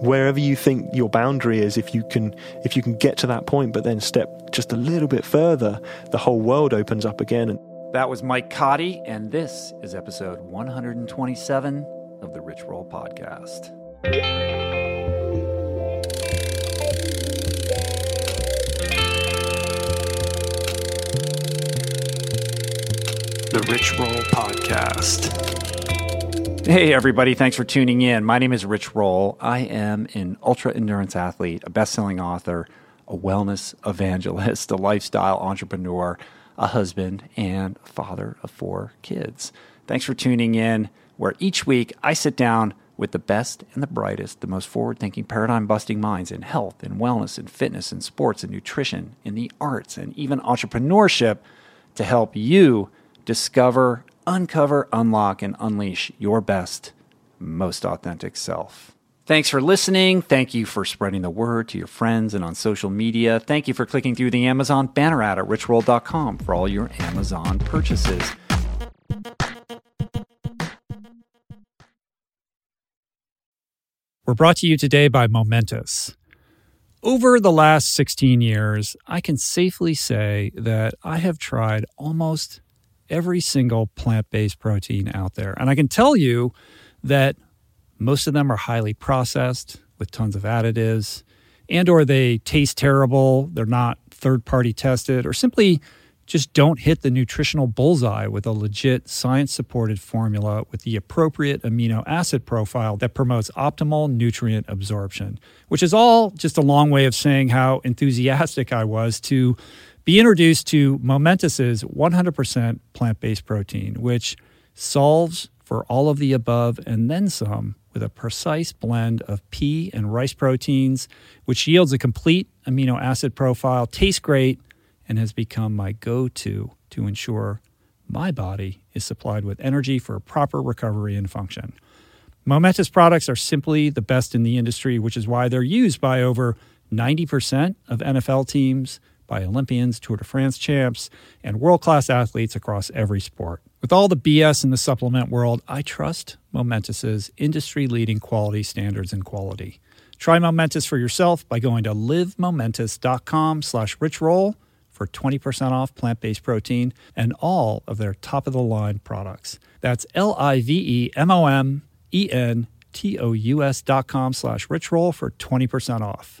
wherever you think your boundary is if you can if you can get to that point but then step just a little bit further the whole world opens up again and that was Mike Cotty and this is episode 127 of the Rich Roll podcast. The Rich Roll podcast. Hey, everybody. Thanks for tuning in. My name is Rich Roll. I am an ultra endurance athlete, a best selling author, a wellness evangelist, a lifestyle entrepreneur, a husband, and a father of four kids. Thanks for tuning in, where each week I sit down with the best and the brightest, the most forward thinking, paradigm busting minds in health and wellness and fitness and sports and nutrition, in the arts, and even entrepreneurship to help you discover uncover, unlock, and unleash your best, most authentic self. Thanks for listening. Thank you for spreading the word to your friends and on social media. Thank you for clicking through the Amazon banner ad at richroll.com for all your Amazon purchases. We're brought to you today by Momentous. Over the last 16 years, I can safely say that I have tried almost every single plant based protein out there. And I can tell you that most of them are highly processed with tons of additives and or they taste terrible, they're not third party tested or simply just don't hit the nutritional bullseye with a legit science supported formula with the appropriate amino acid profile that promotes optimal nutrient absorption, which is all just a long way of saying how enthusiastic I was to be introduced to Momentous's 100% plant based protein, which solves for all of the above and then some with a precise blend of pea and rice proteins, which yields a complete amino acid profile, tastes great, and has become my go to to ensure my body is supplied with energy for proper recovery and function. Momentous products are simply the best in the industry, which is why they're used by over 90% of NFL teams by Olympians, Tour de France champs, and world class athletes across every sport. With all the BS in the supplement world, I trust Momentous's industry leading quality standards and quality. Try Momentous for yourself by going to livemomentous.com slash richroll for 20% off plant-based protein and all of their top-of-the-line products. That's L-I-V-E-M-O-M-E-N-T-O-U-S dot com slash richroll for 20% off.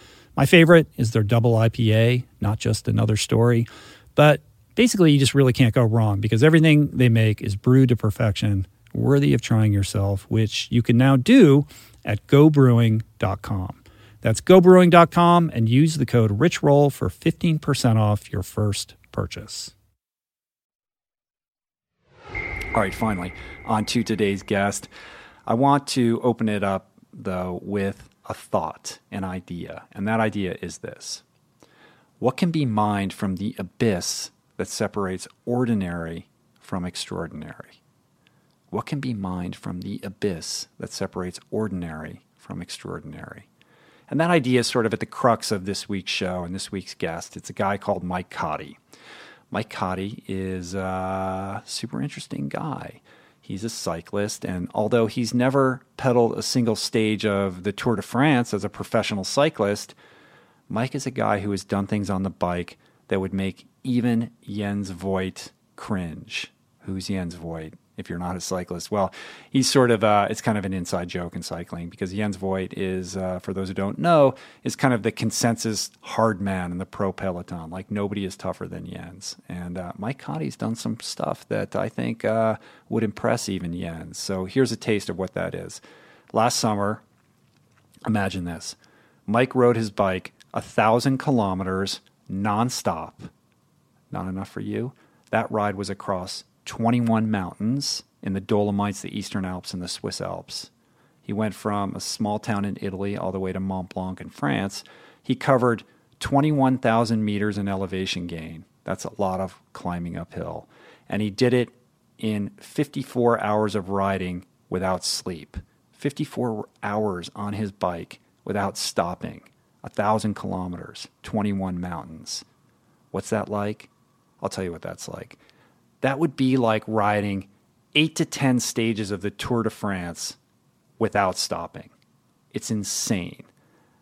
My favorite is their double IPA, not just another story, but basically you just really can't go wrong because everything they make is brewed to perfection, worthy of trying yourself, which you can now do at gobrewing.com. That's gobrewing.com and use the code RICHROLL for 15% off your first purchase. All right, finally, on to today's guest. I want to open it up, though, with a thought, an idea. And that idea is this What can be mined from the abyss that separates ordinary from extraordinary? What can be mined from the abyss that separates ordinary from extraordinary? And that idea is sort of at the crux of this week's show and this week's guest. It's a guy called Mike Cotty. Mike Cotty is a super interesting guy. He's a cyclist, and although he's never pedaled a single stage of the Tour de France as a professional cyclist, Mike is a guy who has done things on the bike that would make even Jens Voigt cringe. Who's Jens Voigt? If you're not a cyclist. Well, he's sort of uh, it's kind of an inside joke in cycling because Jens Voigt is, uh, for those who don't know, is kind of the consensus hard man in the pro peloton. Like nobody is tougher than Jens. And uh, Mike Cotty's done some stuff that I think uh, would impress even Jens. So here's a taste of what that is. Last summer, imagine this: Mike rode his bike a thousand kilometers nonstop. Not enough for you? That ride was across 21 mountains in the Dolomites, the Eastern Alps, and the Swiss Alps. He went from a small town in Italy all the way to Mont Blanc in France. He covered 21,000 meters in elevation gain. That's a lot of climbing uphill. And he did it in 54 hours of riding without sleep. 54 hours on his bike without stopping. A thousand kilometers, 21 mountains. What's that like? I'll tell you what that's like that would be like riding eight to 10 stages of the Tour de France without stopping. It's insane.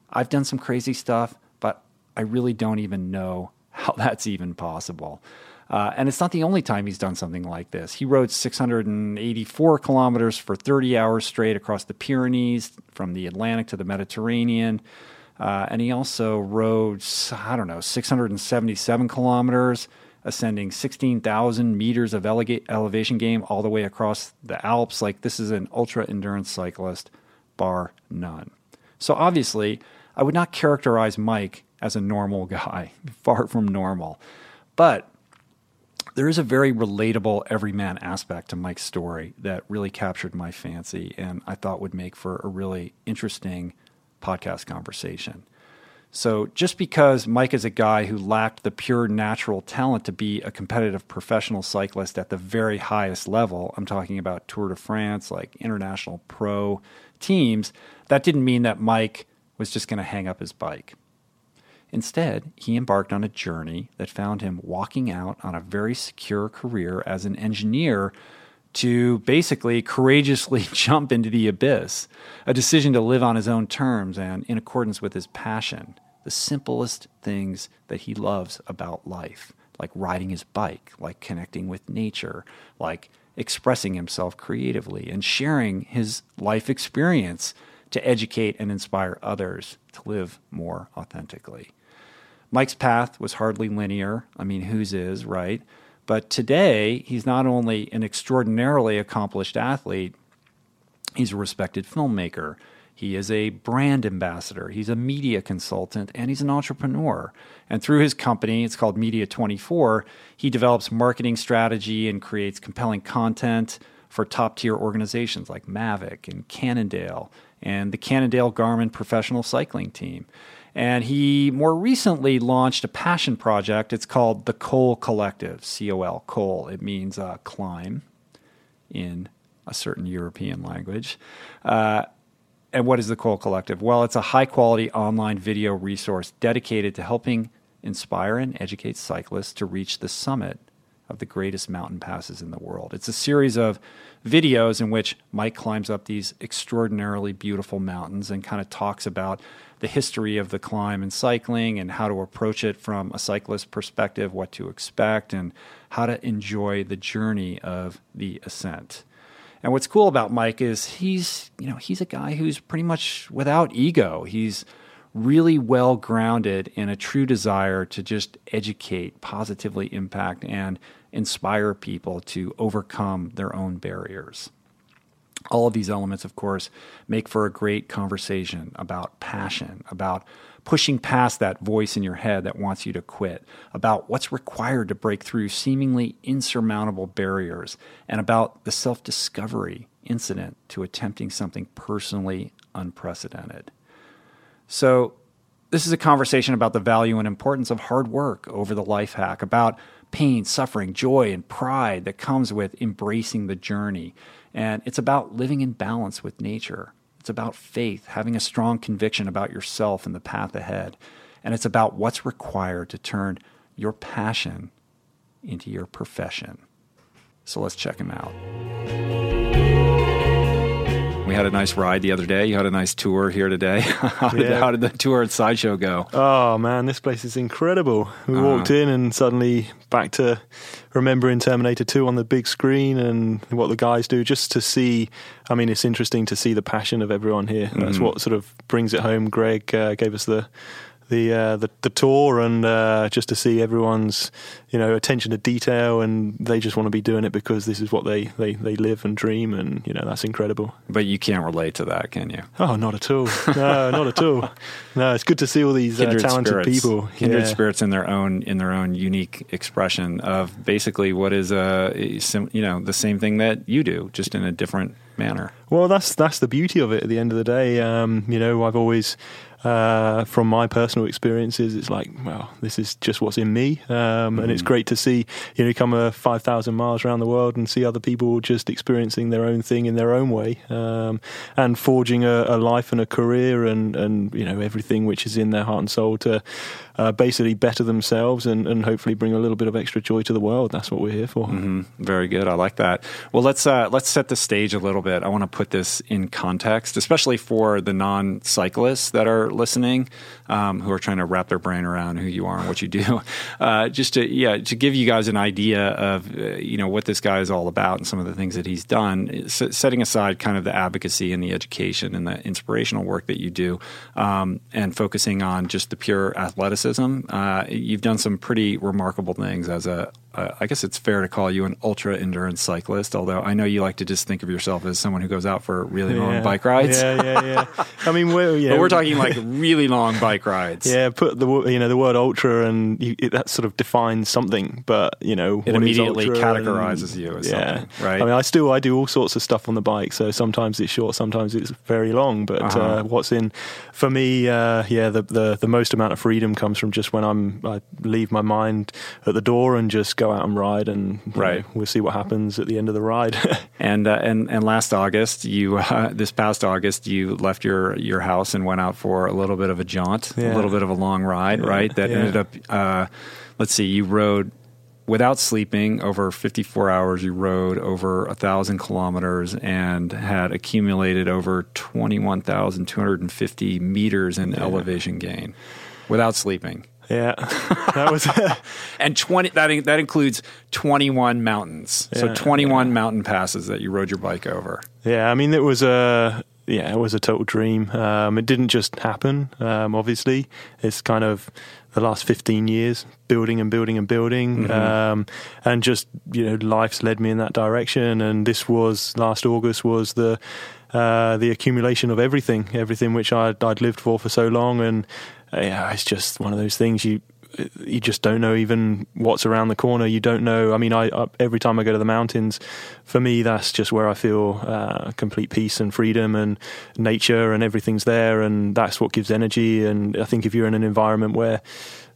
I've done some crazy stuff, but I really don't even know how that's even possible. Uh, and it's not the only time he's done something like this. He rode 684 kilometers for 30 hours straight across the Pyrenees from the Atlantic to the Mediterranean. Uh, and he also rode, I don't know, 677 kilometers ascending 16,000 meters of ele- elevation gain all the way across the Alps. Like, this is an ultra endurance cyclist, bar none. So, obviously, I would not characterize Mike as a normal guy, far from normal. But there is a very relatable everyman aspect to Mike's story that really captured my fancy and I thought would make for a really interesting podcast conversation. So just because Mike is a guy who lacked the pure natural talent to be a competitive professional cyclist at the very highest level, I'm talking about Tour de France, like international pro teams, that didn't mean that Mike was just going to hang up his bike. Instead, he embarked on a journey that found him walking out on a very secure career as an engineer to basically courageously jump into the abyss, a decision to live on his own terms and in accordance with his passion, the simplest things that he loves about life, like riding his bike, like connecting with nature, like expressing himself creatively and sharing his life experience to educate and inspire others to live more authentically. Mike's path was hardly linear. I mean, whose is, right? But today, he's not only an extraordinarily accomplished athlete, he's a respected filmmaker. He is a brand ambassador, he's a media consultant, and he's an entrepreneur. And through his company, it's called Media 24, he develops marketing strategy and creates compelling content for top tier organizations like Mavic and Cannondale and the Cannondale Garmin professional cycling team. And he more recently launched a passion project. It's called the Col Collective, C O L, Col. It means uh, climb in a certain European language. Uh, and what is the Col Collective? Well, it's a high quality online video resource dedicated to helping inspire and educate cyclists to reach the summit of the greatest mountain passes in the world. It's a series of videos in which Mike climbs up these extraordinarily beautiful mountains and kind of talks about the history of the climb and cycling and how to approach it from a cyclist perspective, what to expect, and how to enjoy the journey of the ascent. And what's cool about Mike is he's, you know, he's a guy who's pretty much without ego. He's really well grounded in a true desire to just educate, positively impact, and inspire people to overcome their own barriers. All of these elements, of course, make for a great conversation about passion, about pushing past that voice in your head that wants you to quit, about what's required to break through seemingly insurmountable barriers, and about the self discovery incident to attempting something personally unprecedented. So, this is a conversation about the value and importance of hard work over the life hack, about pain, suffering, joy, and pride that comes with embracing the journey. And it's about living in balance with nature. It's about faith, having a strong conviction about yourself and the path ahead. And it's about what's required to turn your passion into your profession. So let's check him out. We had a nice ride the other day. You had a nice tour here today. how, did, Yeah. how did the tour at Sideshow go? Oh man, this place is incredible. We Uh. walked in and suddenly back to remembering Terminator 2 on the big screen and what the guys do just to see. I mean, it's interesting to see the passion of everyone here. That's Mm-hmm. what sort of brings it home. Greg uh, gave us the. The, uh, the the tour and uh, just to see everyone's you know attention to detail and they just want to be doing it because this is what they, they, they live and dream and you know that's incredible. But you can't relate to that, can you? Oh, not at all. No, not at all. No, it's good to see all these uh, talented spirits, people. kindred Yeah. spirits in their own in their own unique expression of basically what is a you know the same thing that you do, just in a different manner. Well, that's that's the beauty of it. At the end of the day, um, you know, I've always, uh, from my personal experiences, it's like, well, this is just what's in me, um, and it's great to see you know come a five thousand miles around the world and see other people just experiencing their own thing in their own way, um, and forging a, a life and a career and and you know everything which is in their heart and soul to uh, basically better themselves and, and hopefully bring a little bit of extra joy to the world. That's what we're here for. Mm, very good. I like that. Well, let's uh, let's set the stage a little bit. I want to put this in context, especially for the non-cyclists that are listening, um, who are trying to wrap their brain around who you are and what you do. Uh, just to yeah, to give you guys an idea of uh, you know what this guy is all about and some of the things that he's done. S- setting aside kind of the advocacy and the education and the inspirational work that you do, um, and focusing on just the pure athleticism, uh, you've done some pretty remarkable things as a uh, I guess it's fair to call you an ultra endurance cyclist, although I know you like to just think of yourself as someone who goes out for really long Yeah. bike rides. Yeah, yeah, yeah. I mean, we're, yeah, But we're talking like really long bike rides. Yeah, put the you know the word ultra and you, it, that sort of defines something, but you know It immediately ultra and- categorizes you as yeah, something, right? I mean, I still I do all sorts of stuff on the bike, so sometimes it's short, sometimes it's very long. But Uh-huh. uh, what's in for me, uh, yeah, the, the the most amount of freedom comes from just when I'm I leave my mind at the door and just go out and ride, and Right. know, we'll see what happens at the end of the ride. And uh, and and last August, you uh, this past August, you left your your house and went out for a little bit of a jaunt, a little bit of a long ride, Yeah, right? That yeah. ended up. Uh, let's see, you rode without sleeping over 54 hours. You rode over a thousand kilometers and had accumulated over 21,250 meters in elevation gain without sleeping. Yeah, that was And 20 that in- that includes 21 mountains. so Yeah, 21 mountain passes that you rode your bike over. Yeah, I mean, it was a yeah, it was a total dream. Um, it didn't just happen. Um, obviously, it's kind of the last 15 years building and building and building mm-hmm. um, and just you know life's led me in that direction and this was last august was the uh, the accumulation of everything everything which I'd, I'd lived for for so long and uh, yeah it's just one of those things you you just don't know even what's around the corner. You don't know. I mean, I, I every time I go to the mountains, for me, that's just where I feel uh, complete peace and freedom and nature and everything's there, and that's what gives energy. And I think if you're in an environment where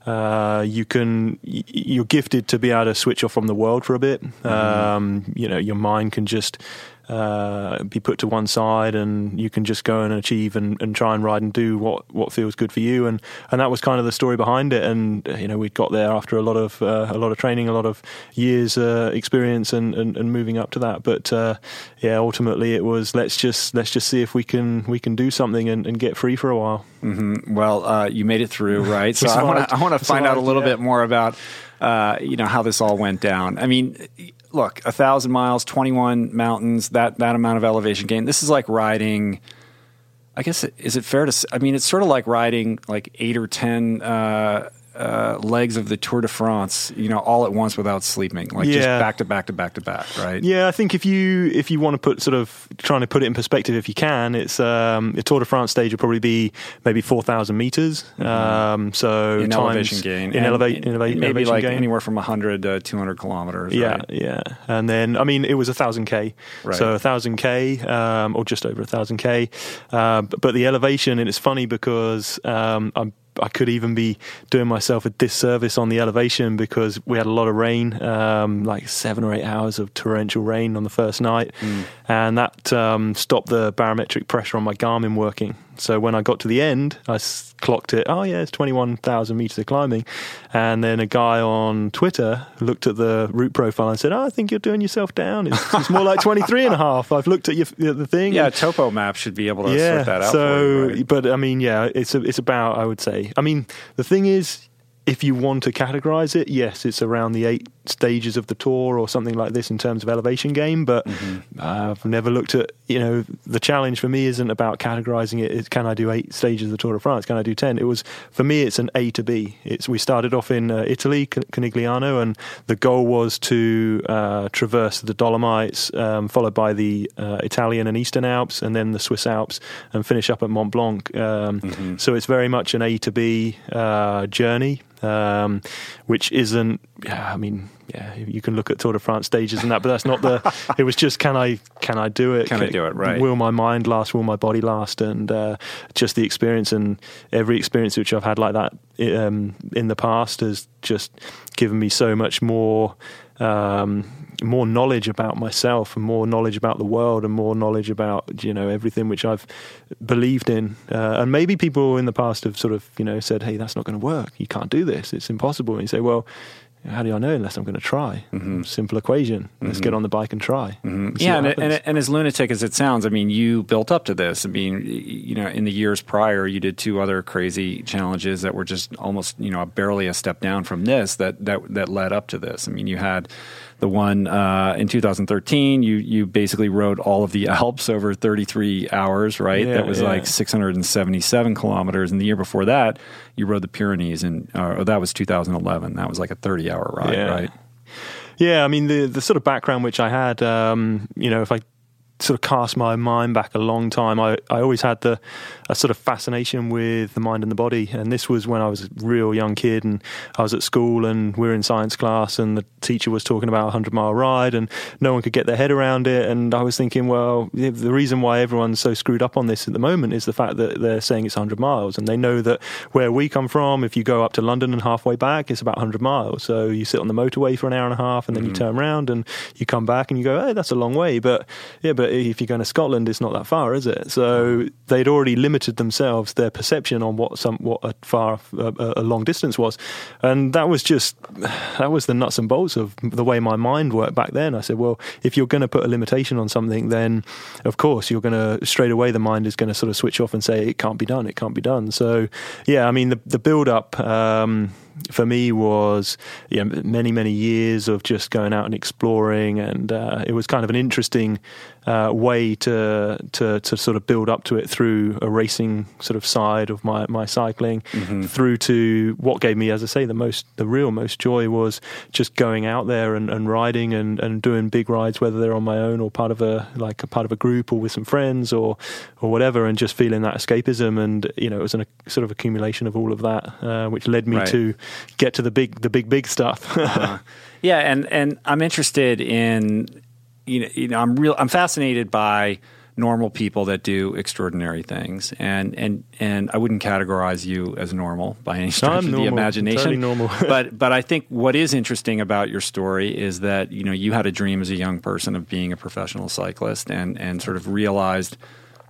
uh, you can you're gifted to be able to switch off from the world for a bit. Mm-hmm. Um, you know, your mind can just uh, be put to one side and you can just go and achieve and, and try and ride and do what, what feels good for you. And, and that was kind of the story behind it. And you know we got there after a lot of uh, a lot of training a lot of years uh, experience and, and, and, moving up to that. But uh, yeah ultimately it was let's just let's just see if we can we can do something and, and get free for a while. Mm-hmm. well uh, you made it through right? So I want to I want to find out a little yeah. bit more about uh, you know how this all went down. I mean look, a thousand miles, 21 mountains, that, that amount of elevation gain. This is like riding, I guess, is it fair to? I mean, it's sort of like riding like eight or 10, uh, uh, legs of the Tour de France, you know, all at once without sleeping, like yeah. just back to back to back to back, right? Yeah, I think if you if you want to put sort of trying to put it in perspective, if you can, it's um, a Tour de France stage will probably be maybe four thousand meters. Mm-hmm. Um, so in elevation gain, in, eleva- in eleva- maybe like gain. anywhere from hundred to two hundred kilometers. Yeah, right? yeah, and then I mean it was a thousand k, right. so a thousand k um, or just over a thousand k, uh, but the elevation and it's funny because um, I'm I could even be doing myself a disservice on the elevation because we had a lot of rain, um, like seven or eight hours of torrential rain on the first night, mm. and that um, stopped the barometric pressure on my Garmin working. So when I got to the end, I clocked it. Oh yeah, it's twenty one thousand meters of climbing, and then a guy on Twitter looked at the route profile and said, oh, "I think you're doing yourself down. It's, it's more like 23 and a half. I've looked at your, the thing. Yeah, Topo Map should be able to yeah, sort that out. So, you, right? but I mean, yeah, it's a, it's about. I would say. I mean, the thing is, if you want to categorize it, yes, it's around the eight stages of the tour or something like this in terms of elevation game. But mm-hmm. I've never looked at, you know, the challenge for me isn't about categorizing it. It's can I do eight stages of the Tour de France? Can I do 10? It was, for me, it's an A to B. It's, we started off in uh, Italy, Conegliano, and the goal was to uh, traverse the Dolomites, um, followed by the uh, Italian and Eastern Alps, and then the Swiss Alps, and finish up at Mont Blanc. Um, mm-hmm. So it's very much an A to B uh, journey um, which isn't. Yeah, I mean, yeah, you can look at Tour de France stages and that, but that's not the. it was just can I can I do it? Can, can I do it right? Will my mind last? Will my body last? And uh, just the experience and every experience which I've had like that um, in the past has just given me so much more. Um, more knowledge about myself and more knowledge about the world and more knowledge about you know everything which I've believed in. Uh, and maybe people in the past have sort of you know said, "Hey, that's not going to work. You can't do this. It's impossible." And you say, "Well." How do I know unless I'm going to try? Mm-hmm. Simple equation. Let's mm-hmm. get on the bike and try. Mm-hmm. And yeah, and, and, and, as lunatic as it sounds, I mean, you built up to this. I mean, you know, in the years prior, you did two other crazy challenges that were just almost, you know, barely a step down from this. That that that led up to this. I mean, you had the one uh, in 2013, you you basically rode all of the Alps over 33 hours, right? Yeah, that was yeah. like 677 kilometers. And the year before that, you rode the Pyrenees, and uh, that was 2011. That was like a 30 hour ride, yeah. right? Yeah, I mean the the sort of background which I had, um, you know, if I sort of cast my mind back a long time, I, I always had the a sort of fascination with the mind and the body. And this was when I was a real young kid and I was at school and we were in science class and the teacher was talking about a hundred mile ride and no one could get their head around it. And I was thinking, well, the reason why everyone's so screwed up on this at the moment is the fact that they're saying it's 100 miles and they know that where we come from, if you go up to London and halfway back, it's about 100 miles. So you sit on the motorway for an hour and a half and then mm-hmm. you turn around and you come back and you go, hey, that's a long way. But yeah, but if you're going to Scotland, it's not that far, is it? So they'd already limited themselves their perception on what some what a far a, a long distance was, and that was just that was the nuts and bolts of the way my mind worked back then. I said, well, if you're going to put a limitation on something, then of course you're going to straight away the mind is going to sort of switch off and say it can't be done, it can't be done. So yeah, I mean the the build up. Um, for me was you know, many many years of just going out and exploring, and uh, it was kind of an interesting uh, way to, to to sort of build up to it through a racing sort of side of my my cycling, mm-hmm. through to what gave me, as I say, the most the real most joy was just going out there and, and riding and, and doing big rides, whether they're on my own or part of a like a part of a group or with some friends or or whatever, and just feeling that escapism. And you know, it was a sort of accumulation of all of that, uh, which led me right. to get to the big the big big stuff. uh-huh. Yeah, and and I'm interested in you know, you know, I'm real. I'm fascinated by normal people that do extraordinary things, and and and I wouldn't categorize you as normal by any stretch of the imagination. Normal. but but I think what is interesting about your story is that you know you had a dream as a young person of being a professional cyclist, and and sort of realized.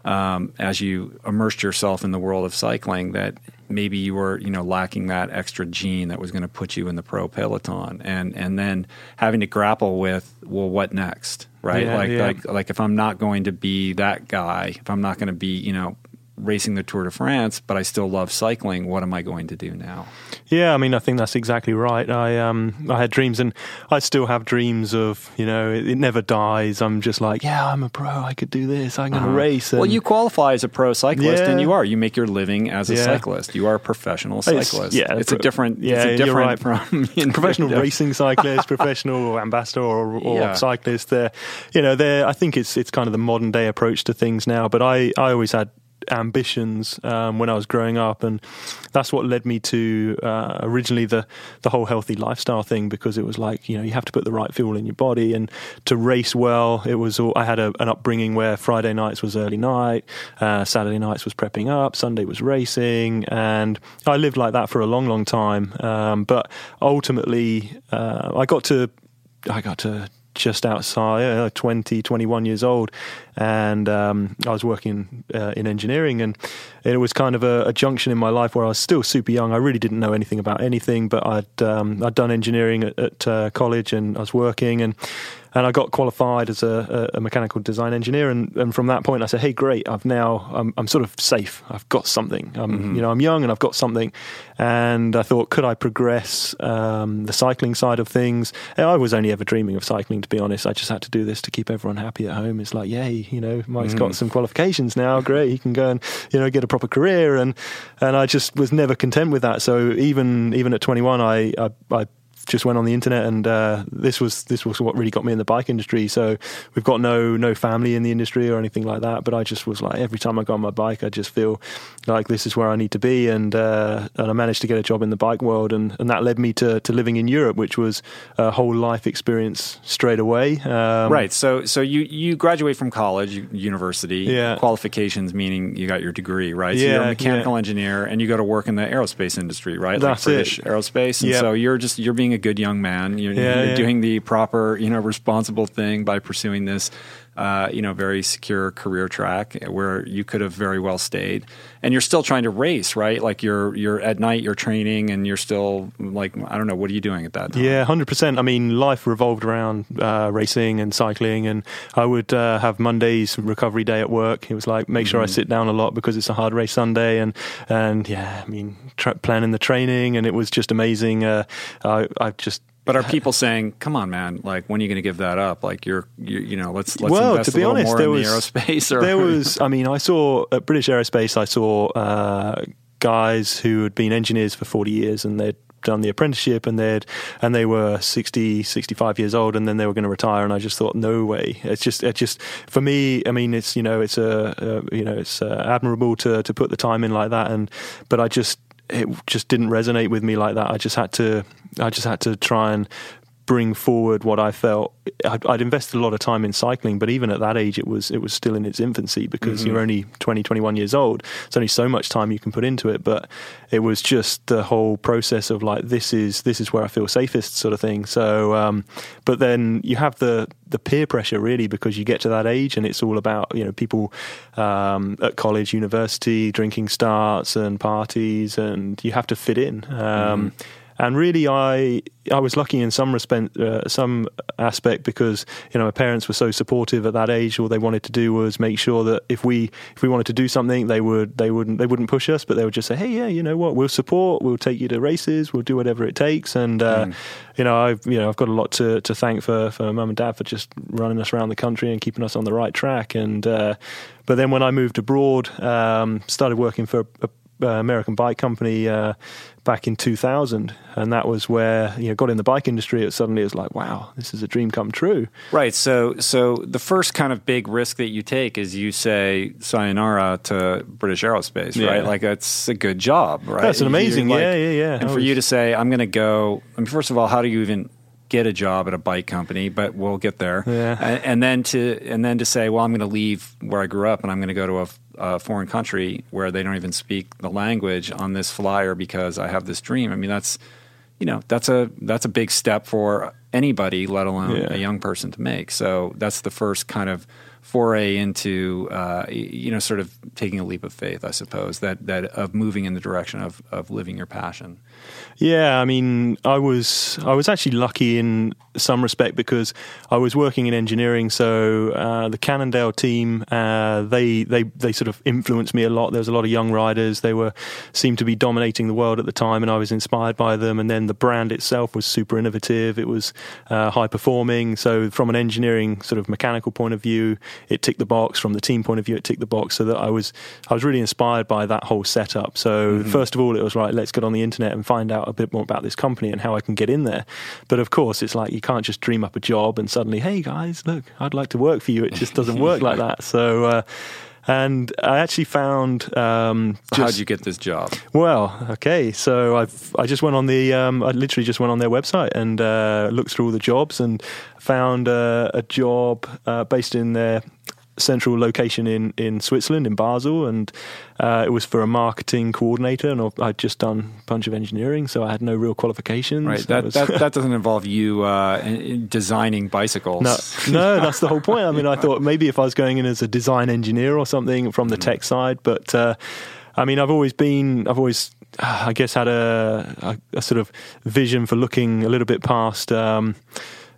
Um, as you immersed yourself in the world of cycling, that maybe you were you know lacking that extra gene that was going to put you in the pro peloton and and then having to grapple with well what next right yeah, like yeah. like like if I'm not going to be that guy if I'm not going to be you know racing the Tour de France, but I still love cycling. What am I going to do now? Yeah, I mean, I think that's exactly right. I um, I had dreams, and I still have dreams of you know, it, it never dies. I'm just like, yeah, I'm a pro. I could do this. I'm going to uh-huh. race. And, well, you qualify as a pro cyclist, yeah. and you are. You make your living as a yeah. cyclist. You are a professional cyclist. It's, yeah, it's pro- a different. Yeah, it's a different right. from you know, professional racing cyclist, professional ambassador, or, or yeah. cyclist. There, you know, there. I think it's it's kind of the modern day approach to things now. But I I always had ambitions um, when I was growing up, and that's what led me to uh, originally the the whole healthy lifestyle thing because it was like you know you have to put the right fuel in your body, and to race well, it was all, I had a, an upbringing where Friday nights was early night, uh, Saturday nights was prepping up, Sunday was racing, and I lived like that for a long, long time. Um, but ultimately, uh, I got to I got to just outside, uh, 20, 21 years old, and um, I was working uh, in engineering, and it was kind of a, a, junction in my life where I was still super young. I really didn't know anything about anything, but I'd um, I'd done engineering at, at uh, college, and I was working, and and I got qualified as a, a, mechanical design engineer. And, and, from that point, I said, "Hey, great! I've now I'm, I'm sort of safe. I've got something. I'm mm-hmm. you know I'm young and I've got something." And I thought, could I progress um, the cycling side of things? And I was only ever dreaming of cycling, to be honest. I just had to do this to keep everyone happy at home. It's like, yay, you know, Mike's mm-hmm. got some qualifications now. Great, he can go and you know get a proper career. And and I just was never content with that. So even even at 21, I I, I just went on the internet, and uh, this was this was what really got me in the bike industry. So we've got no no family in the industry or anything like that, but I just was like every time I go on my bike, I just feel like this is where I need to be, and uh, and I managed to get a job in the bike world, and, and that led me to, to living in Europe, which was a whole life experience straight away. Um, right. So so you you graduate from college, university, yeah. qualifications meaning you got your degree, right? So yeah, you're a mechanical yeah. engineer, and you go to work in the aerospace industry, right? That's like British it. aerospace, and yep. so you're just you're being a good young man. You're, yeah, you're yeah. doing the proper, you know, responsible thing by pursuing this, uh, you know, very secure career track where you could have very well stayed. And you're still trying to race, right? Like you're you're at night, you're training, and you're still like I don't know, what are you doing at that time? Yeah, hundred percent. I mean, life revolved around uh, racing and cycling, and I would uh, have Mondays recovery day at work. It was like make sure mm-hmm. I sit down a lot because it's a hard race Sunday, and and yeah, I mean, tra- planning the training, and it was just amazing. Uh, I I just but are people saying, "Come on, man! Like, when are you going to give that up? Like, you're, you, you know, let's let's well, invest to be a little honest, more there in was, the aerospace." Or? There was, I mean, I saw at British Aerospace, I saw uh, guys who had been engineers for forty years, and they'd done the apprenticeship and they'd and they were 60 65 years old and then they were going to retire and I just thought no way it's just it just for me I mean it's you know it's a, a you know it's uh, admirable to to put the time in like that and but I just it just didn't resonate with me like that. I just had to I just had to try and bring forward what I felt. I'd, I'd, invested a lot of time in cycling, but even at that age, it was it was still in its infancy because mm-hmm. you're only 20, 21 years old. It's only so much time you can put into it. But it was just the whole process of like this is this is where I feel safest, sort of thing. So, um, but then you have the the peer pressure really because you get to that age and it's all about you know people um, at college, university, drinking starts and parties, and you have to fit in. Um, mm-hmm and really, I I was lucky in some respect, uh, some aspect because you know my parents were so supportive at that age. All they wanted to do was make sure that if we if we wanted to do something, they would they wouldn't they wouldn't push us, but they would just say, hey, yeah, you know what, we'll support, we'll take you to races, we'll do whatever it takes. And uh, mm. you know, I've you know I've got a lot to, to thank for for mum and dad for just running us around the country and keeping us on the right track. And uh, but then when I moved abroad, um, started working for a, a uh, American bike company uh, back in 2000, and that was where you know got in the bike industry. It suddenly was like, wow, this is a dream come true. Right. So, so the first kind of big risk that you take is you say sayonara to British Aerospace, yeah. right? Like that's a good job, right? That's an amazing, like, yeah, yeah, yeah. And for you to say, I'm going to go. I mean, first of all, how do you even get a job at a bike company, but we'll get there. Yeah. And, and, then to and then to say, well, I'm going to leave where I grew up and I'm going to go to a, a, foreign country where they don't even speak the language on this flyer because I have this dream. I mean, that's you know that's a that's a big step for anybody, let alone yeah. a young person to make. So that's the first kind of foray into uh, you know sort of taking a leap of faith, I suppose that that of moving in the direction of of living your passion. Yeah, I mean, I was I was actually lucky in some respect because I was working in engineering. So uh, the Cannondale team, uh, they they they sort of influenced me a lot. There was a lot of young riders. They were seemed to be dominating the world at the time, and I was inspired by them. And then the brand itself was super innovative. It was uh, high performing. So from an engineering sort of mechanical point of view, it ticked the box. From the team point of view, it ticked the box. So that I was I was really inspired by that whole setup. So mm-hmm. first of all, it was right. Let's get on the internet and find out a bit more about this company and how I can get in there. But of course, it's like you can't just dream up a job and suddenly, hey guys, look, I'd like to work for you. It just doesn't work like that. So. Uh, and I actually found. Um, just, How'd you get this job? Well, okay, so I I just went on the um, I literally just went on their website and uh, looked through all the jobs and found uh, a job uh, based in their central location in, in Switzerland, in Basel, and uh, it was for a marketing coordinator. And I'd just done a bunch of engineering, so I had no real qualifications. Right, that, was, that, that, doesn't involve you uh, designing bicycles. No, no, that's the whole point. I mean, I thought maybe if I was going in as a design engineer or something from the mm. tech side, but uh, I mean, I've always been, I've always I guess had a, a, a, sort of vision for looking a little bit past um,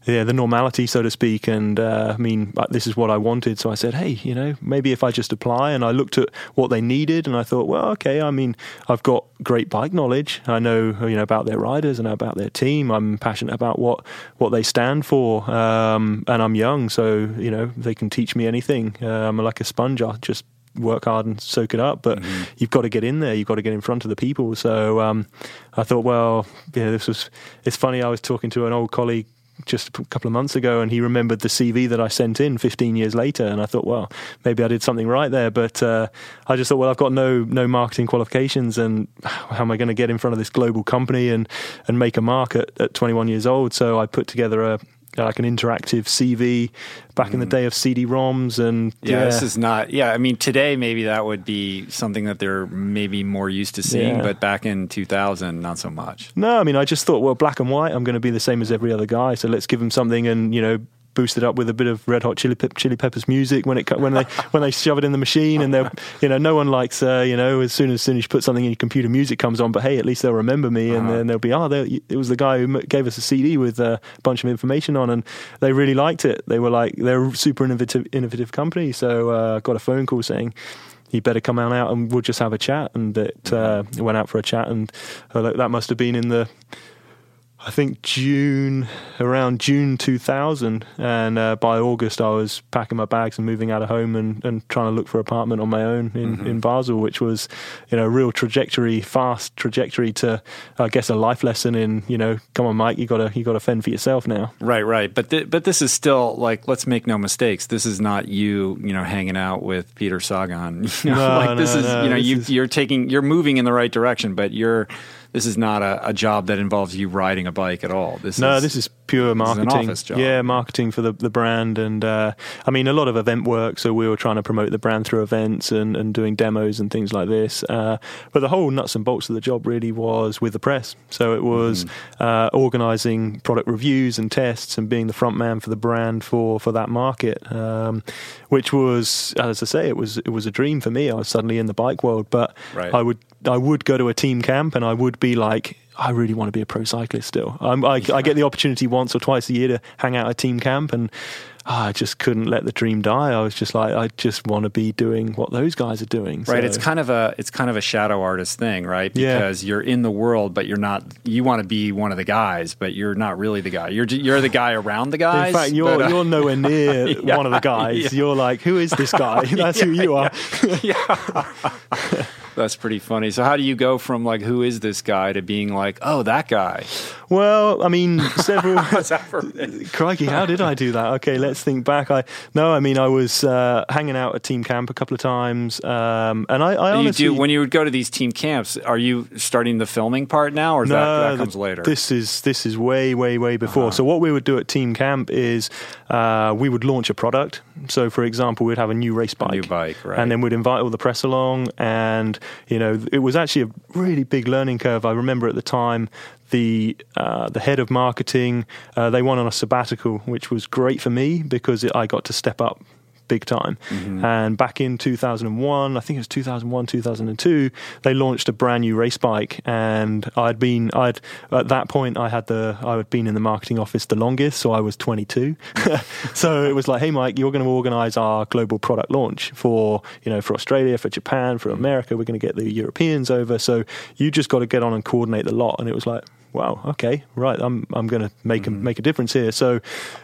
yeah, the normality, so to speak. And uh, I mean, this is what I wanted. So I said, hey, you know, maybe if I just apply. And I looked at what they needed, and I thought, well, okay. I mean, I've got great bike knowledge. I know, you know, about their riders and about their team. I'm passionate about what what they stand for, um, and I'm young, so you know, they can teach me anything. Uh, I'm like a sponge. I just work hard and soak it up, but mm-hmm. you've got to get in there. You've got to get in front of the people. So um, I thought, well, yeah, this was. It's funny. I was talking to an old colleague just a couple of months ago, and he remembered the CV that I sent in 15 years later, and I thought, well, maybe I did something right there. But uh, I just thought, well, I've got no no marketing qualifications, and how am I going to get in front of this global company and and make a mark at, at 21 years old? So I put together a like an interactive CV back in the mm. day of CD-ROMs and yeah, yeah, this is not yeah I mean today maybe that would be something that they're maybe more used to seeing yeah. but back in 2000 not so much no I mean I just thought well black and white I'm going to be the same as every other guy so let's give them something and you know boosted up with a bit of Red Hot Chili, Chili Peppers music when it when they when they shove it in the machine, and they're you know no one likes uh, you know as soon as soon as you put something in your computer, music comes on. But hey, at least they'll remember me, and uh-huh. then they'll be oh, it was the guy who gave us a CD with a bunch of information on, and they really liked it. They were like they're a super innovative innovative company, so uh, got a phone call saying you better come on out and we'll just have a chat. And it uh, went out for a chat, and uh, that must have been in the I think June, around June 2000. And uh, by August, I was packing my bags and moving out of home and, and trying to look for an apartment on my own in, mm-hmm. in Basel, which was, you know, a real trajectory, fast trajectory to, I guess, a life lesson in, you know, come on, Mike, you gotta, you gotta fend for yourself now. Right, right. But, th- but this is still like, let's make no mistakes. This is not you, you know, hanging out with Peter Sagan. You know, no, like this no, is, no, you know, you, is... you're taking, you're moving in the right direction, but you're, this is not a, a, job that involves you riding a bike at all. This no, is, this is pure marketing. Is yeah, marketing for the, the brand, and uh, I mean a lot of event work. So we were trying to promote the brand through events and, and doing demos and things like this. Uh, but the whole nuts and bolts of the job really was with the press. So it was mm. uh, organising product reviews and tests and being the front man for the brand for for that market, um, which was, as I say, it was it was a dream for me. I was suddenly in the bike world, but right. I would I would go to a team camp and I would be like I really want to be a pro cyclist still. I'm, I, I get the opportunity once or twice a year to hang out at team camp and I just couldn't let the dream die. I was just like, I just want to be doing what those guys are doing. Right. So- It's kind of a it's kind of a shadow artist thing, right? Yeah. Because you're in the world, but you're not. You want to be one of the guys, but you're not really the guy. You're you're the guy around the guys. In fact, you're but, uh, you're nowhere near Yeah, one of the guys. yeah. You're like, who is this guy? That's who you are. that's pretty funny. So how do you go from like who is this guy to being like oh that guy? Well, I mean, several. What's that for? Crikey, how did I do that? Okay, let's think back. I no, I mean, I was uh, hanging out at team camp a couple of times, um, and I, I you honestly do when you would go to these team camps. Are you starting the filming part now, or is that, that comes later? This is this is way way way before. Uh-huh. So what we would do at team camp is uh, we would launch a product. So for example, we'd have a new race bike, new bike, right. and then we'd invite all the press along. And you know, it was actually a really big learning curve. I remember at the time. The uh, the head of marketing uh, they went on a sabbatical, which was great for me because it, I got to step up big time. Mm-hmm. And back in 2001, I think it was 2001, 2002, they launched a brand new race bike. And I'd been, I'd at that point, I had the, I had been in the marketing office the longest, so I was 22. so it was like, hey, Mike, you're going to organize our global product launch for, you know, for Australia, for Japan, for America. We're going to get the Europeans over. So you just got to get on and coordinate the lot. And it was like, wow, okay, right, I'm I'm going to make a make a difference here. So,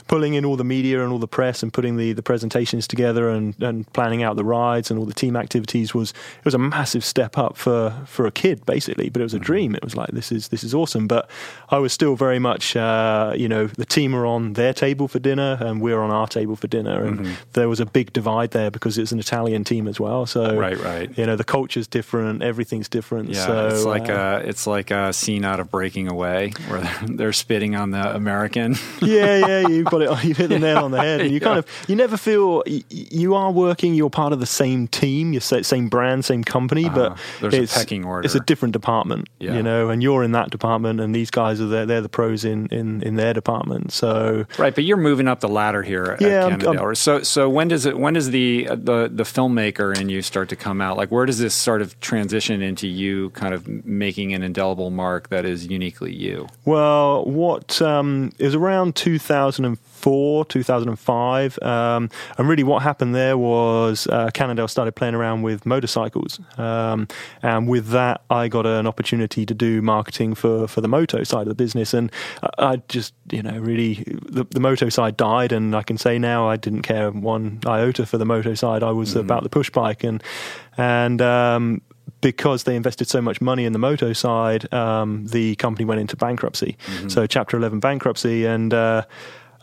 pulling in all the media and all the press and putting the, the presentations together and, and planning out the rides and all the team activities was it was a massive step up for, for a kid basically. But it was a dream. It was like this is this is awesome. But I was still very much uh, you know the team are on their table for dinner and we're on our table for dinner, and there was a big divide there because it's an Italian team as well. So Right, right. you know the culture's different, everything's different. Yeah, so, it's like uh, a it's like a scene out of Breaking Away where they're, spitting on the American. yeah, yeah, you got it. You hit the nail on the head. And you Yeah. kind of, you never feel you are working. You're part of the same team, your same brand, same company, but Uh-huh. There's a it's pecking order. It's a different department, Yeah. you know. And you're in that department, and these guys are there. They're the pros in in in their department. So Right, but you're moving up the ladder here at Yeah, I'm- Cannondale. so, so when does it? When does the the the filmmaker in you start to come out? Like, where does this sort of transition into you, kind of making an indelible mark that is uniquely you? Well, what um, it was around 2004, 2005, um, and really what happened there was uh, Cannondale started playing around with motorcycles, um, and with that, I got an opportunity to do marketing for for the moto side of the business, and I, I just you know really the, the moto side died, and I can say now I didn't care one iota for the moto side. I was about the push bike, and and um, because they invested so much money in the moto side, um, the company went into bankruptcy. So Chapter Eleven bankruptcy, and uh,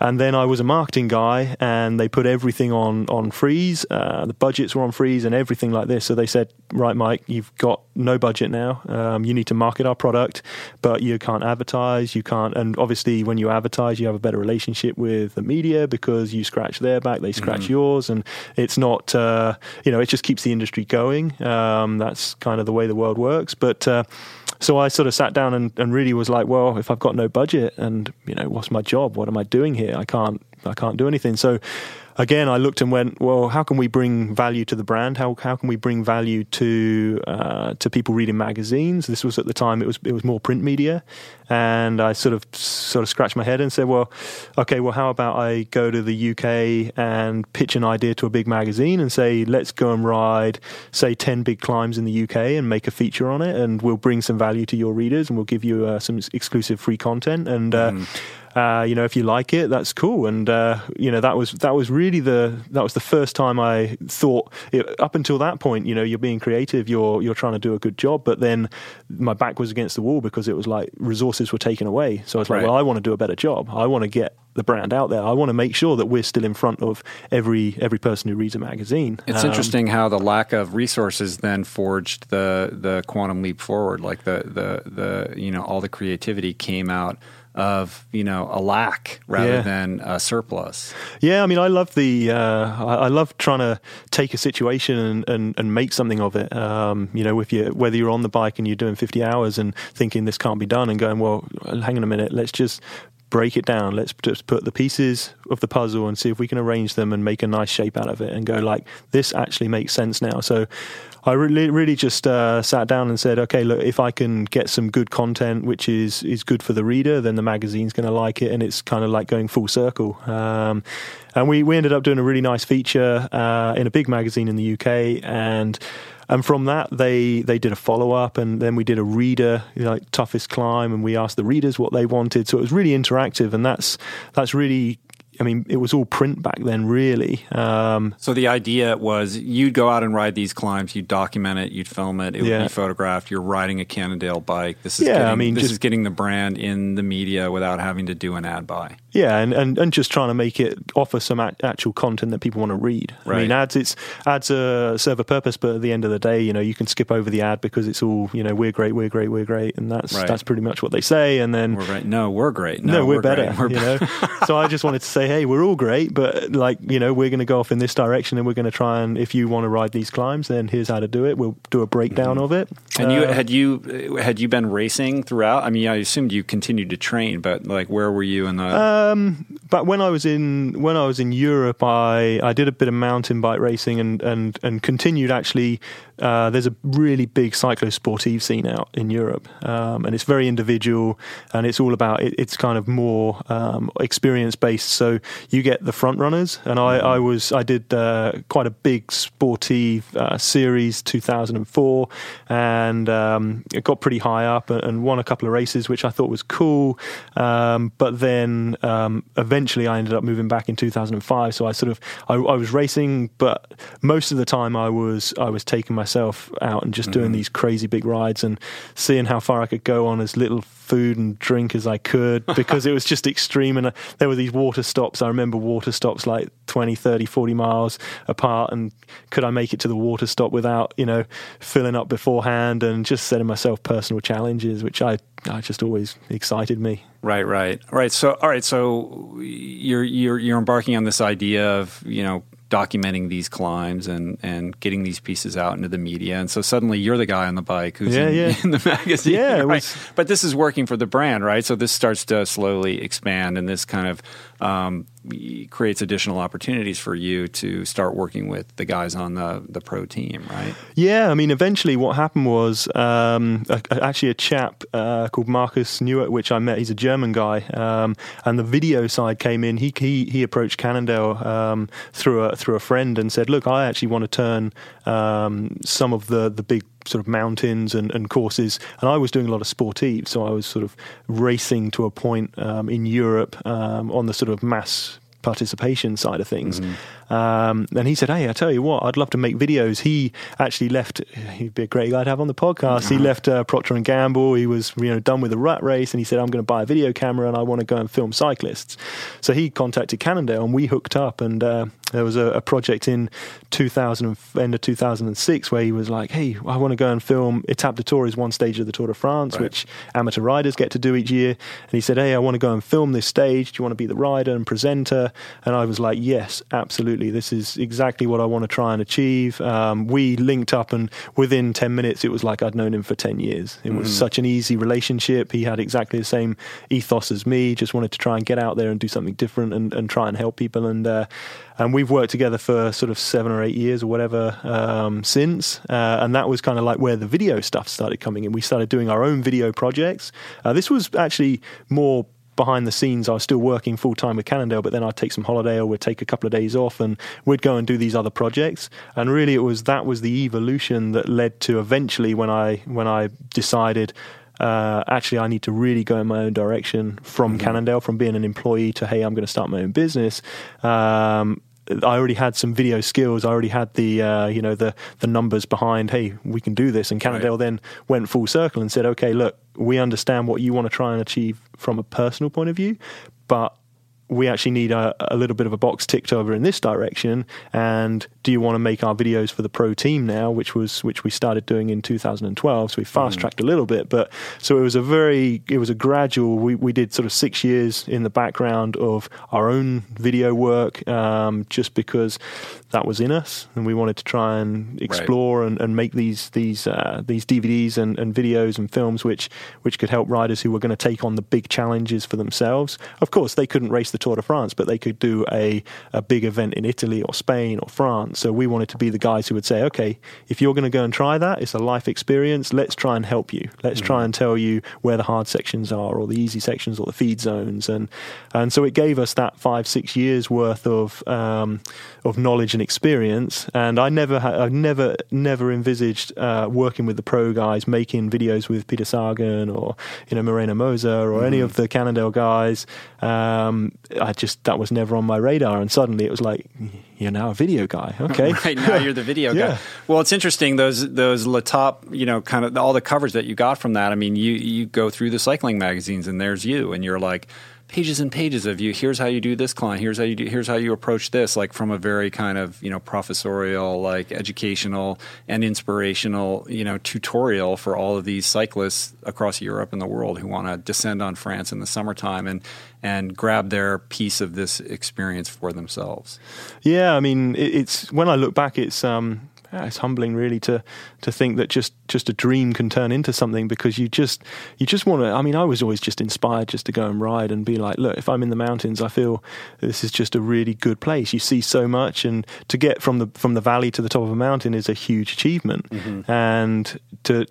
and then I was a marketing guy, and they put everything on on freeze. Uh, the budgets were on freeze, and everything like this. So they said, "Right, Mike, you've got no budget now. Um, you need to market our product, but you can't advertise. You can't. And obviously, when you advertise, you have a better relationship with the media because you scratch their back, they scratch yours, and it's not. Uh, you know, it just keeps the industry going. Um, that's kind of the way the world works. But uh, so I sort of sat down and, and really was like, well, if I've got no budget, and you know, what's my job? What am I doing here? I can't. I can't do anything. So again, I looked and went, well, how can we bring value to the brand? How how can we bring value to uh, to people reading magazines? This was at the time it was it was more print media, and I sort of sort of scratched my head and said, well, okay, well, how about I go to the UK and pitch an idea to a big magazine and say, let's go and ride, say, ten big climbs in the UK and make a feature on it, and we'll bring some value to your readers and we'll give you uh, some exclusive free content and. Uh, uh, you know, if you like it, that's cool. And uh, you know, that was that was really the that was the first time I thought. It, up until that point, you know, you're being creative, you're you're trying to do a good job, but then my back was against the wall because it was like resources were taken away. So I was like, Right. well, I want to do a better job. I want to get the brand out there. I want to make sure that we're still in front of every every person who reads a magazine. It's Um, interesting how the lack of resources then forged the the quantum leap forward. Like the the the you know all the creativity came out of you know a lack rather Yeah. than a surplus. Yeah, I mean, I love the uh, I, love trying to take a situation and, and, and make something of it. Um, you know, if you whether you're on the bike and you're doing 50 hours and thinking this can't be done, and going, well, hang on a minute, let's just break it down. Let's just put the pieces of the puzzle and see if we can arrange them and make a nice shape out of it and go like this actually makes sense now. So I really, really just uh, sat down and said, okay, look, if I can get some good content, which is is good for the reader, then the magazine's going to like it, and it's kind of like going full circle. Um, and we we ended up doing a really nice feature uh, in a big magazine in the UK, and and from that they they did a follow up, and then we did a reader you know, like toughest climb, and we asked the readers what they wanted. So it was really interactive, and that's that's really I mean, it was all print back then, really. Um, so the idea was you'd go out and ride these climbs, you'd document it, you'd film it, it would be photographed. You're riding a Cannondale bike. This is yeah, getting, I mean, this just, is getting the brand in the media without having to do an ad buy. Yeah, and, and, and just trying to make it offer some actual content that people want to read. Right. I mean, ads it's ads uh, serve a purpose, but at the end of the day, you know, you can skip over the ad because it's all you know, we're great, we're great, we're great, and that's right. that's pretty much what they say. And then we're right. No, we're great. No, no we're, we're, better. We're you know, so I just wanted to say, hey, we're all great, but like you know, we're going to go off in this direction, and we're going to try and if you want to ride these climbs, then here's how to do it. We'll do a breakdown mm-hmm. of it. And uh, you had you had you been racing throughout? I mean, I assumed you continued to train, but like, where were you in the? Um, but when I was in when I was in Europe, I, I did a bit of mountain bike racing and and and continued actually uh, there's a really big cyclosportive scene out in Europe, um, and it's very individual, and it's all about it, it's kind of more um, experience based. So you get the front runners, and I, I was I did uh, quite a big sportive uh, series 2004, and um, it got pretty high up and, and, won a couple of races, which I thought was cool. Um, but then um, eventually I ended up moving back in 2005. So I sort of I, I was racing, but most of the time I was I was taking my myself out and just mm-hmm. doing these crazy big rides and seeing how far I could go on as little food and drink as I could because it was just extreme. And uh, there were these water stops. I remember water stops like 20, 30, 40 miles apart. And could I make it to the water stop without, you know, filling up beforehand and just setting myself personal challenges, which I, I just always excited me. Right, right, right. So, all right. So you're you're you're embarking on this idea of you know documenting these climbs and, and getting these pieces out into the media. And so suddenly you're the guy on the bike who's yeah, in, yeah. in, the magazine. Yeah, right? was... But this is working for the brand, right? So this starts to slowly expand and this kind of um, creates additional opportunities for you to start working with the guys on the, the pro team, right? Yeah, I mean, eventually what happened was um, a, actually a chap uh, called Marcus Newitt, which I met. He's a German guy, um, and the video side came in. He he, he approached Cannondale um, through a through a friend and said, "Look, I actually want to turn um, some of the the big sort of mountains and, and courses. And I was doing a lot of sportive, so I was sort of racing to a point um, in Europe um, on the sort of mass participation side of things. Mm-hmm. Um, and he said, "Hey, I tell you what, I'd love to make videos." He actually left. He'd be a great guy to have on the podcast. Uh-huh. He left uh, Procter and Gamble. He was you know done with the rat race, and he said, "I'm going to buy a video camera and I want to go and film cyclists." So he contacted Cannondale, and we hooked up. And uh, there was a, a, project in 2000 end of 2006 where he was like, "Hey, I want to go and film Etape du Tour is one stage of the Tour de France, right. which amateur riders get to do each year." And he said, "Hey, I want to go and film this stage. Do you want to be the rider and presenter?" And I was like, "Yes, absolutely." absolutely, this is exactly what I want to try and achieve. Um, we linked up, and within 10 minutes, it was like I'd known him for 10 years. It was mm. such an easy relationship. He had exactly the same ethos as me, just wanted to try and get out there and do something different and, and try and help people. And, uh, and we've worked together for sort of seven or eight years or whatever um, since. Uh, and that was kind of like where the video stuff started coming in. We started doing our own video projects. Uh, this was actually more behind the scenes, I was still working full time with Cannondale, but then I'd take some holiday or we'd take a couple of days off and we'd go and do these other projects. And really, it was that was the evolution that led to eventually when I when I decided. Uh, actually, I need to really go in my own direction from mm-hmm. Cannondale, from being an employee to hey, I'm going to start my own business. Um, I already had some video skills. I already had the uh, you know the the numbers behind. Hey, we can do this. And Cannondale right. then went full circle and said, okay, look, we understand what you want to try and achieve from a personal point of view, but we actually need a, a, little bit of a box ticked over in this direction. And do you want to make our videos for the pro team now, which was which we started doing in 2012? So we fast tracked mm. a little bit, but so it was a very it was a gradual. We we did sort of six years in the background of our own video work, um, just because that was in us, and we wanted to try and explore right. and, and make these these uh, these DVDs and, and videos and films which which could help riders who were going to take on the big challenges for themselves. Of course, they couldn't race the the Tour de France, but they could do a, a big event in Italy or Spain or France. So we wanted to be the guys who would say, okay, if you're going to go and try that, it's a life experience. Let's try and help you. Let's mm-hmm. try and tell you where the hard sections are or the easy sections or the feed zones. And, and so it gave us that five, six years worth of, um, of knowledge and experience. And I never, ha- I never, never envisaged uh, working with the pro guys, making videos with Peter Sagan or, you know, Moreno Moser or mm-hmm. any of the Cannondale guys. Um, I just that was never on my radar, and suddenly it was like you're now a video guy. Okay, right now you're the video yeah. guy. Well, it's interesting those those L'Etape, you know, kind of all the coverage that you got from that. I mean, you you go through the cycling magazines, and there's you, and you're like pages and pages of you. Here's how you do this client. Here's how you do. Here's how you approach this. Like from a very kind of you know professorial, like educational and inspirational you know tutorial for all of these cyclists across Europe and the world who want to descend on France in the summertime and and grab their piece of this experience for themselves. Yeah, I mean, it's when I look back, it's um, it's humbling really to to think that just just a dream can turn into something because you just you just want to I mean I was always just inspired just to go and ride and be like look if I'm in the mountains I feel this is just a really good place. You see so much and to get from the from the valley to the top of a mountain is a huge achievement. Mm-hmm. and to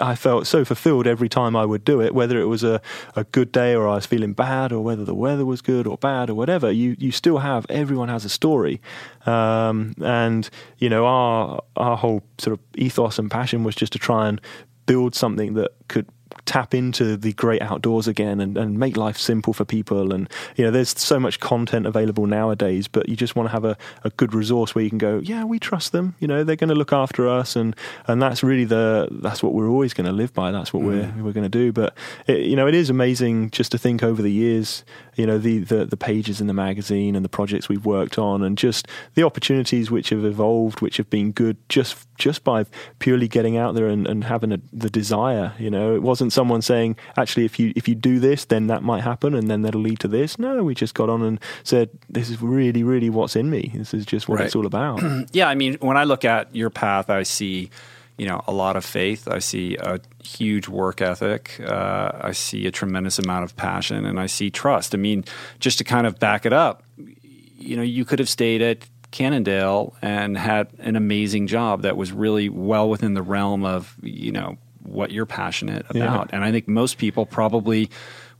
I felt so fulfilled every time I would do it whether it was a, a good day or I was feeling bad or whether the weather was good or bad or whatever you you still have everyone has a story. Um, and you know our our whole sort of ethos and passion was just to try and build something that could tap into the great outdoors again and, and make life simple for people. And, you know, there's so much content available nowadays, but you just want to have a, a good resource where you can go, yeah, we trust them. You know, they're going to look after us. And, and that's really the, that's what we're always going to live by. That's what mm. we're, we're going to do. But, it, you know, it is amazing just to think over the years, you know, the, the, the pages in the magazine and the projects we've worked on and just the opportunities which have evolved, which have been good just, just by purely getting out there and, and having a, the desire, you know, it wasn't someone saying, actually, if you if you do this, then that might happen, and then that'll lead to this. No, we just got on and said, this is really, really what's in me. This is just what right. it's all about. yeah, I mean, when I look at your path, I see, you know, a lot of faith. I see a huge work ethic. Uh, I see a tremendous amount of passion, and I see trust. I mean, just to kind of back it up, you know, you could have stayed at Cannondale and had an amazing job that was really well within the realm of you know what you're passionate about. Yeah. And I think most people probably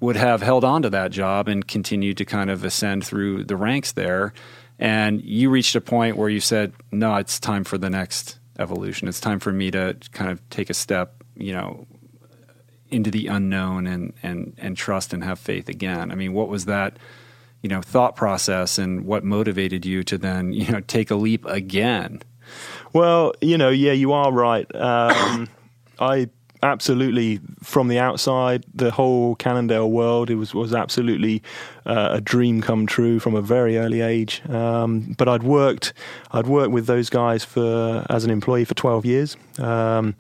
would have held on to that job and continued to kind of ascend through the ranks there. And you reached a point where you said, no, it's time for the next evolution. It's time for me to kind of take a step, you know, into the unknown and, and, and trust and have faith again. I mean, what was that, you know, thought process and what motivated you to then, you know, take a leap again? Well, you know, yeah, you are right. Um, I absolutely from the outside, the whole Cannondale world it was was absolutely uh, a dream come true from a very early age. Um, but I'd worked I'd worked with those guys for as an employee for twelve years. Um,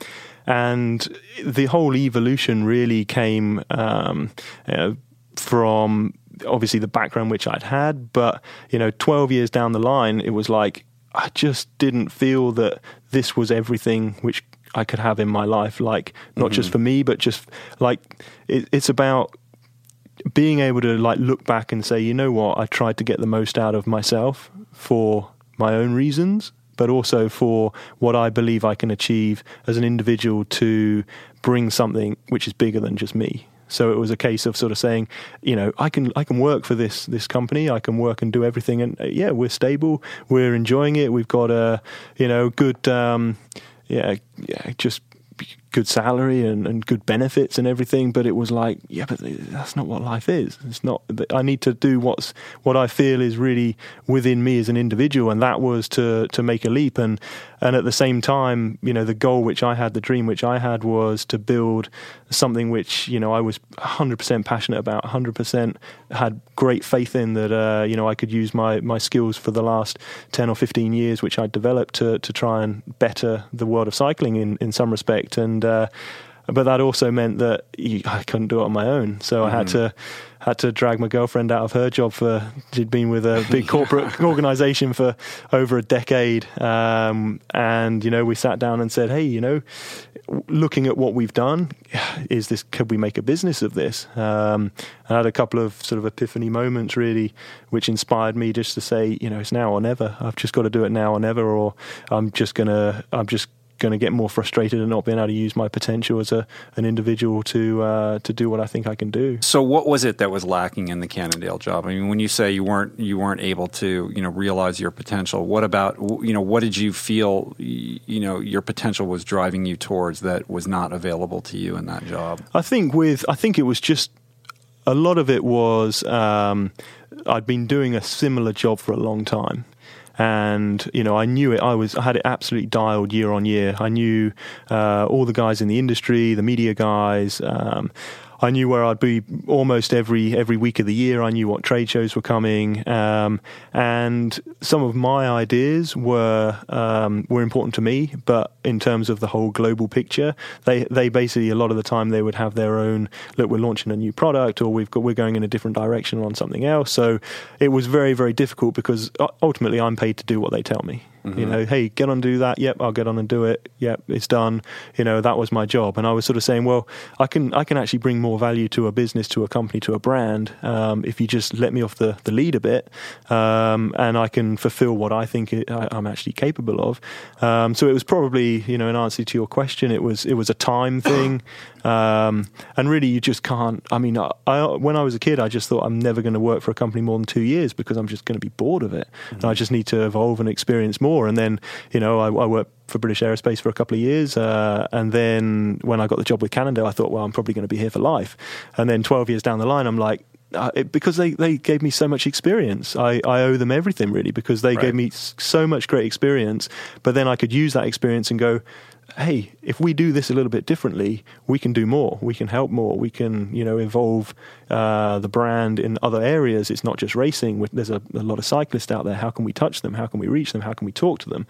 and the whole evolution really came um, uh, from obviously the background which I'd had, but you know, 12 years down the line, it was like I just didn't feel that this was everything which I could have in my life. Like not mm-hmm. just for me, but just like it, it's about being able to like look back and say, you know what, I tried to get the most out of myself for my own reasons, but also for what I believe I can achieve as an individual to bring something which is bigger than just me. So it was a case of sort of saying, you know, I can I can work for this this company. I can work and do everything, and uh, yeah, we're stable. We're enjoying it. We've got a you know good. Um, yeah, yeah, just good salary and, and good benefits and everything, but it was like, yeah, but that's not what life is. It's not. I need to do what's what I feel is really within me as an individual, and that was to to make a leap. And and at the same time, you know, the goal which I had, the dream which I had, was to build something which you know I was 100% passionate about, 100% had great faith in that. Uh, you know, I could use my my skills for the last 10 or 15 years, which I developed to to try and better the world of cycling in in some respect, and. Uh, but that also meant that I couldn't do it on my own. So mm-hmm. I had mm-hmm. to had to drag my girlfriend out of her job for she'd been with a big corporate organization for over a decade, um, and you know we sat down and said, hey, you know, looking at what we've done, is this could we make a business of this? Um, I had a couple of sort of epiphany moments really, which inspired me just to say, you know, it's now or never. I've just got to do it now or never, or I'm just gonna I'm just going to get more frustrated and not being able to use my potential as a an individual to uh, to do what I think I can do. So, what was it that was lacking in the Cannondale job? I mean, when you say you weren't you weren't able to you know realize your potential, what about you know what did you feel you know your potential was driving you towards that was not available to you in that job? I think with I think it was just a lot of it was um, I'd been doing a similar job for a long time and you know I knew it. I was I had it absolutely dialed year on year. I knew uh, all the guys in the industry, the media guys. Um, I knew where I'd be almost every every week of the year. I knew what trade shows were coming, um, and some of my ideas were um, were important to me. But in terms of the whole global picture, they they basically a lot of the time they would have their own look. We're launching a new product, or we've got we're going in a different direction on something else. So it was very very difficult because uh, ultimately I'm paid to do what they tell me. Mm-hmm. You know, hey, get on and do that. Yep, I'll get on and do it. Yep, it's done. You know, that was my job, and I was sort of saying, well, I can I can actually bring more value to a business, to a company, to a brand um, if you just let me off the the lead a bit, um, and I can fulfill what I think I, am actually capable of. Um, so it was probably, you know, in answer to your question, it was it was a time thing. Um, and really, you just can't. I mean, I, I, when I was a kid, I just thought I'm never going to work for a company more than two years because I'm just going to be bored of it, mm-hmm. and I just need to evolve and experience more. And then, you know, I, I worked for British Aerospace for a couple of years, uh, and then when I got the job with Cannondale, I thought, well, I'm probably going to be here for life. And then 12 years down the line, I'm like, uh, it, because they, they gave me so much experience. I, I owe them everything really because they right. gave me so much great experience. But then I could use that experience and go, hey, if we do this a little bit differently, we can do more. We can help more. We can, you know, evolve uh, the brand in other areas. It's not just racing. There's a, a, lot of cyclists out there. How can we touch them? How can we reach them? How can we talk to them?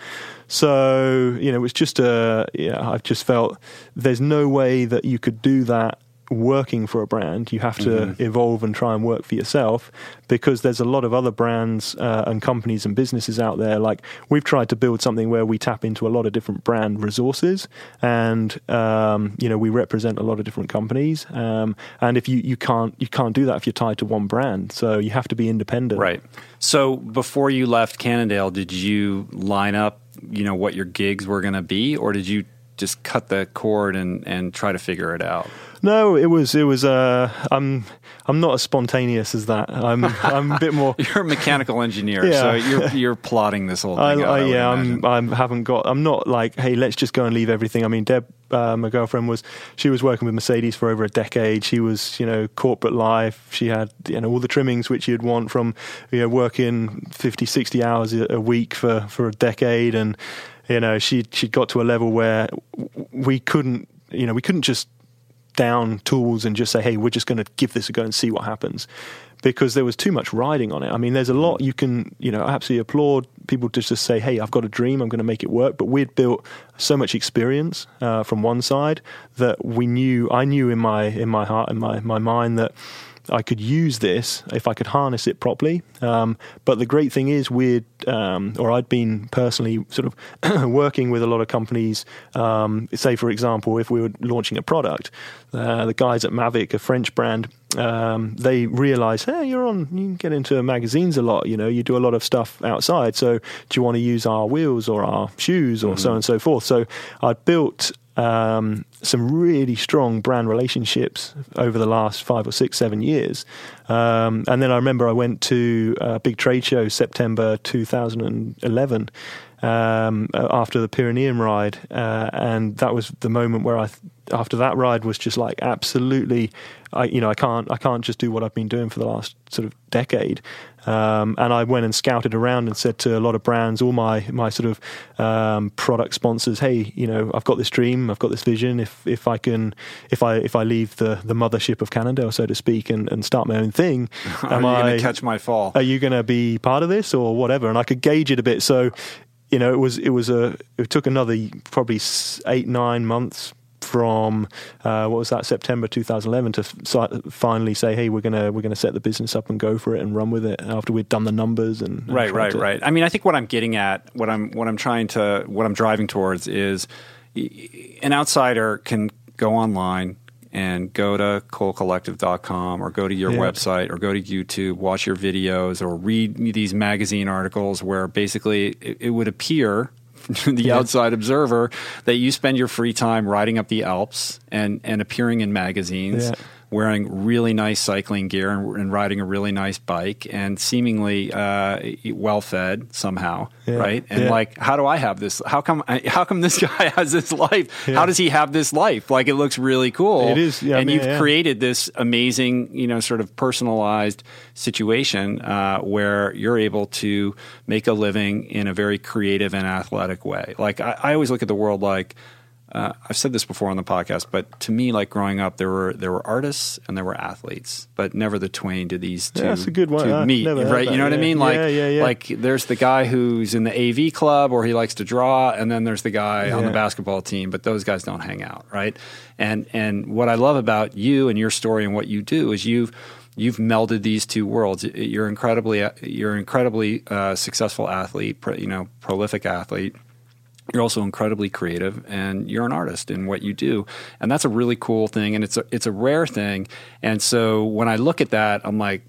So, you know, it's just a, yeah, I've just felt there's no way that you could do that working for a brand. You have to mm-hmm. evolve and try and work for yourself because there's a lot of other brands uh, and companies and businesses out there. Like we've tried to build something where we tap into a lot of different brand resources, and um, you know we represent a lot of different companies. Um, and if you you can't you can't do that if you're tied to one brand, so you have to be independent. Right. So before you left Cannondale, did you line up? You know what your gigs were going to be, or did you just cut the cord and, and try to figure it out? No, it was it was. Uh, I'm I'm not as spontaneous as that. I'm I'm a bit more. you're a mechanical engineer, yeah. so you're you're plotting this whole thing. I, out, I, yeah, I'm I haven't got. I'm not like, hey, let's just go and leave everything. I mean, Deb, uh, my girlfriend was she was working with Mercedes for over a decade. She was you know corporate life. She had you know all the trimmings which you'd want from you know working 50, 60 hours a week for for a decade and you know she she got to a level where we couldn't you know we couldn't just down tools and just say, hey, we're just going to give this a go and see what happens. Because there was too much riding on it. I mean, there's a lot you can, you know, absolutely applaud people to just say, hey, I've got a dream, I'm going to make it work. But we'd built so much experience uh, from one side that we knew, I knew in my in my heart, in my my mind that I could use this if I could harness it properly. Um, but the great thing is, we'd um, or I'd been personally sort of working with a lot of companies. Um, say, for example, if we were launching a product, uh, the guys at Mavic, a French brand, um, they realize, hey, you're on, you get into magazines a lot, you know, you do a lot of stuff outside. So do you want to use our wheels or our shoes or mm-hmm. so on and so forth? So I built um, some really strong brand relationships over the last five or six, seven years. Um, and then I remember I went to a big trade show September 2011 um, after the Pyrenean ride, uh, and that was the moment where I, after that ride, was just like absolutely, I you know I can't I can't just do what I've been doing for the last sort of decade. Um, and I went and scouted around and said to a lot of brands, all my my sort of um, product sponsors, hey, you know, I've got this dream, I've got this vision. If if I can, if I if I leave the the mothership of Cannondale, so to speak, and, and start my own thing, are you going to catch my fall? Are you going to be part of this or whatever? And I could gauge it a bit. So you know, it was it was a it took another probably eight nine months from uh, what was that September 2011 to f- finally say, hey, we're gonna we're gonna set the business up and go for it and run with it after we'd done the numbers and, and right, right, to... right. I mean, I think what I'm getting at, what I'm what I'm trying to what I'm driving towards is an outsider can go online and go to colcollective.com or go to your yeah. website or go to YouTube, watch your videos or read these magazine articles where basically it, it would appear the yeah. outside observer that you spend your free time riding up the Alps and, and appearing in magazines. Yeah wearing really nice cycling gear and, and riding a really nice bike and seemingly uh, well fed somehow, yeah. right? And yeah. like, how do I have this? How come? How come this guy has this life? Yeah. How does he have this life? Like, it looks really cool. It is, and you've created this amazing, you know, sort of personalized situation uh, where you're able to make a living in a very creative and athletic way. Like, I, I always look at the world like uh, I've said this before on the podcast, but to me, like growing up, there were there were artists and there were athletes, but never the twain did these two. Yeah, that's a good one. To meet, right? You know yeah. what I mean? Like, yeah, yeah, yeah. like there's the guy who's in the AV club or he likes to draw, and then there's the guy on the basketball team, but those guys don't hang out, right? And and what I love about you and your story and what you do is you've you've melded these two worlds. You're incredibly you're incredibly uh, successful athlete, you know, prolific athlete you're also incredibly creative and you're an artist in what you do and that's a really cool thing and it's a it's a rare thing and so when i look at that i'm like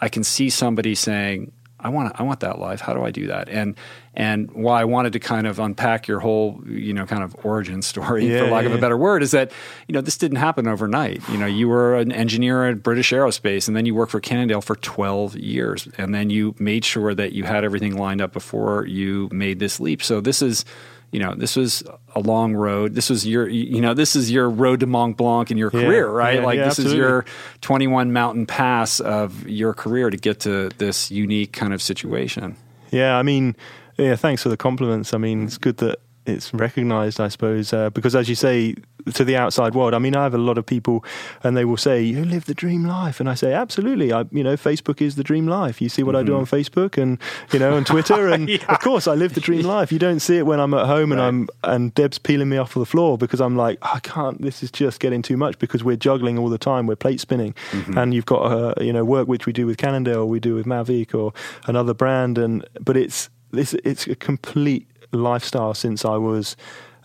i can see somebody saying i want i want that life. How do i do that? And and why i wanted to kind of unpack your whole you know kind of origin story yeah, for lack yeah. of a better word is that you know this didn't happen overnight you know you were an engineer at british aerospace and then you worked for cannondale for 12 years and then you made sure that you had everything lined up before you made this leap so this is you know, this was a long road. This was your, you know, this is your road to Mont Blanc in your yeah, career, right? Yeah, like yeah, this absolutely. is your 21 mountain pass of your career to get to this unique kind of situation. Yeah, I mean, yeah, thanks for the compliments. I mean, it's good that it's recognized, I suppose, uh, because as you say, to the outside world. I mean, I have a lot of people, and they will say, "You live the dream life," and I say, "Absolutely. I, you know, Facebook is the dream life. You see what mm-hmm. I do mm-hmm. on Facebook, and you know, on Twitter, and yeah. of course, I live the dream life. You don't see it when I'm at home and. I'm and Deb's peeling me off the floor because I'm like, I can't. This is just getting too much because we're juggling all the time. We're plate spinning, mm-hmm. and you've got uh, you know work which we do with Cannondale, or we do with Mavic or another brand, and but it's this it's a complete lifestyle since I was.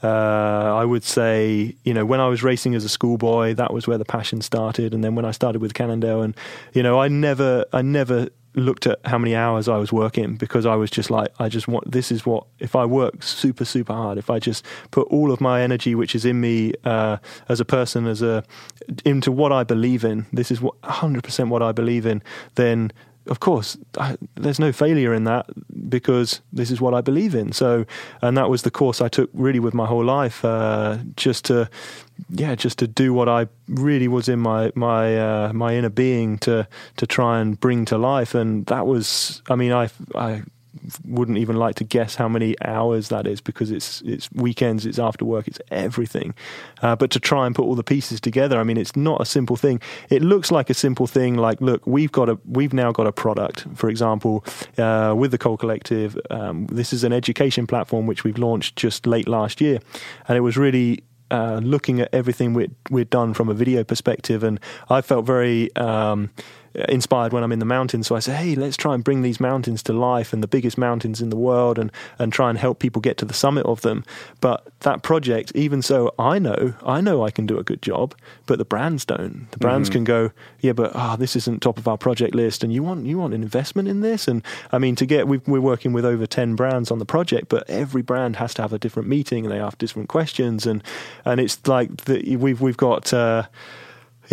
Uh, I would say, you know, when I was racing as a schoolboy, that was where the passion started. And then when I started with Cannondale, and you know, I never, I never looked at how many hours I was working because I was just like, I just want this is what if I work super super hard, if I just put all of my energy which is in me uh, as a person, as a into what I believe in, this is what 100% what I believe in, then of course, I, there's no failure in that because this is what I believe in. So, and that was the course I took really with my whole life, uh, just to, yeah, just to do what I really was in my my uh, my inner being to to try and bring to life. And that was, I mean, I I wouldn't even like to guess how many hours that is because it's it's weekends, it's after work, it's everything. Uh, but to try and put all the pieces together, I mean, it's not a simple thing. It looks like a simple thing. Like, look, we've got a we've now got a product. For example, uh, with the Col Collective, um, this is an education platform which we've launched just late last year, and it was really uh, looking at everything we'd, we'd done from a video perspective, and I felt very um, inspired when I'm in the mountains. So I say, hey, let's try and bring these mountains to life and the biggest mountains in the world and, and try and help people get to the summit of them. But that project, even so, I know, I know I can do a good job, but the brands don't. The brands mm-hmm. can go, yeah, but ah, oh, this isn't top of our project list, and you want you want an investment in this. And I mean, to get we are working with over ten brands on the project, but every brand has to have a different meeting, and they have different questions, and and it's like the, we've we've got. Uh,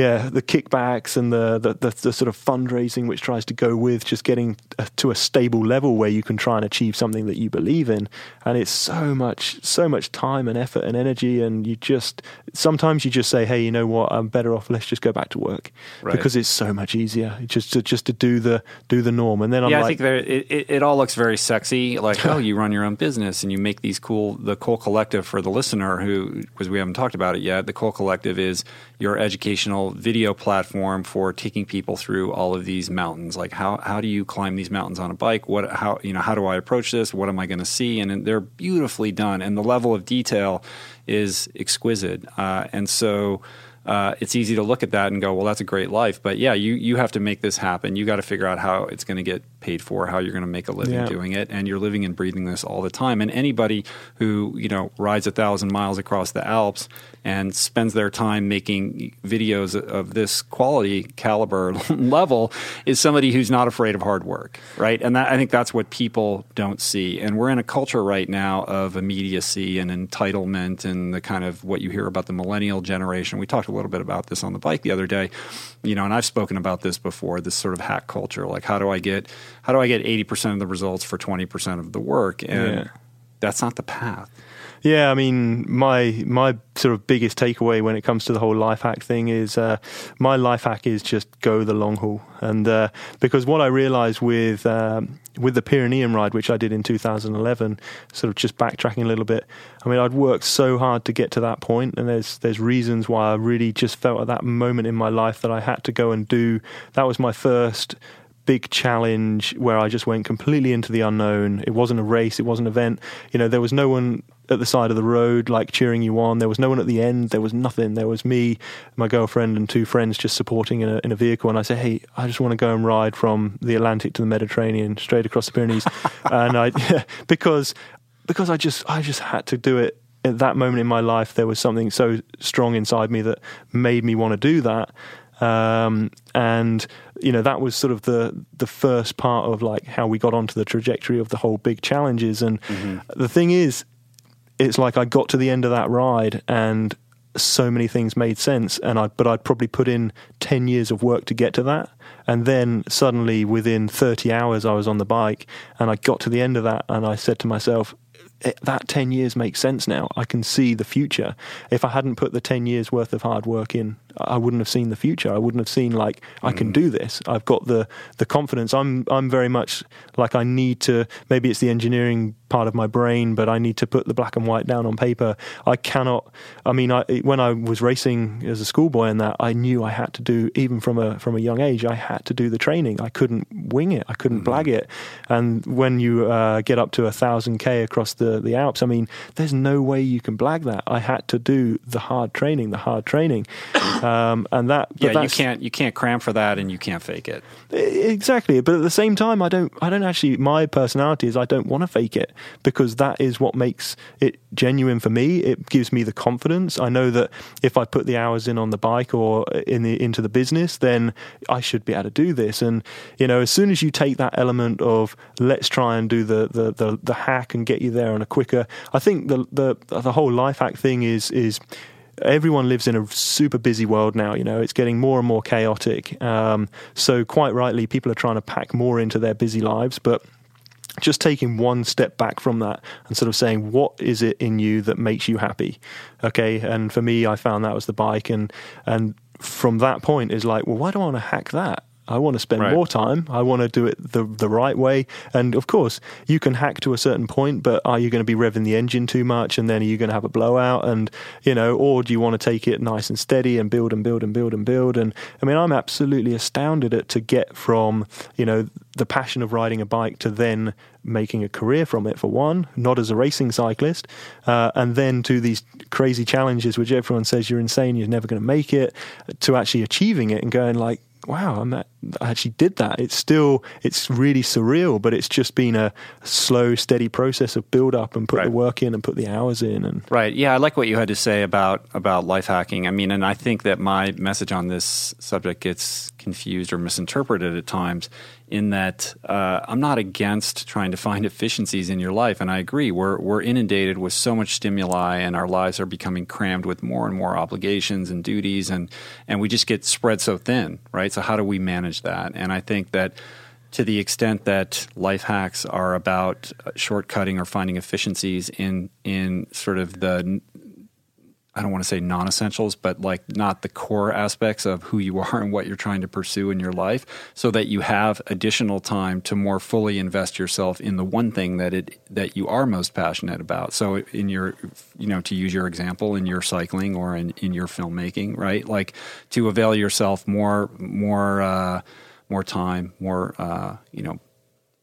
yeah, the kickbacks and the, the, the, the, sort of fundraising which tries to go with just getting uh, to a stable level where you can try and achieve something that you believe in. And it's so much, so much time and effort and energy. And you just, sometimes you just say, hey, you know what, I'm better off, let's just go back to work. Right. Because it's so much easier just to, just to do the, do the norm. And then I'm yeah, like, I think there, it, it, all looks very sexy. Like, oh, you run your own business and you make these cool, the Col Collective for the listener who, because we haven't talked about it yet, the Col Collective is your educational video platform for taking people through all of these mountains. Like how how do you climb these mountains on a bike? What how you know how do I approach this? What am I going to see? And they're beautifully done, and the level of detail is exquisite. Uh, and so uh, it's easy to look at that and go, well, that's a great life. But yeah, you, you have to make this happen. You got to figure out how it's going to get paid for, how you're going to make a living yeah. doing it. And you're living and breathing this all the time. And anybody who, you know, rides a thousand miles across the Alps and spends their time making videos of this quality caliber level is somebody who's not afraid of hard work, right? And that, I think that's what people don't see. And we're in a culture right now of immediacy and entitlement and the kind of what you hear about the millennial generation. We talked a little bit about this on the bike the other day, you know, and I've spoken about this before. This sort of hack culture, like how do I get how do I get eighty percent of the results for twenty percent of the work, and yeah. that's not the path. Yeah, I mean, my my sort of biggest takeaway when it comes to the whole life hack thing is uh, my life hack is just go the long haul, and uh, because what I realised with um, with the Pyrenean ride, which I did in 2011, sort of just backtracking a little bit. I mean, I'd worked so hard to get to that point, and there's there's reasons why I really just felt at that moment in my life that I had to go and do. That was my first big challenge where I just went completely into the unknown. It wasn't a race, it wasn't an event. You know, there was no one at the side of the road like cheering you on. There was no one at the end. There was nothing. There was me, my girlfriend, and two friends just supporting in a, in a vehicle. And I said, "Hey, I just want to go and ride from the Atlantic to the Mediterranean, straight across the Pyrenees." and I because because I just I just had to do it at that moment in my life. There was something so strong inside me that made me want to do that. Um, and you know that was sort of the the first part of like how we got onto the trajectory of the whole big challenges. And mm-hmm. the thing is, it's like I got to the end of that ride and so many things made sense and I but I'd probably put in 10 years of work to get to that and then suddenly within 30 hours I was on the bike and I got to the end of that and I said to myself it, that 10 years makes sense now. I can see the future. If I hadn't put the 10 years worth of hard work in, I wouldn't have seen the future. I wouldn't have seen like I can mm. do this. I've got the the confidence. I'm I'm very much like I need to maybe it's the engineering part of my brain, but I need to put the black and white down on paper. I cannot I mean I when I was racing as a schoolboy and that I knew I had to do even from a from a young age I had to do the training. I couldn't wing it. I couldn't mm. blag it. And when you uh, get up to a 1000k across the the, Alps. I mean, there's no way you can blag that. I had to do the hard training, the hard training, um, and that. yeah, you can't you can't cram for that, and you can't fake it. Exactly, but at the same time, I don't I don't actually. My personality is I don't want to fake it because that is what makes it genuine for me. It gives me the confidence. I know that if I put the hours in on the bike or in the into the business, then I should be able to do this. And you know, as soon as you take that element of let's try and do the the the, the hack and get you there on a quicker. I think the the the whole life hack thing is is everyone lives in a super busy world now. You know, it's getting more and more chaotic. Um, so quite rightly, people are trying to pack more into their busy lives, but just taking one step back from that and sort of saying what is it in you that makes you happy okay and for me i found that was the bike and and from that point is like well why do i want to hack that I want to spend right. more time. I want to do it the the right way. And of course, you can hack to a certain point, but are you going to be revving the engine too much, and then are you going to have a blowout? And you know, or do you want to take it nice and steady and build and build and build and build? And I mean, I'm absolutely astounded at to get from you know the passion of riding a bike to then making a career from it for one, not as a racing cyclist, uh, and then to these crazy challenges which everyone says you're insane, you're never going to make it, to actually achieving it and going like, wow, I'm at actually did that. It's still it's really surreal, but it's just been a slow, steady process of build up and put Right. the work in and put the hours in. And Right. Yeah, I like what you had to say about about life hacking. I mean, and I think that my message on this subject gets confused or misinterpreted at times. In that, uh, I'm not against trying to find efficiencies in your life, and I agree. We're we're inundated with so much stimuli, and our lives are becoming crammed with more and more obligations and duties, and and we just get spread so thin, right? So how do we manage that? And I think that to the extent that life hacks are about shortcutting or finding efficiencies in in sort of the I don't want to say non-essentials, but like not the core aspects of who you are and what you're trying to pursue in your life, so that you have additional time to more fully invest yourself in the one thing that it that you are most passionate about. So in your, you know, to use your example in your cycling or in, in your filmmaking, right? Like to avail yourself more more uh, more time, more uh, you know,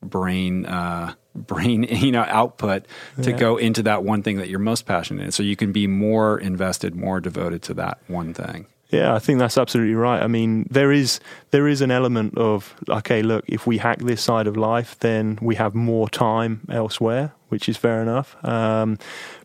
brain uh, brain you know output to Yeah. go into that one thing that you're most passionate in so you can be more invested more devoted to that one thing Yeah, I think that's absolutely right. I mean, there is there is an element of okay, look, if we hack this side of life, then we have more time elsewhere, which is fair enough. Um,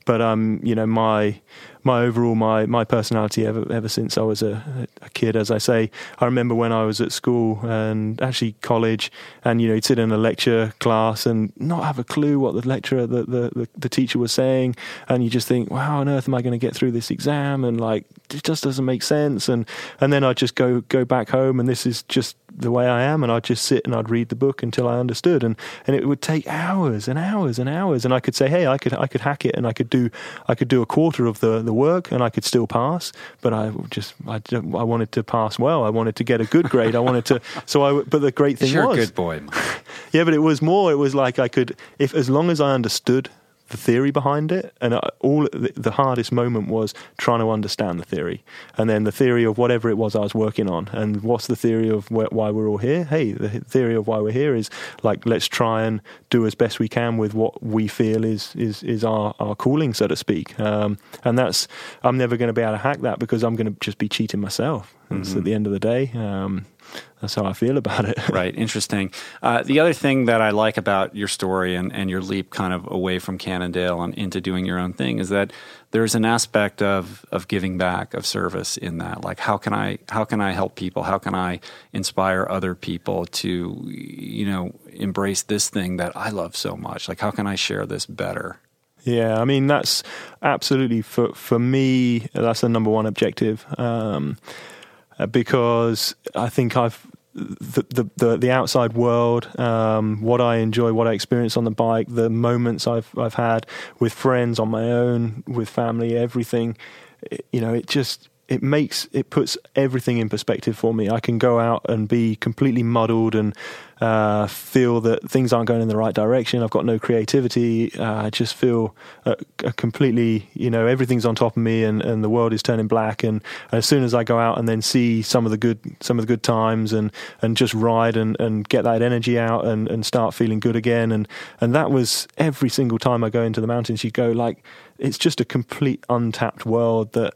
but um, you know, my my overall my my personality ever ever since I was a, a kid, as I say, I remember when I was at school and actually college, and you know, you'd sit in a lecture class and not have a clue what the lecturer the the, the, the teacher was saying, and you just think, wow, how on earth am I going to get through this exam? And like, it just doesn't make sense. And and then I'd just go go back home, and this is just the way I am, and I'd just sit and I'd read the book until I understood, and and it would take hours and hours and hours, and I could say, hey, I could I could hack it, and I could do I could do a quarter of the the work, and I could still pass, but I just I, I wanted to pass well, I wanted to get a good grade, I wanted to, so I but the great thing you're was a good boy yeah, but it was more. It was like I could, if as long as I understood the theory behind it, and all the, the hardest moment was trying to understand the theory, and then the theory of whatever it was I was working on, and what's the theory of why we're all here? Hey, the theory of why we're here is like let's try and do as best we can with what we feel is is is our our calling, so to speak. Um, and that's I'm never going to be able to hack that because I'm going to just be cheating myself. That's at the end of the day. Um, that's how I feel about it. right interesting. Uh, the other thing that i like about your story and, and your leap kind of away from cannondale and into doing your own thing is that there's an aspect of of giving back of service in that. Like how can i how can i help people? How can i inspire other people to you know embrace this thing that i love so much? Like how can i share this better? Yeah, I mean that's absolutely for for me. That's the number one objective. Um, because I think I've the the the, the outside world, um, what I enjoy, what I experience on the bike, the moments I've I've had with friends on my own, with family, everything. you know, it just it makes it puts everything in perspective for me. I can go out and be completely muddled and uh, feel that things aren't going in the right direction. I've got no creativity. Uh, I just feel uh, completely, you know, everything's on top of me, and, and the world is turning black. And as soon as I go out and then see some of the good, some of the good times, and and just ride and, and get that energy out, and, and start feeling good again. And and that was every single time I go into the mountains. You go like it's just a complete untapped world that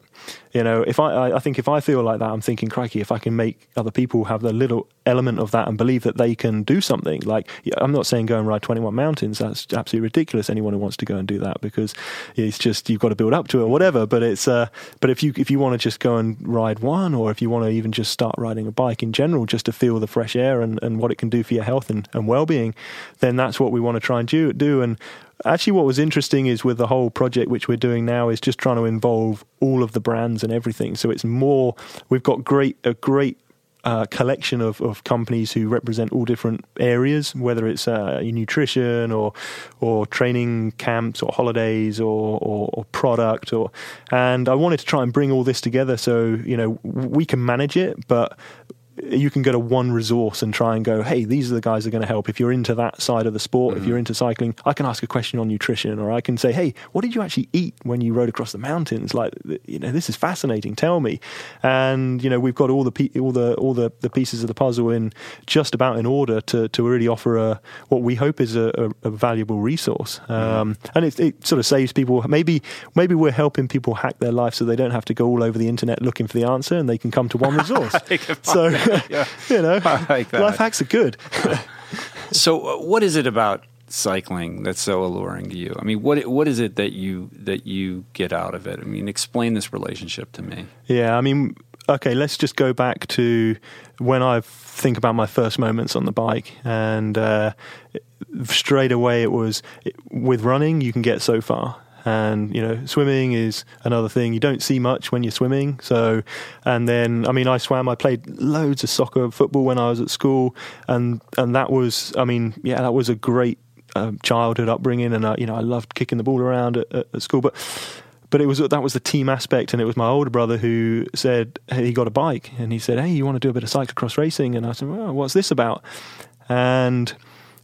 you know if I, I i think if i feel like that i'm thinking crikey if i can make other people have the little element of that and believe that they can do something like i'm not saying go and ride 21 mountains. That's absolutely ridiculous anyone who wants to go and do that because it's just you've got to build up to it or whatever. But it's uh but if you if you want to just go and ride one or if you want to even just start riding a bike in general just to feel the fresh air and, and what it can do for your health and, and well-being then that's what we want to try and do, do. And actually what was interesting is with the whole project which we're doing now is just trying to involve all of the brands and everything. So it's more we've got great a great uh, collection of, of companies who represent all different areas, whether it's uh, nutrition or or training camps or holidays or, or, or product or and I wanted to try and bring all this together so you know we can manage it, but you can go to one resource and try and go, hey, these are the guys that are going to help. If you're into that side of the sport, if you're into cycling, I can ask a question on nutrition, or I can say, hey, what did you actually eat when you rode across the mountains? Like, you know, this is fascinating. Tell me. And you know, we've got all the pe- all the all the, the pieces of the puzzle in just about in order to to really offer a what we hope is a, a, a valuable resource. Um, and it, it sort of saves people. Maybe maybe we're helping people hack their life so they don't have to go all over the internet looking for the answer, and they can come to one resource. so yeah. you know, like life hacks are good. so, uh, what is it about cycling that's so alluring to you? I mean, what what is it that you that you get out of it? I mean, explain this relationship to me. Yeah, I mean, okay, let's just go back to when I think about my first moments on the bike, and uh, straight away it was with running you can get so far and you know swimming is another thing. You don't see much when you're swimming. So and then i mean i swam i played loads of soccer football when i was at school. And and that was i mean yeah that was a great uh, childhood upbringing. And I, you know i loved kicking the ball around at, at, school. But but it was that was the team aspect. And it was my older brother who said hey, he got a bike. And he said hey you want to do a bit of cyclocross racing? And i said well, what's this about? And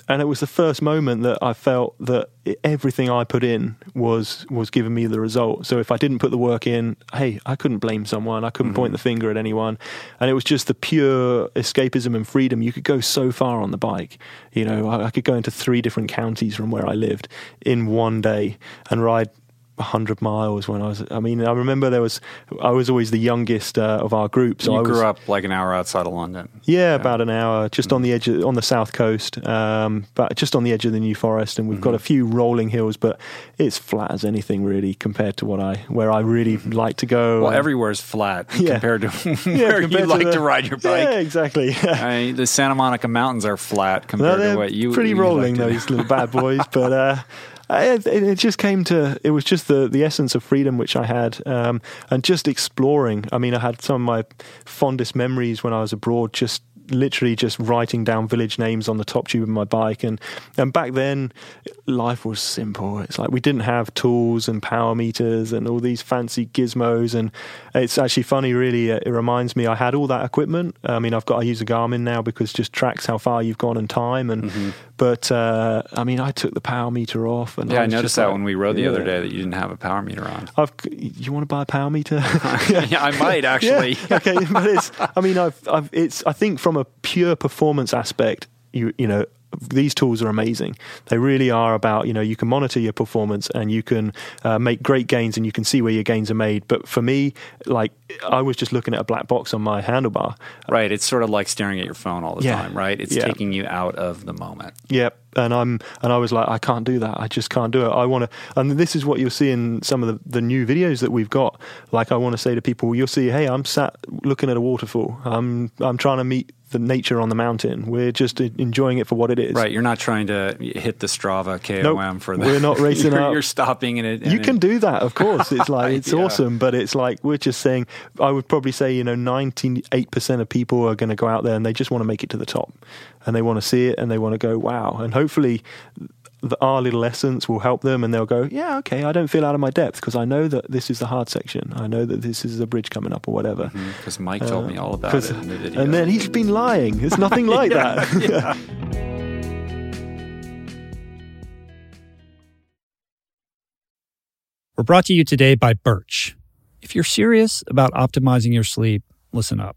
and it was the first moment that I felt that everything I put in was was giving me the result. So if I didn't put the work in, hey, I couldn't blame someone. I couldn't mm-hmm. point the finger at anyone, and it was just the pure escapism and freedom. You could go so far on the bike. You know, I, I could go into three different counties from where I lived in one day and ride 100 miles when I was. I mean, I remember there was. I was always the youngest uh, of our group. So you I grew was, up like an hour outside of London. Yeah, yeah. about an hour, just mm-hmm. on the edge, of, on the south coast, um, but just on the edge of the New Forest, and we've mm-hmm. got a few rolling hills, but it's flat as anything really compared to what I where I really mm-hmm. like to go. Well, everywhere's flat yeah. compared to where compared you like to, the, to, ride your bike. Yeah, exactly. I mean, the Santa Monica Mountains are flat compared no, to what you. Pretty you rolling like those little bad boys, but. Uh, it, it, just came to it was just the the essence of freedom which I had, um, and just exploring. I mean, I had some of my fondest memories when I was abroad, just literally just writing down village names on the top tube of my bike. And and back then life was simple. It's like we didn't have tools and power meters and all these fancy gizmos. And it's actually funny really. It reminds me I had all that equipment. I mean I've got I use a Garmin now because just tracks how far you've gone and time. And mm-hmm. But uh, I mean I took the power meter off and yeah I, I noticed that like, when we rode the yeah. other day that you didn't have a power meter on I've, you want to buy a power meter yeah I might actually yeah. okay but it's I mean I've, I've it's I think from a pure performance aspect, you you know these tools are amazing. They really are about, you know, you can monitor your performance and you can uh, make great gains and you can see where your gains are made. But for me, like, I was just looking at a black box on my handlebar. Right. It's sort of like staring at your phone all the yeah. time, right? It's yeah. taking you out of the moment. Yep. And I'm, and I was like, I can't do that. I just can't do it. I want to, and this is what you'll see in some of the, the new videos that we've got. Like, I want to say to people, you'll see, hey, I'm sat looking at a waterfall. I'm, I'm trying to meet the nature on the mountain. We're just enjoying it for what it is. Right. You're not trying to hit the Strava KOM nope, for that. We're not racing you're, up. You're stopping in it. You can do that, of course. It's like it's yeah. awesome, but it's like we're just saying. I would probably say you know 98 percent of people are going to go out there and they just want to make it to the top, and they want to see it and they want to go wow, and hopefully the, our little essence will help them and they'll go, yeah, okay, I don't feel out of my depth because I know that this is the hard section. I know that this is a bridge coming up or whatever. Because mm-hmm, Mike uh, told me all about it in the video. And then he's been lying. It's nothing like yeah, that. Yeah. We're brought to you today by Birch. If you're serious about optimizing your sleep, listen up.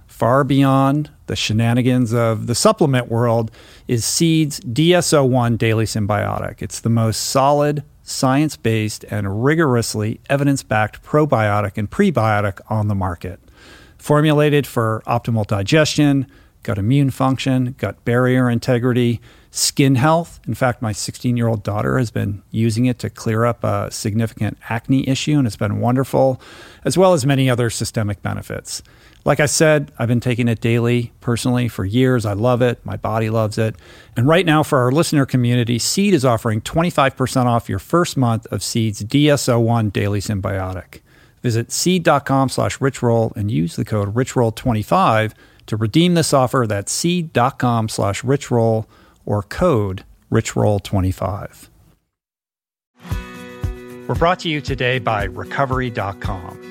far beyond the shenanigans of the supplement world is Seed's DS-01 Daily Synbiotic. It's the most solid, science based, and rigorously evidence backed probiotic and prebiotic on the market. Formulated for optimal digestion, gut immune function, gut barrier integrity, skin health. In fact, my 16 year old daughter has been using it to clear up a significant acne issue, and it's been wonderful, as well as many other systemic benefits. Like I said, I've been taking it daily personally for years. I love it. My body loves it. And right now, for our listener community, Seed is offering 25% off your first month of Seed's DS-01 Daily Synbiotic. Visit seed.com slash richroll and use the code richroll25 to redeem this offer. That's seed.com slash richroll or code richroll25. We're brought to you today by recovery.com.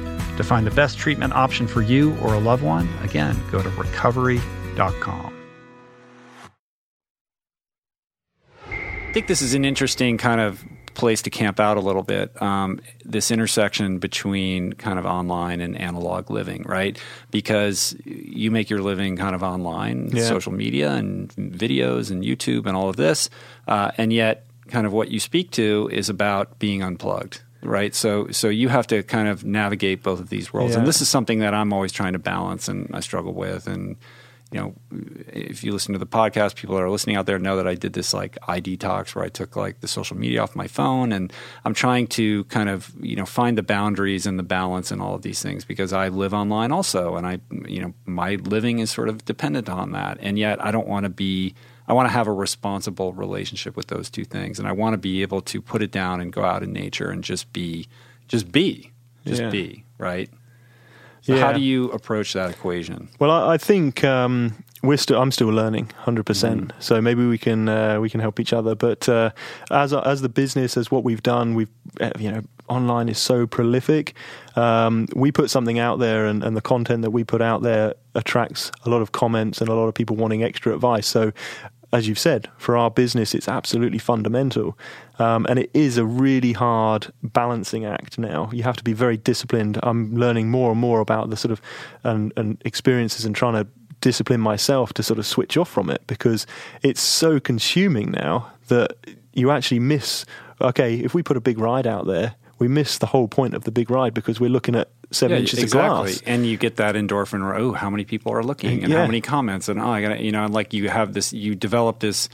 To find the best treatment option for you or a loved one, again, go to recovery.com. I think this is an interesting kind of place to camp out a little bit. Um, this intersection between kind of online and analog living, right? Because you make your living kind of online, yeah. social media and videos and YouTube and all of this, uh, and yet kind of what you speak to is about being unplugged right? So so you have to kind of navigate both of these worlds, yeah. and this is something that I'm always trying to balance and I struggle with. And you know, if you listen to the podcast, people that are listening out there know that I did this like eye detox where I took like the social media off my phone, and I'm trying to kind of you know find the boundaries and the balance and all of these things because I live online also, and I you know my living is sort of dependent on that, and yet I don't want to be I want to have a responsible relationship with those two things, and I want to be able to put it down and go out in nature and just be, just be, just yeah. be, right? So yeah. how do you approach that equation? Well, I, I think um, we're still. I'm still learning, hundred mm. percent. So maybe we can uh, we can help each other. But uh, as as the business, as what we've done, we've uh, you know online is so prolific. Um, we put something out there, and, and the content that we put out there attracts a lot of comments and a lot of people wanting extra advice. So as you've said, for our business, it's absolutely fundamental. Um, and it is a really hard balancing act now. You have to be very disciplined. I'm learning more and more about the sort of and, and experiences and trying to discipline myself to sort of switch off from it because it's so consuming now that you actually miss. Okay, if we put a big ride out there, we miss the whole point of the big ride because we're looking at seven yeah, inches exactly. of glass. And you get that endorphin, where, oh, how many people are looking and yeah. how many comments, and oh, I got you know, like you have this, you develop this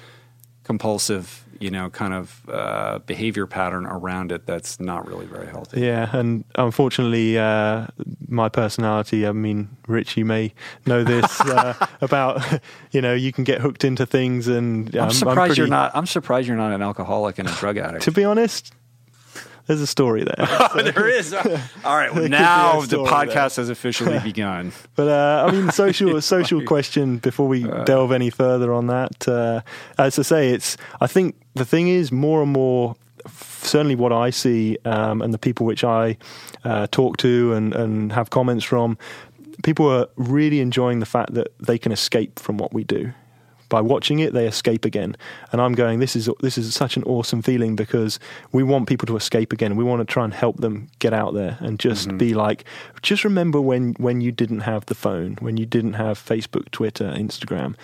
compulsive, you know, kind of uh, behavior pattern around it that's not really very healthy. Yeah, and unfortunately, uh, my personality. I mean, Rich, you may know this uh, about. You know, you can get hooked into things, and I'm um, surprised pretty- you're not. I'm surprised you're not an alcoholic and a drug addict. To be honest, there's a story there. there is. All right. There be now the podcast has officially begun. But uh, I mean, social social question before we delve any further on that. Uh, as I say, it's. I think the thing is more and more. Certainly, what I see um, and the people which I uh, talk to and, and have comments from, people are really enjoying the fact that they can escape from what we do. By watching it, they escape again, and I'm going. This is this is such an awesome feeling because we want people to escape again. We want to try and help them get out there and just be like, just remember when when you didn't have the phone, when you didn't have Facebook, Twitter, Instagram.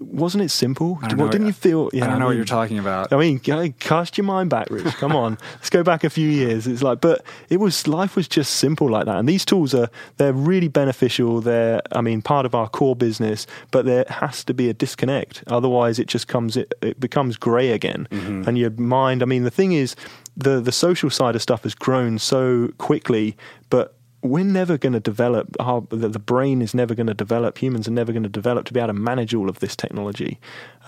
Wasn't it simple? I don't What- know. didn't you feel? I don't know what mean- you're talking about. I mean, cast your mind back, Rich. Come on, let's go back a few years. It's like, but it was life was just simple like that. And these tools are they're really beneficial. They're, I mean, part of our core business. But there has to be a disconnect. Otherwise, it just comes it, it becomes grey again. Mm-hmm. And your mind. I mean, the thing is, the the social side of stuff has grown so quickly, but we're never going to develop our, the, the brain is never going to develop humans are never going to develop to be able to manage all of this technology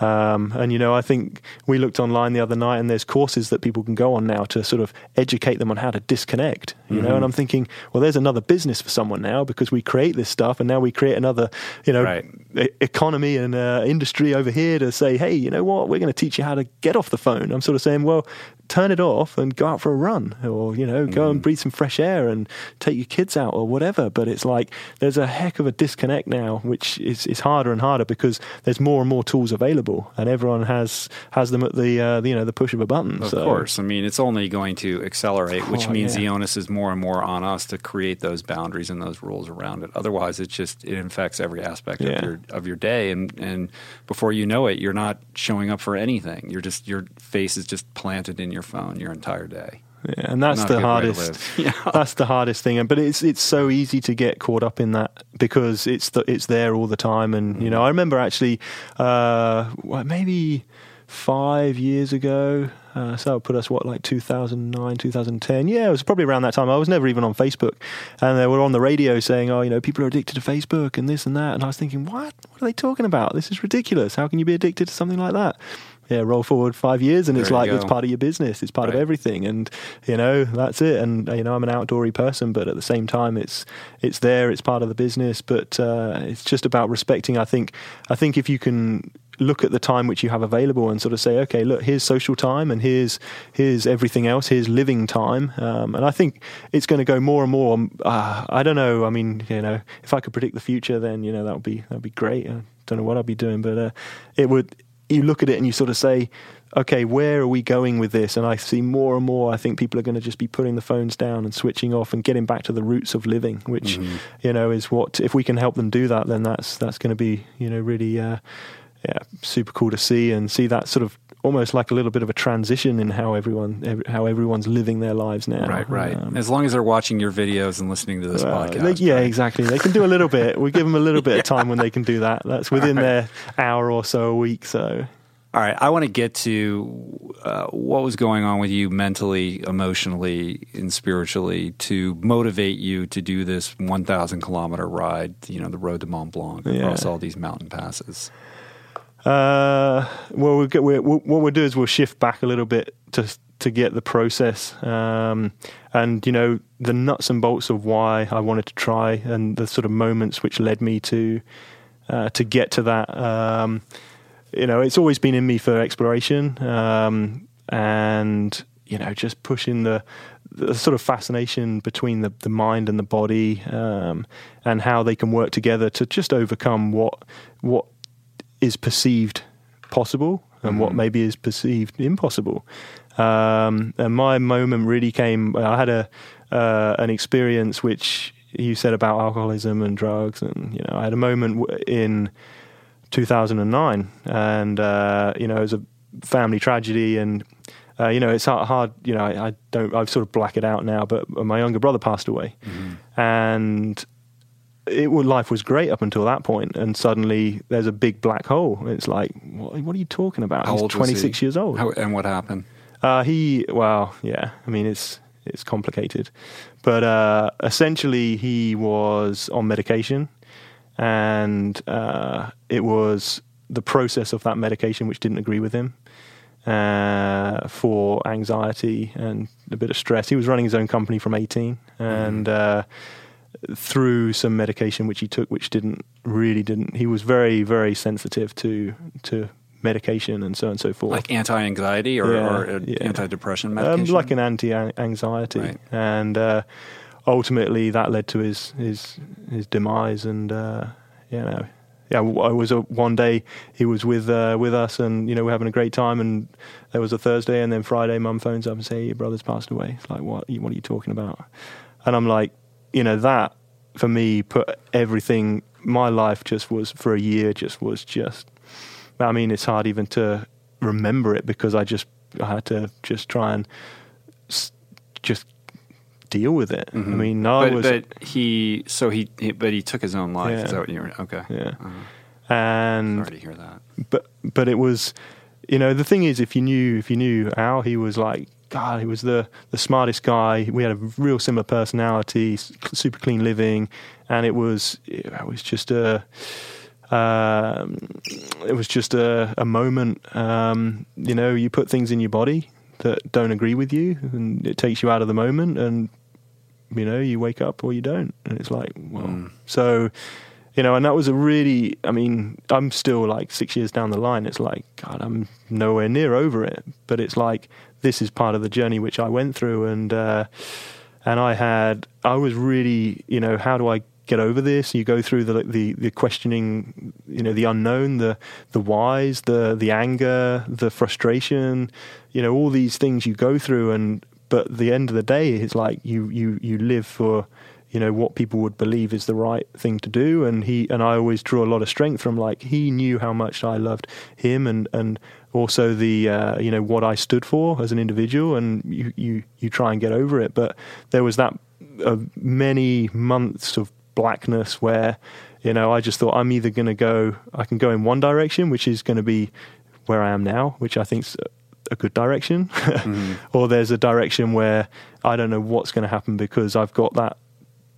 um, and you know i think we looked online the other night and there's courses that people can go on now to sort of educate them on how to disconnect you know? And i'm thinking well there's another business for someone now because we create this stuff and now we create another you know Right. e- economy and uh, industry over here to say hey you know what? We're going to teach you how to get off the phone. I'm sort of saying well turn it off and go out for a run or you know go and breathe some fresh air and take your kids out or whatever. But it's like there's a heck of a disconnect now which is, is harder and harder because there's more and more tools available and everyone has has them at the uh, you know the push of a button Of so course. I mean, it's only going to accelerate, which Oh, means yeah. the onus is more and more on us to create those boundaries and those rules around it. Otherwise, it just it infects every aspect Yeah. of your of your day, and and before you know it, you're not showing up for anything. You're just your face is just planted in your phone your entire day. Yeah, and that's Not the good way to hardest. Yeah. That's the hardest thing. But it's it's so easy to get caught up in that because it's the, it's there all the time. And you know, I remember actually, uh, maybe five years ago. Uh, so that would put us what like 2009, 2010. Yeah, it was probably around that time. I was never even on Facebook, and they were on the radio saying, "Oh, you know, people are addicted to Facebook and this and that." And I was thinking, "What? What are they talking about? This is ridiculous. How can you be addicted to something like that?" Yeah, roll forward five years, and it's There you like it's part of your business. It's part of everything, and you know that's it. And you know I'm an outdoorsy person, but at the same time, it's it's there. It's part of the business, but uh, it's just about respecting. I think I think if you can look at the time which you have available and sort of say, okay, look, here's social time, and here's here's everything else. Here's living time, um, and I think it's going to go more and more. Uh, I don't know. I mean, you know, if I could predict the future, then you know that would be that would be great. I don't know what I'd be doing, but uh, it would. You look at it and you sort of say, okay, where are we going with this? And I see more and more. I think people are going to just be putting the phones down and switching off and getting back to the roots of living, which you know is what. If we can help them do that, then that's that's going to be you know really uh, yeah super cool to see and see that sort of almost like a little bit of a transition in how everyone ev- how everyone's living their lives now. Right, right. Um, as long as they're watching your videos and listening to this well, podcast. they- yeah, right? exactly. They can do a little bit. We give them a little bit of time when they can do that. That's within their hour or so a week. So All right, I want to get to uh, what was going on with you mentally, emotionally, and spiritually to motivate you to do this 1,000 kilometer ride, you know, the road to Mont Blanc across Yeah. all these mountain passes. Uh, well, we'll get, we'll, what we'll do is we'll shift back a little bit to to get the process, um, and you know the nuts and bolts of why I wanted to try, and the sort of moments which led me to uh, to get to that. Um, you know, it's always been in me for exploration, um, and you know, just pushing the the sort of fascination between the, the mind and the body, um, and how they can work together to just overcome what what is perceived possible and what maybe is perceived impossible. Um, and my moment really came. I had a uh, an experience which you said about alcoholism and drugs, and you know, I had a moment in 2009, and uh, you know, it was a family tragedy, and uh, you know, it's hard, hard. You know, I, I don't. I've sort of blacked it out now, but my younger brother passed away, and it life was great up until that point, and suddenly there's a big black hole. It's like, what, what are you talking about? How He's old was 26 he? years old. How, and what happened? Uh, he, well, yeah. I mean, it's it's complicated, but uh, essentially, he was on medication, and uh, it was the process of that medication which didn't agree with him uh, for anxiety and a bit of stress. He was running his own company from 18, and uh, through some medication which he took, which didn't really didn't. He was very very sensitive to to medication and so on and so forth. Like anti-anxiety or, Yeah, or uh, yeah. anti-depression Um, medication? like an anti-anxiety, Right. and uh, ultimately that led to his his his demise. And uh, you know, yeah, I was a, one day he was with uh, with us, and you know we're having a great time. And there was a Thursday, and then Friday, Mum phones up and say your brother's passed away. It's like what? What are you talking about? And I'm like, you know, that for me put everything. My life just was for a year. Just was just. I mean, it's hard even to remember it because I just I had to just try and s- just deal with it. I mean, Mm-hmm. but, was but he, so he, he, but he took his own life. Is that what you were? Okay. yeah, Uh, and sorry to hear that. but but it was, you know, the thing is, if you knew if you knew how he was like. God, he was the, the smartest guy. We had a real similar personality, super clean living, and it was it was just a um, it was just a, a moment. Um, you know, you put things in your body that don't agree with you, and it takes you out of the moment, and you know, you wake up or you don't, and it's like, well, Mm. so you know, and that was a really. I mean, I'm still like six years down the line. It's like, God, I'm nowhere near over it, but it's like this is part of the journey which I went through, and uh, and I had, I was really, you know, how do I get over this? You go through the the, the questioning, you know, the unknown, the the whys, the the anger, the frustration, you know, all these things you go through, and but the end of the day, it's like you you you live for you know what people would believe is the right thing to do and he and I always draw a lot of strength from like he knew how much I loved him and and also the uh, you know what I stood for as an individual and you you you try and get over it. But there was that uh, many months of blackness where you know I just thought I'm either going to go I can go in one direction which is going to be where I am now which I think's a good direction or there's a direction where I don't know what's going to happen because I've got that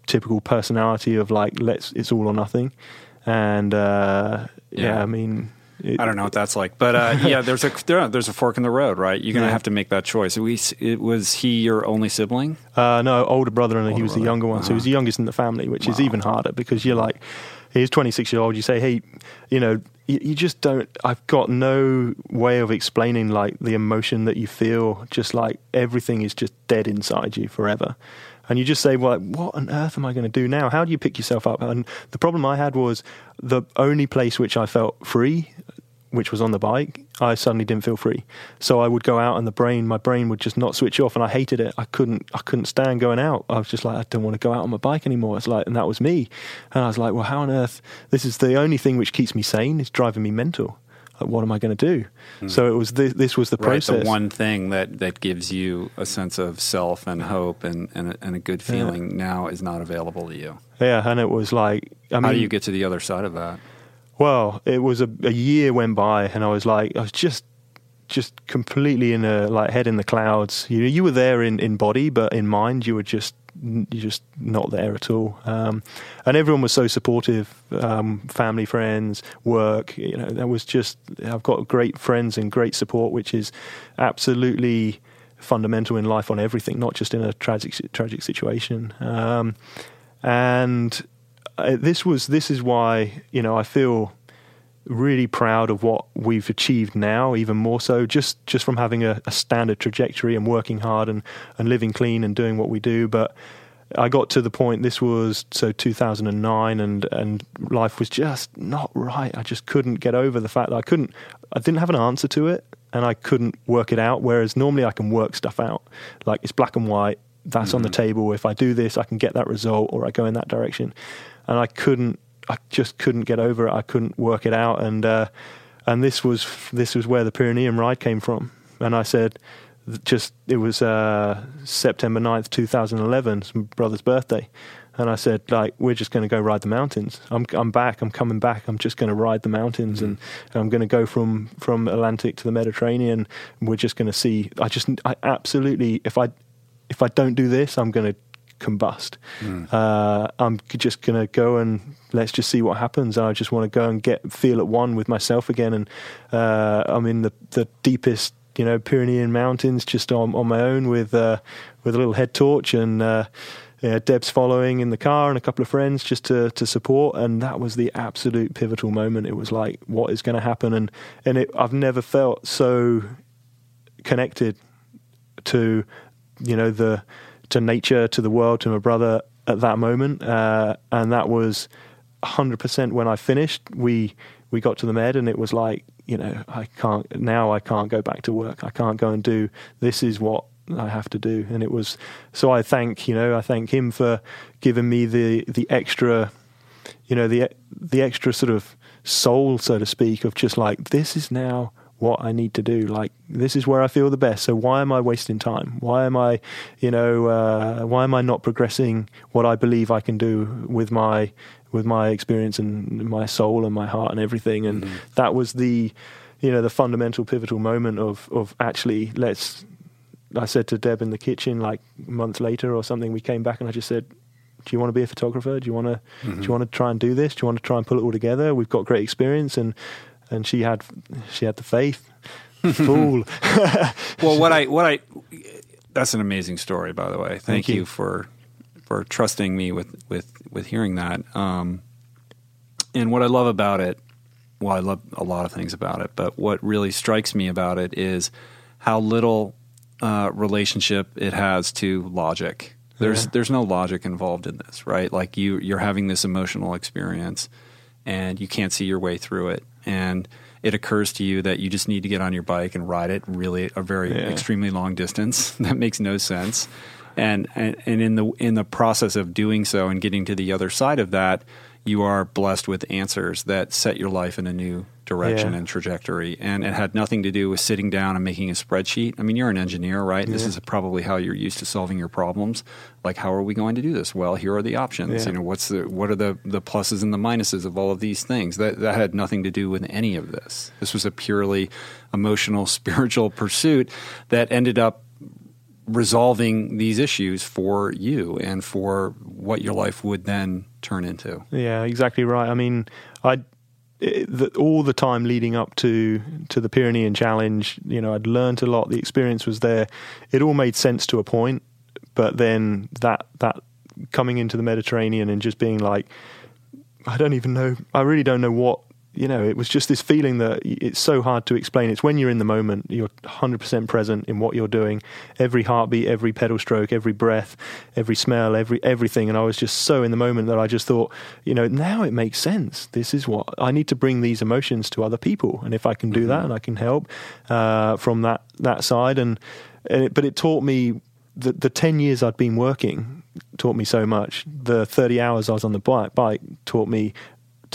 typical personality of like let's it's all or nothing. And uh yeah, Yeah. i mean it, I don't know what that's like, but uh, yeah, there's a there, there's a fork in the road, right? You're gonna Yeah. have to make that choice. We, it, was he your only sibling? uh no older brother and he Older was the younger one so he was the youngest in the family which is even harder because you're like he's 26 year old you say hey you know you, you just don't i've got no way of explaining like the emotion that you feel just like everything is just dead inside you forever and you just say well what on earth am i going to do now how do you pick yourself up and the problem i had was the only place which i felt free which was on the bike, I suddenly didn't feel free. So I would go out and the brain, my brain would just not switch off and I hated it. I couldn't, I couldn't stand going out. I was just like, I don't want to go out on my bike anymore. It's like, and that was me. And I was like, well, how on earth, this is the only thing which keeps me sane. It's driving me mental. What am I going to do? Hmm. So it was, this, this was the. Right, process. the one thing that, that gives you a sense of self and hope and, and, a, and a good feeling now is not available to you. yeah. And it was like, I mean, How do you get to the other side of that? Well, it was a, a year went by, and I was like, I was just, just completely in a like head in the clouds. You know, you were there in, in body, but in mind, you were just you're just not there at all. Um, and everyone was so supportive, um, family, friends, work. You know, that was just. I've got great friends and great support, which is absolutely fundamental in life on everything, not just in a tragic tragic situation. Um, and uh, this was this is why you know I feel really proud of what we've achieved now, even more so just just from having a, a standard trajectory and working hard and and living clean and doing what we do. But I got to the point. This was so 2009, and and life was just not right. I just couldn't get over the fact that I couldn't. I didn't have an answer to it, and I couldn't work it out. Whereas normally I can work stuff out. Like it's black and white. That's on the mm-hmm. table. If I do this, I can get that result, or I go in that direction. And I couldn't. I just couldn't get over it. I couldn't work it out, and uh, and this was this was where the Pyrenean ride came from. And I said, just it was uh, September 9th, 2011, my brother's birthday. and I said, like, we're just going to go ride the mountains. I'm, I'm back. I'm coming back. I'm just going to ride the mountains, and, and I'm going to go from from Atlantic to the Mediterranean. We're just going to see. I just, I absolutely, if I if I don't do this, I'm going to combust. Uh, I'm just going to go and let's just see what happens. I just want to go and get feel at one with myself again. And uh, I'm in the the deepest, you know, Pyrenean mountains, just on on my own with uh, with a little head torch and. Uh, yeah, Deb's following in the car and a couple of friends just to, to support, and that was the absolute pivotal moment. It was like, what is going to happen? And and it, I've never felt so connected to you know the to nature, to the world, to my brother at that moment, uh, and that was hundred percent when I finished. We we got to the med, and it was like you know I can't now I can't go back to work. I can't go and do this. Is what I have to do, and it was so. I thank you know I thank him for giving me the the extra, you know the the extra sort of soul, so to speak, of just like this is now what I need to do. Like this is where I feel the best. So why am I wasting time? Why am I, you know, uh, why am I not progressing what I believe I can do with my with my experience and my soul and my heart and everything? And that was the, you know, the fundamental pivotal moment of of actually let's. I said to Deb in the kitchen like a month later or something. We came back and I just said, do you want to be a photographer? Do you want to do you want to try and do this? Do you want to try and pull it all together? We've got great experience and and she had she had the faith. Fool. well, what I what I that's an amazing story, by the way. Thank, Thank you. you. for for trusting me with with with hearing that. Um, and what I love about it, well, I love a lot of things about it, but what really strikes me about it is how little uh, relationship it has to logic. There's Yeah. there's no logic involved in this, right? Like you you're having this emotional experience, and you can't see your way through it, and it occurs to you that you just need to get on your bike and ride it really a very Yeah. extremely long distance. that makes no sense. And, and and in the in the process of doing so and getting to the other side of that, you are blessed with answers that set your life in a new direction Yeah. and trajectory. And it had nothing to do with sitting down and making a spreadsheet. I mean, you're an engineer, right? This is probably how you're used to solving your problems. Like, how are we going to do this? Well, here are the options. Yeah. You know, what's the what are the the pluses and the minuses of all of these things? That that had nothing to do with any of this. This was a purely emotional, spiritual pursuit that ended up resolving these issues for you and for what your life would then turn into. Yeah, exactly right. I mean, I the, all the time leading up to to the Pyrenean Challenge, you know, I'd learned a lot. The experience was there. It all made sense to a point, but then that that coming into the Mediterranean and just being like, I don't even know. I really don't know what. You know, it was just this feeling that it's so hard to explain. It's when you're in the moment, you're 100% present in what you're doing. Every heartbeat, every pedal stroke, every breath, every smell, every everything. And I was just so in the moment that I just thought, you know, now it makes sense. This is what I need to bring these emotions to other people, and if I can do that and I can help uh, from that that side, and, and it, but it taught me the the 10 years I'd been working taught me so much. The 30 hours I was on the bike, bike taught me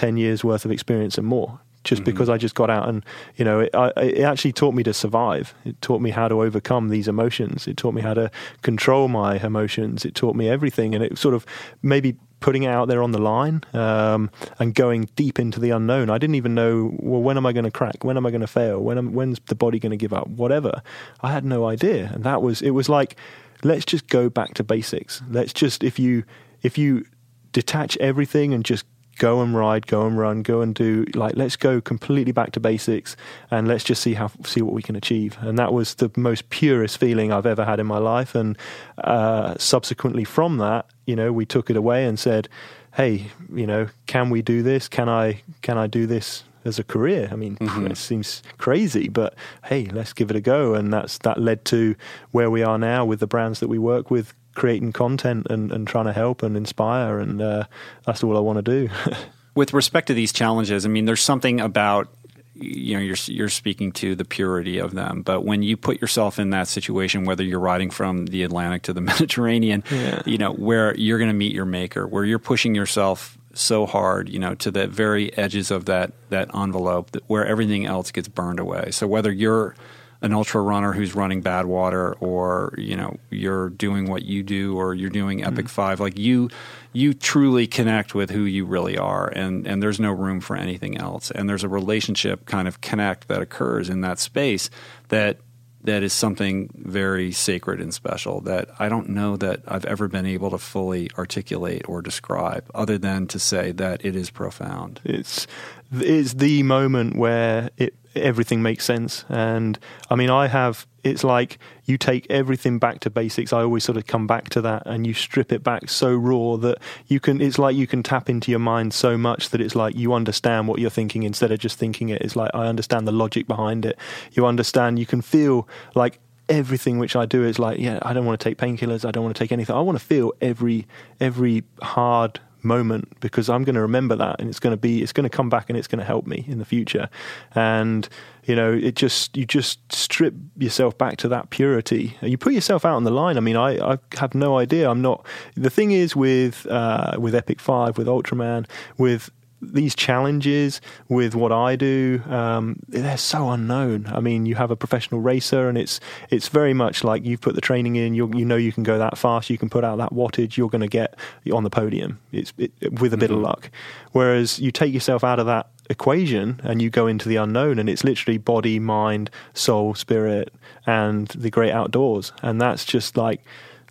10 years worth of experience and more. Just because I just got out and, you know, it, I, it actually taught me to survive. It taught me how to overcome these emotions. It taught me how to control my emotions. It taught me everything. And it sort of maybe putting it out there on the line um, and going deep into the unknown. I didn't even know, well, when am I going to crack? When am I going to fail? When am, when's the body going to give up? Whatever. I had no idea. And that was, it was like, let's just go back to basics. Let's just, if you, if you detach everything and just go and ride, go and run, go and do like let's go completely back to basics and let's just see how see what we can achieve. And that was the most purest feeling I've ever had in my life. And uh, subsequently from that, you know, we took it away and said, "Hey, you know, can we do this? Can I can I do this?" As a career, I mean, it seems crazy, but hey, let's give it a go. And that's that led to where we are now with the brands that we work with, creating content and, and trying to help and inspire and uh, that's all I want to do. With respect to these challenges, I mean, there's something about you know you're you're speaking to the purity of them, but when you put yourself in that situation, whether you're riding from the Atlantic to the Mediterranean, Yeah. you know where you're going to meet your maker, where you're pushing yourself so hard, you know, to the very edges of that that envelope, that where everything else gets burned away. So whether you're an ultra runner who's running Badwater or you know you're doing what you do or you're doing Epic Mm-hmm. 5 like you you truly connect with who you really are and and there's no room for anything else and there's a relationship kind of connect that occurs in that space that that is something very sacred and special that I don't know that I've ever been able to fully articulate or describe other than to say that it is profound. It's it's the moment where it everything makes sense. And I mean, I have. It's like you take everything back to basics. I always sort of come back to that, and you strip it back so raw that you can. It's like you can tap into your mind so much that it's like you understand what you're thinking instead of just thinking it. It's like I understand the logic behind it. You understand. You can feel like everything which I do is like, yeah, I don't want to take painkillers. I don't want to take anything. I want to feel every every hard moment because I'm going to remember that and it's going to be it's going to come back and it's going to help me in the future. And you know, it just you just strip yourself back to that purity. You put yourself out on the line. I mean, I, I have no idea. I'm not. The thing is with uh, with Epic Five, with Ultraman, with these challenges with what I do, um, they're so unknown. I mean, you have a professional racer, and it's it's very much like you've put the training in. You you know you can go that fast. You can put out that wattage. You're going to get on the podium. It's it, with a bit of luck. Whereas you take yourself out of that equation and you go into the unknown, and it's literally body, mind, soul, spirit, and the great outdoors. And that's just like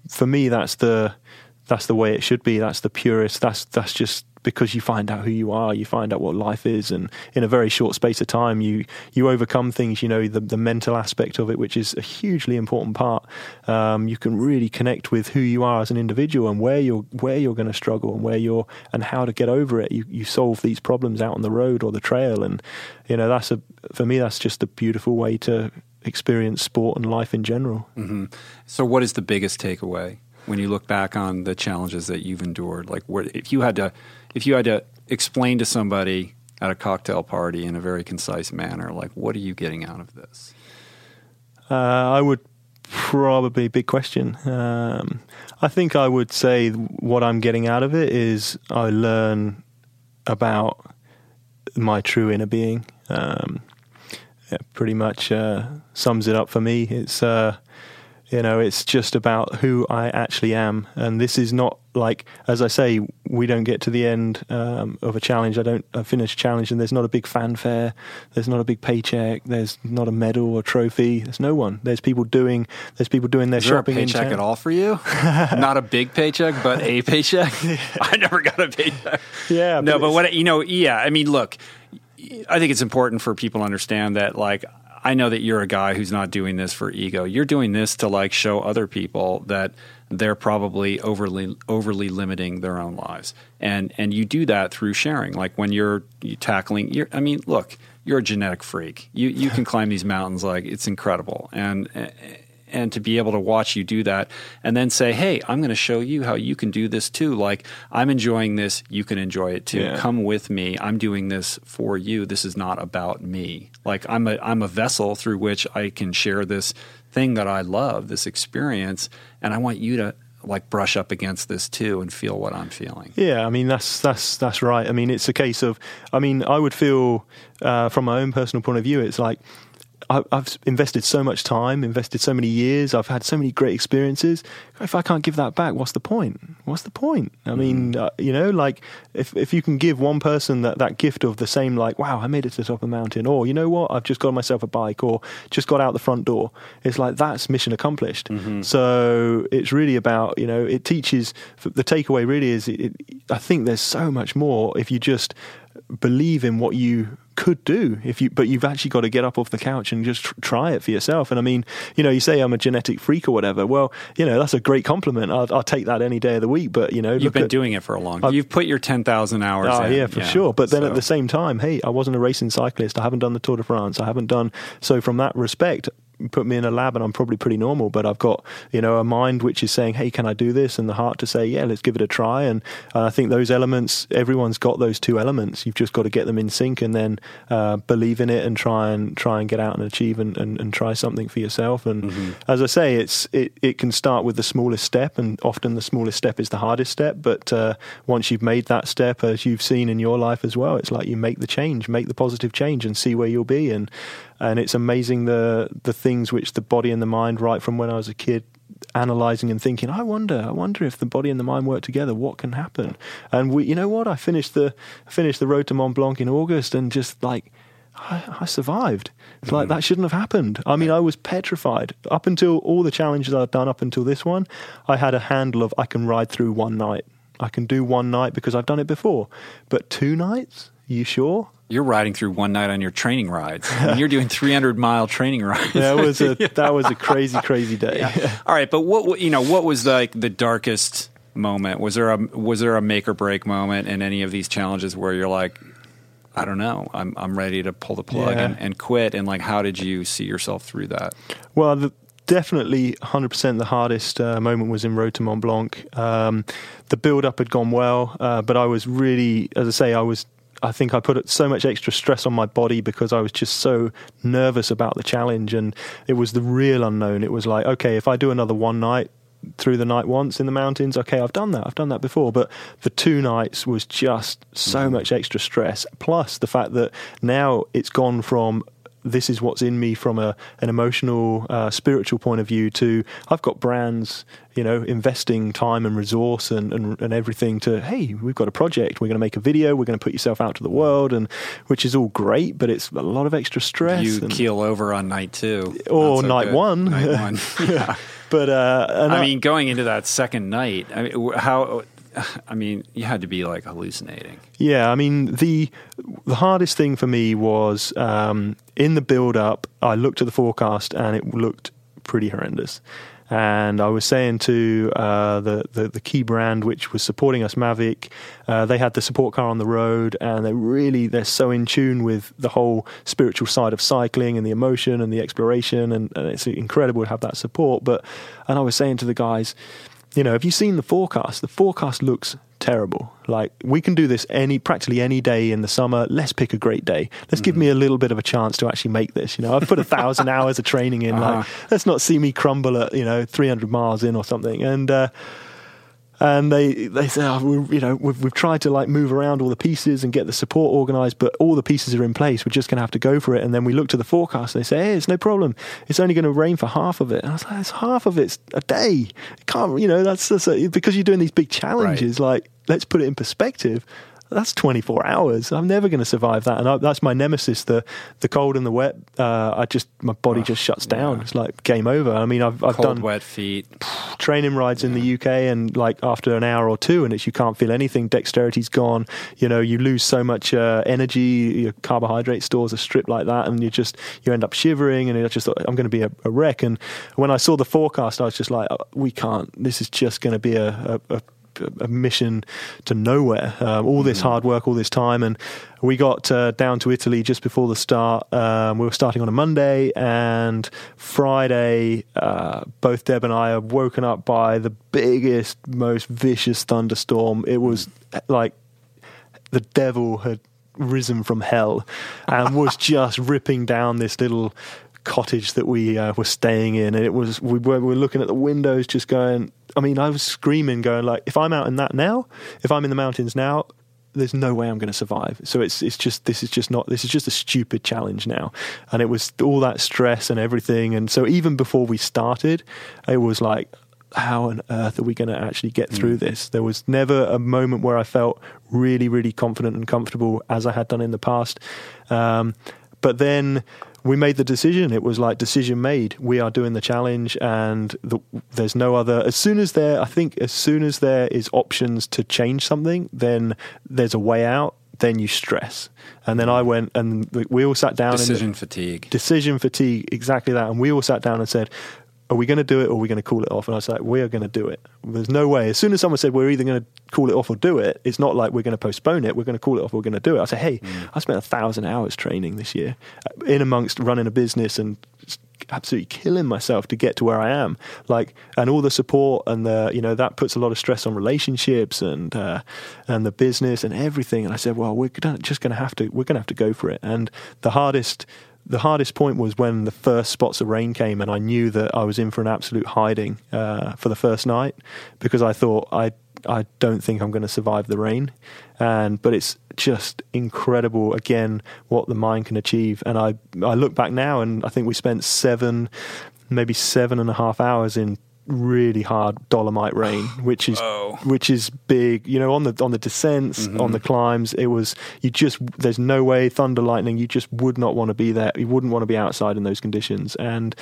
for me, that's the that's the way it should be. That's the purest. That's that's just because you find out who you are, you find out what life is, and in a very short space of time, you you overcome things. You know the the mental aspect of it, which is a hugely important part. Um, you can really connect with who you are as an individual and where you're where you're going to struggle and where you're and how to get over it. You you solve these problems out on the road or the trail, and you know that's a for me that's just a beautiful way to experience sport and life in general. Mm-hmm. So, what is the biggest takeaway when you look back on the challenges that you've endured? Like, where, if you had to, if you had to explain to somebody at a cocktail party in a very concise manner, like, what are you getting out of this? Uh, I would probably big question. Um, I think I would say what I'm getting out of it is I learn about my true inner being. Um, yeah, pretty much uh, sums it up for me. It's uh, you know, it's just about who I actually am, and this is not like, as I say, we don't get to the end um, of a challenge. I don't I finish a challenge, and there's not a big fanfare. There's not a big paycheck. There's not a medal or trophy. There's no one. There's people doing. There's people doing their Is there a shopping paycheck at all for you? Not a big paycheck, but a paycheck. I never got a paycheck. Yeah, no, but but what you know, yeah. I mean, look, I think it's important for people to understand that, like. I know that you're a guy who's not doing this for ego. You're doing this to like show other people that they're probably overly overly limiting their own lives, and and you do that through sharing. Like when you're you tackling, you're, I mean, look, you're a genetic freak. You you can climb these mountains like it's incredible, and and to be able to watch you do that and then say, "Hey, I'm going to show you how you can do this too. Like I'm enjoying this, you can enjoy it too. Yeah. Come with me. I'm doing this for you. This is not about me. Like I'm a I'm a vessel through which I can share this thing that I love, this experience, and I want you to like brush up against this too and feel what I'm feeling." Yeah, I mean that's that's that's right. I mean it's a case of. I mean I would feel uh, from my own personal point of view, it's like I, I've invested so much time, invested so many years. I've had so many great experiences. If I can't give that back, what's the point? What's the point? I mean, uh, you know, like if if you can give one person that that gift of the same, like, wow, I made it to the top of the mountain, or you know what, I've just got myself a bike, or just got out the front door. It's like that's mission accomplished. So it's really about you know, it teaches. The takeaway really is, it, it, I think there's so much more if you just believe in what you could do if you but you've actually got to get up off the couch and just tr- try it for yourself and i mean you know you say i'm a genetic freak or whatever well you know that's a great compliment i'll, I'll take that any day of the week but you know You've been at, doing it for a long time. You've put your 10,000 hours Oh, in. yeah, for sure. But then So- at the same time, hey, I wasn't a racing cyclist. I haven't done the Tour de France. I haven't done so. From that respect, put me in a lab, and I'm probably pretty normal. But I've got you know a mind which is saying, hey, can I do this? And the heart to say, yeah, let's give it a try. And I think those elements, everyone's got those two elements. You've just got to get them in sync, and then uh, believe in it, and try and try and get out and achieve, and, and, and try something for yourself. And Mm-hmm. as I say, it's it, it can start with the smallest step, and often the smallest step is the hardest step. But uh, once you've made that step, as you've seen in your life as well, it's like you make the change, make the positive change, and see where you'll be. And and it's amazing the the things which the body and the mind, right from when I was a kid, analyzing and thinking, I wonder, I wonder if the body and the mind work together, what can happen? And we, you know what? I finished the finished the road to Mont Blanc in August, and just like I, I survived. It's like mm. that shouldn't have happened. I mean, I was petrified up until all the challenges I've done up until this one. I had a handle of I can ride through one night. I can do one night because I've done it before, but two nights. You sure? You're riding through one night on your training rides. Mean, you're doing 300 mile training rides. That was a that was a crazy, crazy day. All right, but what what- you know? What was like the darkest moment? Was there a was there a make or break moment in any of these challenges where you're like, I don't know, I'm I'm ready to pull the plug Yeah. and, and quit? And like, how did you see yourself through that? Well, the, definitely 100% the hardest uh, moment was in Road to Mont Blanc. Um, the build up had gone well, uh, but I was really, as I say, I was. I think I put so much extra stress on my body because I was just so nervous about the challenge, and it was the real unknown. It was like, okay, if I do another one night through the night once in the mountains, okay, I've done that, I've done that before. But the two nights was just so mm-hmm. much extra stress. Plus the fact that now it's gone from this is what's in me from a an emotional, uh, spiritual point of view to I've got brands, you know, investing time and resource and, and, and everything to hey, we've got a project, we're going to make a video, we're going to put yourself out to the world, and which is all great, but it's a lot of extra stress. You and- keel over on night two Or so night good. one. Night one. Yeah. but uh, and I mean, going into that second night, I mean, how? I mean, you had to be like hallucinating. Yeah, I mean the the hardest thing for me was um, in the build up. I looked at the forecast and it looked pretty horrendous. And I was saying to uh, the, the the key brand which was supporting us, Mavic, uh, they had the support car on the road, and they really they're so in tune with the whole spiritual side of cycling and the emotion and the exploration, and, and it's incredible to have that support. But and I was saying to the guys, you know, have you seen the forecast? The forecast looks terrible. Like we can do this any practically any day in the summer. Let's pick a great day. Let's give me a little bit of a chance to actually make this. You know, I've put a thousand hours of training in. Like, let's not see me crumble at you know 300 miles in or something. And uh, and they they say, oh, we, you know, we've, we've tried to like move around all the pieces and get the support organised, but all the pieces are in place. We're just going to have to go for it. And then we look to the forecast and they say, hey, it's no problem. It's only going to rain for half of it. And I was like, it's half of it's a day. It can't, you know, that's, that's a, because you're doing these big challenges. Like, let's put it in perspective. That's 24 hours. I'm never going to survive that, and I, that's my nemesis. The the cold and the wet. Uh, I just my body just shuts down. It's like game over. I mean, I've I've Cold, done wet feet. Training rides in the UK and like after an hour or two and it's you can't feel anything dexterity's gone you know you lose so much uh, energy your carbohydrate stores are stripped like that and you just you end up shivering and I just thought I'm going to be a, a wreck. And when I saw the forecast I was just like oh, we can't this is just going to be a, a, a a mission to nowhere. Um, all this hard work, all this time, and we got uh, down to Italy just before the start. Um, we were starting on a Monday, and Friday, uh, both Deb and I are woken up by the biggest, most vicious thunderstorm. It was like the devil had risen from hell and was just ripping down this little cottage that we uh, were staying in and it was we were, we were looking at the windows just going i mean i was screaming going like if i'm out in that now if i'm in the mountains now there's no way i'm going to survive so it's it's just this is just not this is just a stupid challenge now and it was all that stress and everything and so even before we started it was like how on earth are we going to actually get through this? There was never a moment where I felt really, really confident and comfortable as I had done in the past. Um, but then we made the decision. It was like decision made. We are doing the challenge, and the, there's no other. As soon as there, I think, as soon as there is options to change something, then there's a way out. Then you stress, and then I went and we- all sat down. Decision fatigue. decision fatigue, exactly that. And we all sat down and said, Are we going to do it or are we going to call it off? And I was like, We are going to do it. There's no way. As soon as someone said, We're either going to call it off or do it, it's not like we're going to postpone it. We're going to call it off we're going to do it. I said, Hey, I spent a thousand hours training this year uh, in amongst running a business and absolutely killing myself to get to where I am. Like, and all the support and the, you know, that puts a lot of stress on relationships and, uh, and the business and everything. And I said, well, we're just going to have to, we're going to have to go for it. And the hardest, the hardest point was when the first spots of rain came, and I knew that I was in for an absolute hiding uh, for the first night because I thought I I don't think I'm going to survive the rain, and but it's just incredible again what the mind can achieve. And I I look back now and I think we spent seven, maybe seven and a half hours in really hard dolomite rain, which is Whoa. which is big. You know, on the on the descents, on mm-hmm. the climbs, it was you just there's no way thunder lightning. You just would not want to be there. You wouldn't want to be outside in those conditions. And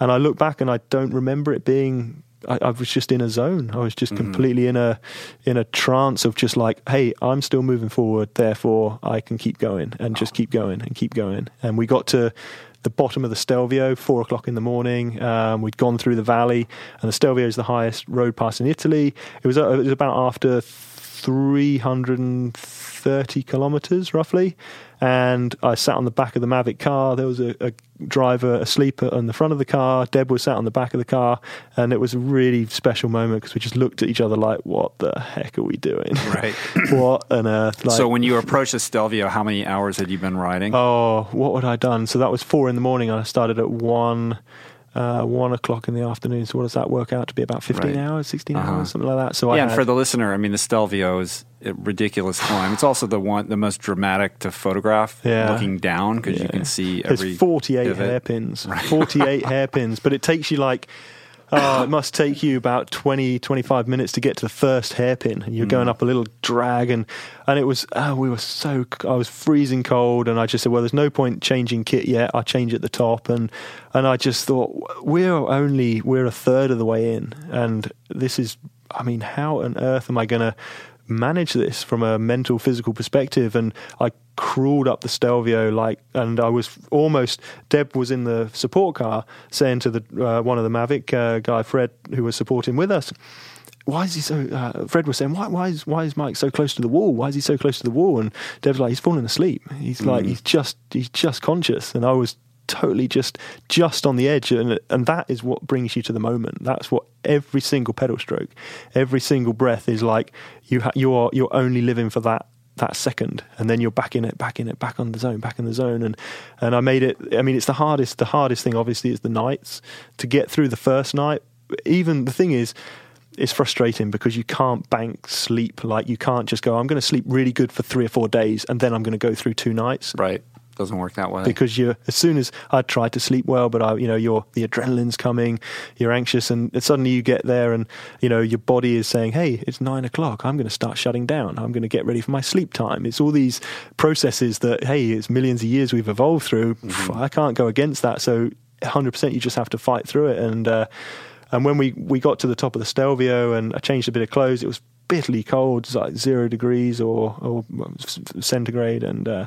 and I look back and I don't remember it being. I, I was just in a zone. I was just mm-hmm. completely in a in a trance of just like, hey, I'm still moving forward. Therefore, I can keep going and just oh. keep going and keep going. And we got to the bottom of the Stelvio, four o'clock in the morning. Um, we'd gone through the valley, and the Stelvio is the highest road pass in Italy. It was uh, it was about after 330 kilometers roughly, and I sat on the back of the Mavic car. There was a, driver, a driver asleep on the front of the car. Deb was sat on the back of the car, and it was a really special moment because we just looked at each other like, "What the heck are we doing? Right. what on earth?" Like, so when you approached the Stelvio, how many hours had you been riding? Oh, what would I done? So that was four in the morning, and I started at one, uh, one o'clock in the afternoon. So what does that work out to be? About fifteen Right. hours, 16 Uh-huh. hours, something like that. So I yeah, and had- for the listener, I mean, the Stelvio is a ridiculous climb. It's also the one, the most dramatic to photograph, Yeah. looking down because you can see There's every 48 pivot. hairpins. 48 hairpins, but it takes you like. Oh, it must take you about 20, 25 minutes to get to the first hairpin. And you're Mm. going up a little drag, and, and it was, oh, we were so, I was freezing cold. And I just said, well, there's no point changing kit yet. I'll change at the top. And, and I just thought, we're only, we're a third of the way in. And this is, I mean, how on earth am I going to manage this from a mental physical perspective and I crawled up the Stelvio like and I was almost Deb was in the support car saying to the uh, one of the Mavic uh, guy Fred who was supporting with us why is he so uh, Fred was saying why why is why is Mike so close to the wall? Why is he so close to the wall? And Deb's like he's fallen asleep. He's like he's just he's just conscious. And I was totally just just on the edge and and that is what brings you to the moment. That's what every single pedal stroke every single breath is like. You ha- you are you're only living for that that second and then you're back in it back in it back on the zone back in the zone. And and I made it I mean it's the hardest the hardest thing obviously is the nights. To get through the first night even the thing is it's frustrating because you can't bank sleep. Like you can't just go I'm going to sleep really good for 3 or 4 days and then I'm going to go through two nights. Right. Doesn't work that way. because you as soon as I tried to sleep well, but I, you know, your the adrenaline's coming, you're anxious, and suddenly you get there, and you know your body is saying, "Hey, it's nine o'clock. I'm going to start shutting down. I'm going to get ready for my sleep time." It's all these processes that, hey, it's millions of years we've evolved through. Pff, I can't go against that. So, 100, percent you just have to fight through it. And uh, and when we we got to the top of the Stelvio, and I changed a bit of clothes, it was bitterly cold, like zero degrees or or centigrade, and. Uh,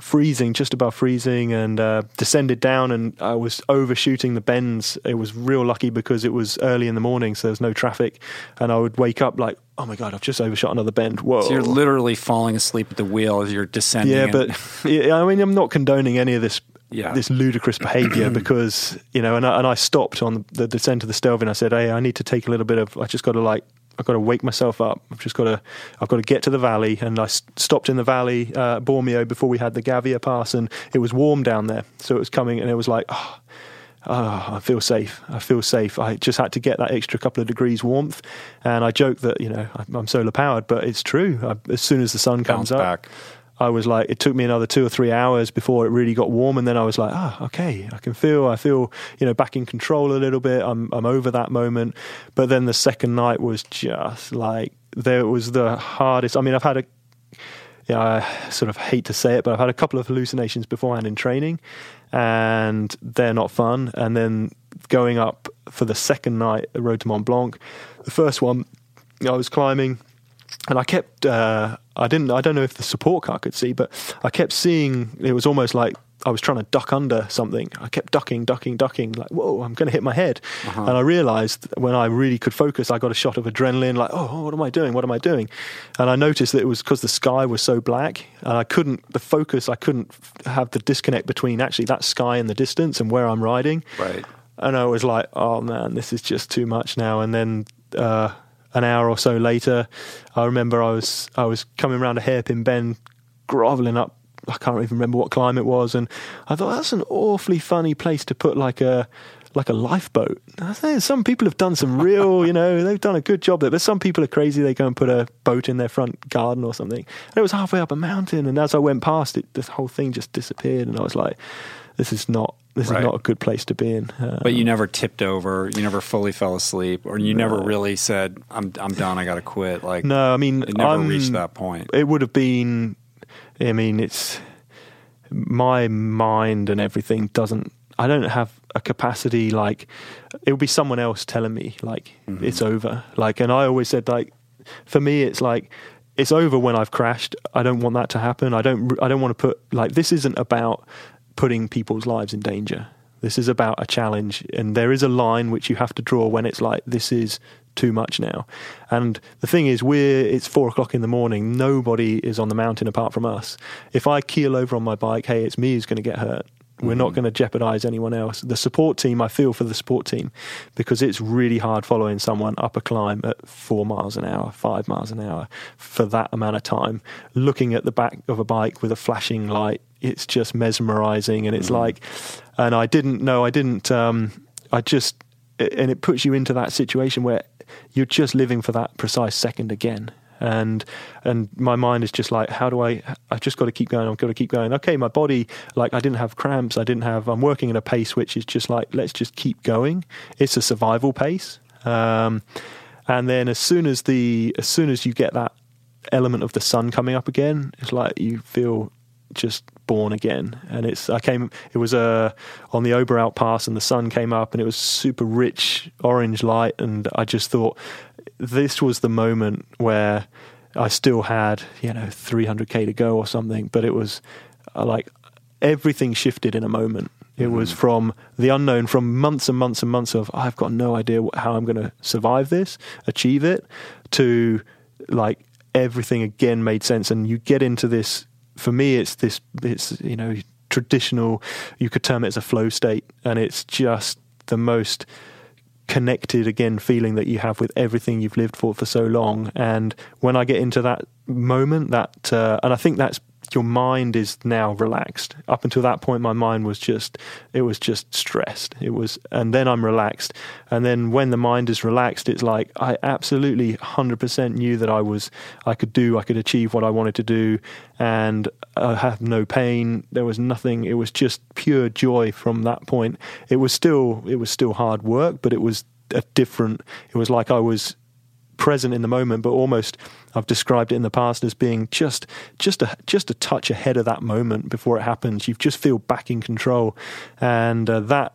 freezing, just above freezing, and uh, descended down. And I was overshooting the bends. It was real lucky because it was early in the morning, so there was no traffic. And I would wake up like, oh my god, I've just overshot another bend. Whoa! so you're literally falling asleep at the wheel as you're descending. yeah, but yeah, I mean, I'm not condoning any of this. Yeah. This ludicrous behaviour because you know, and I, and I stopped on the, descent of the Stelvio and I said, "Hey, I need to take a little bit of. I just got to like I've got to wake myself up. I've just got to, I've got to get to the valley. And I stopped in the valley, uh, Bormio, before we had the Gavia pass, and it was warm down there. So it was coming, and it was like, oh, oh, I feel safe. I feel safe. I just had to get that extra couple of degrees warmth. And I joke that, you know, I'm solar powered, but it's true. I, as soon as the sun comes Bounce up, back. I was like, it took me another two or three hours before it really got warm, and then I was like, ah, okay, I can feel, I feel, you know, back in control a little bit. I'm, I'm over that moment. But then the second night was just like there was the hardest. I mean, I've had a, yeah, I sort of hate to say it, but I've had a couple of hallucinations beforehand in training, and they're not fun. And then going up for the second night, the road to Mont Blanc, the first one, I was climbing and I kept uh, I didn't I don't know if the support car could see, but I kept seeing it was almost like I was trying to duck under something. I kept ducking, ducking, ducking, like whoa, I'm going to hit my head. And I realised when I really could focus, I got a shot of adrenaline, like oh, what am I doing? What am I doing? And I noticed that it was because the sky was so black, and I couldn't the focus. I couldn't have the disconnect between actually that sky in the distance and where I'm riding. Right. And I was like, oh man, this is just too much now. And then uh, an hour or so later, I remember I was I was coming around a hairpin bend, groveling up. I can't even remember what climb it was, and I thought that's an awfully funny place to put like a like a lifeboat. Some people have done some real, you know, they've done a good job there. But some people are crazy. They go and put a boat in their front garden or something. And it was halfway up a mountain, and as I went past it, this whole thing just disappeared, and I was like, "This is not." This Right. is not a good place to be in. Uh, But you never tipped over. You never fully fell asleep, or you never really said, "I'm I'm done. I got to quit." Like no, I mean, it never I'm- reached that point. it would have been i mean it's my mind and everything doesn't i don't have a capacity like it would be someone else telling me like it's over like and i always said like for me it's like it's over when i've crashed i don't want that to happen i don't i don't want to put like this isn't about putting people's lives in danger this is about a challenge and there is a line which you have to draw when it's like this is too much now. And the thing is, we're it's four o'clock in the morning. Nobody is on the mountain apart from us. If I keel over on my bike, hey, it's me who's going to get hurt. We're not mm. going to jeopardize anyone else. The support team, I feel for the support team because it's really hard following someone up a climb at four miles an hour, five miles an hour for that amount of time, looking at the back of a bike with a flashing light. It's just mesmerizing. And it's like, and I didn't know, I didn't, um, I just, and it puts you into that situation where you're just living for that precise second again. And and my mind is just like how do i i've just got to keep going i've got to keep going. Okay my body like i didn't have cramps i didn't have i'm working at a pace which is just like let's just keep going. It's a survival pace. Um, and then as soon as the as soon as you get that element of the sun coming up again it's like you feel just born again. And it's i came it was uh, on the oberalp pass and the sun came up and it was super rich orange light. And i just thought this was the moment where i still had you know 300k to go or something but it was uh, like everything shifted in a moment. It was from the unknown from months and months and months of i've got no idea how i'm going to survive this achieve it to like everything again made sense. And you get into this for me it's this it's you know traditional you could term it as a flow state and it's just the most connected again feeling that you have with everything you've lived for for so long. And when i get into that moment that uh, and i think that's your mind is now relaxed. Up until that point my mind was just it was just stressed. It was and then i'm relaxed. And then when the mind is relaxed it's like i absolutely 100% knew that i was i could do i could achieve what i wanted to do and i had no pain. There was nothing. It was just pure joy from that point. It was still it was still hard work but it was a different it was like i was present in the moment, but almost I've described it in the past as being just just a just a touch ahead of that moment before it happens. You just feel back in control, and uh, that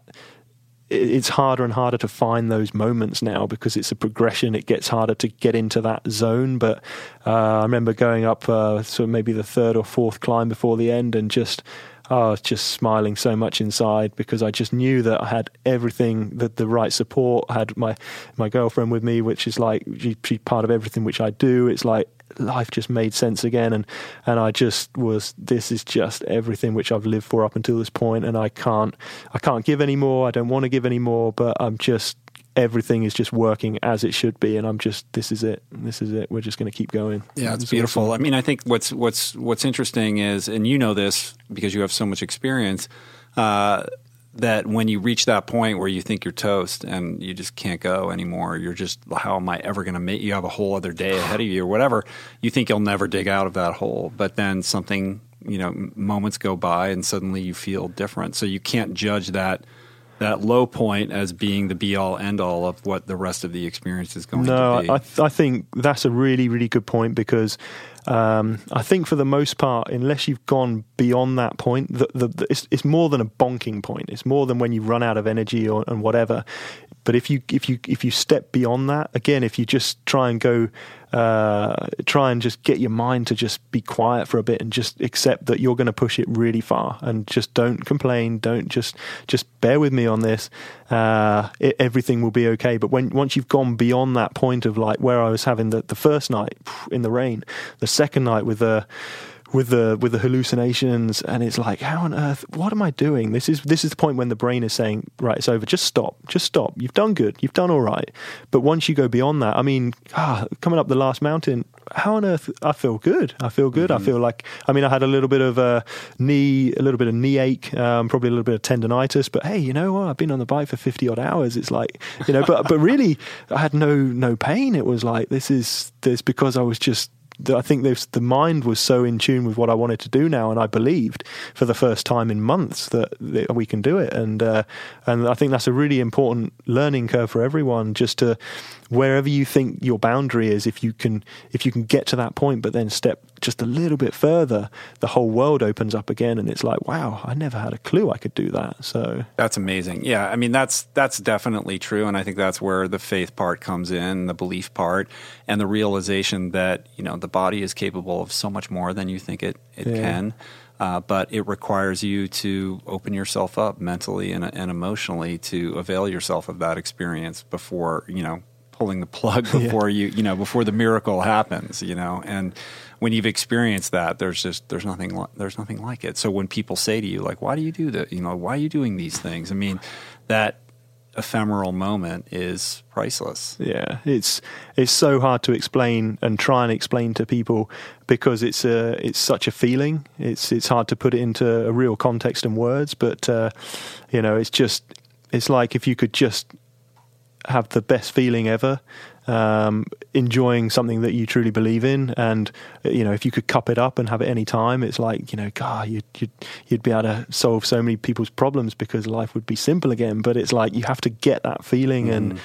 it's harder and harder to find those moments now because it's a progression. It gets harder to get into that zone. But uh, I remember going up, uh, so maybe the third or fourth climb before the end, and just I was just smiling so much inside because I just knew that I had everything, the, the right support. I had my my girlfriend with me, which is like she, she's part of everything which I do. It's like life just made sense again, and and I just was. This is just everything which I've lived for up until this point, and I can't I can't give any more. I don't want to give any more, but I'm just everything is just working as it should be and i'm just this is it this is it we're just going to keep going Yeah, it's It's beautiful. awesome. I mean, I think what's what's what's interesting is, and you know this because you have so much experience, uh, that when you reach that point where you think you're toast and you just can't go anymore, you're just how am I ever going to make? You have a whole other day ahead of you or whatever. You think you'll never dig out of that hole, but then something you know moments go by and suddenly you feel different. So you can't judge that. That low point as being the be all end all of what the rest of the experience is going No, to be. I, th- I think that's a really, really good point because um, I think for the most part, unless you've gone beyond that point, the, the, the, it's, it's more than a bonking point. It's more than when you run out of energy or and whatever. But if you if you if you step beyond that, again, if you just try and go, uh, try and just get your mind to just be quiet for a bit and just accept that you're going to push it really far, and just don't complain. Don't just just bear with me on this. Uh, it, everything will be okay. But when once you've gone beyond that point of like where I was having the, the first night in the rain, the second night with the with the with the hallucinations and it's like how on earth what am i doing? This is this is the point when the brain is saying right it's over just stop just stop. You've done good you've done all right. But once you go beyond that i mean ah, coming up the last mountain how on earth i feel good i feel good. Mm-hmm. i feel like i mean i had a little bit of a knee a little bit of knee ache um, probably a little bit of tendonitis but hey you know what? I've been on the bike for 50 odd hours. It's like you know but but really i had no no pain. It was like this is this because i was just I think the mind was so in tune with what I wanted to do now, and I believed for the first time in months that, that we can do it. And uh, and I think that's a really important learning curve for everyone. Just to wherever you think your boundary is, if you can if you can get to that point, but then step just a little bit further, the whole world opens up again, and it's like, wow, I never had a clue I could do that. So that's amazing. Yeah, I mean that's that's definitely true, and I think that's where the faith part comes in, the belief part, and the realization that you know the body is capable of so much more than you think it it yeah. can. Uh, but it requires you to open yourself up mentally and, and, emotionally to avail yourself of that experience before you know pulling the plug before yeah. you you know before the miracle happens you know? And when you've experienced that there's just there's nothing there's nothing like it. So when people say to you like why do you do that? You know why are you doing these things? I mean that ephemeral moment is priceless. Yeah. It's it's so hard to explain and try and explain to people because it's a it's such a feeling. It's it's hard to put it into a real context and words but uh, you know it's just it's like if you could just have the best feeling ever, um, enjoying something that you truly believe in, and you know if you could cup it up and have it any time, it's like you know, God, you'd, you'd you'd be able to solve so many people's problems because life would be simple again. But it's like you have to get that feeling, mm. and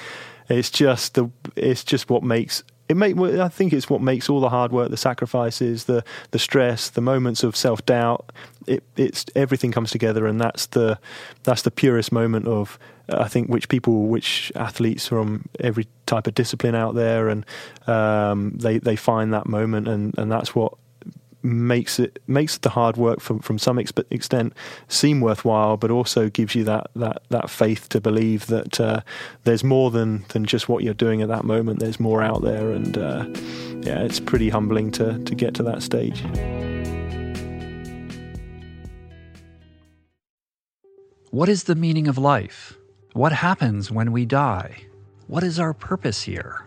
it's just the it's just what makes it make I think it's what makes all the hard work, the sacrifices, the the stress, the moments of self doubt. It, it's everything comes together, and that's the that's the purest moment of I think which people, which athletes from every type of discipline out there, and um, they they find that moment, and and that's what makes it makes the hard work from from some extent seem worthwhile, but also gives you that that that faith to believe that uh, there's more than than just what you're doing at that moment. There's more out there, and uh, yeah, it's pretty humbling to to get to that stage. What is the meaning of life? What happens when we die? What is our purpose here?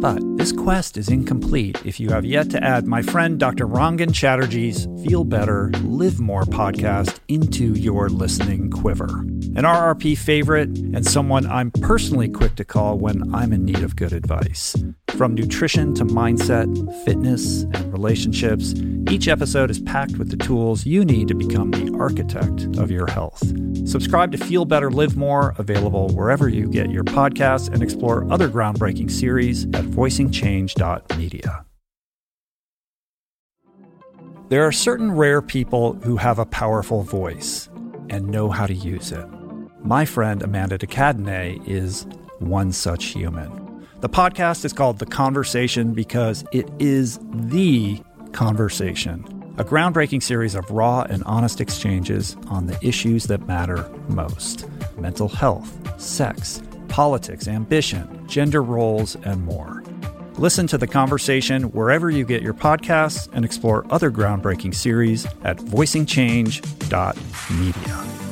But this quest is incomplete if you have yet to add my friend Dr. Rangan Chatterjee's Feel Better, Live More podcast into your listening quiver. An RRP favorite and someone I'm personally quick to call when I'm in need of good advice. From nutrition to mindset, fitness, and relationships, each episode is packed with the tools you need to become the architect of your health. Subscribe to Feel Better, Live More, available wherever you get your podcasts, and explore other groundbreaking series at voicingchange.media. There are certain rare people who have a powerful voice and know how to use it. My friend Amanda de Cadenet is one such human. The podcast is called The Conversation because it is the conversation, a groundbreaking series of raw and honest exchanges on the issues that matter most mental health, sex, politics, ambition, gender roles, and more. Listen to the conversation wherever you get your podcasts and explore other groundbreaking series at voicingchange.media.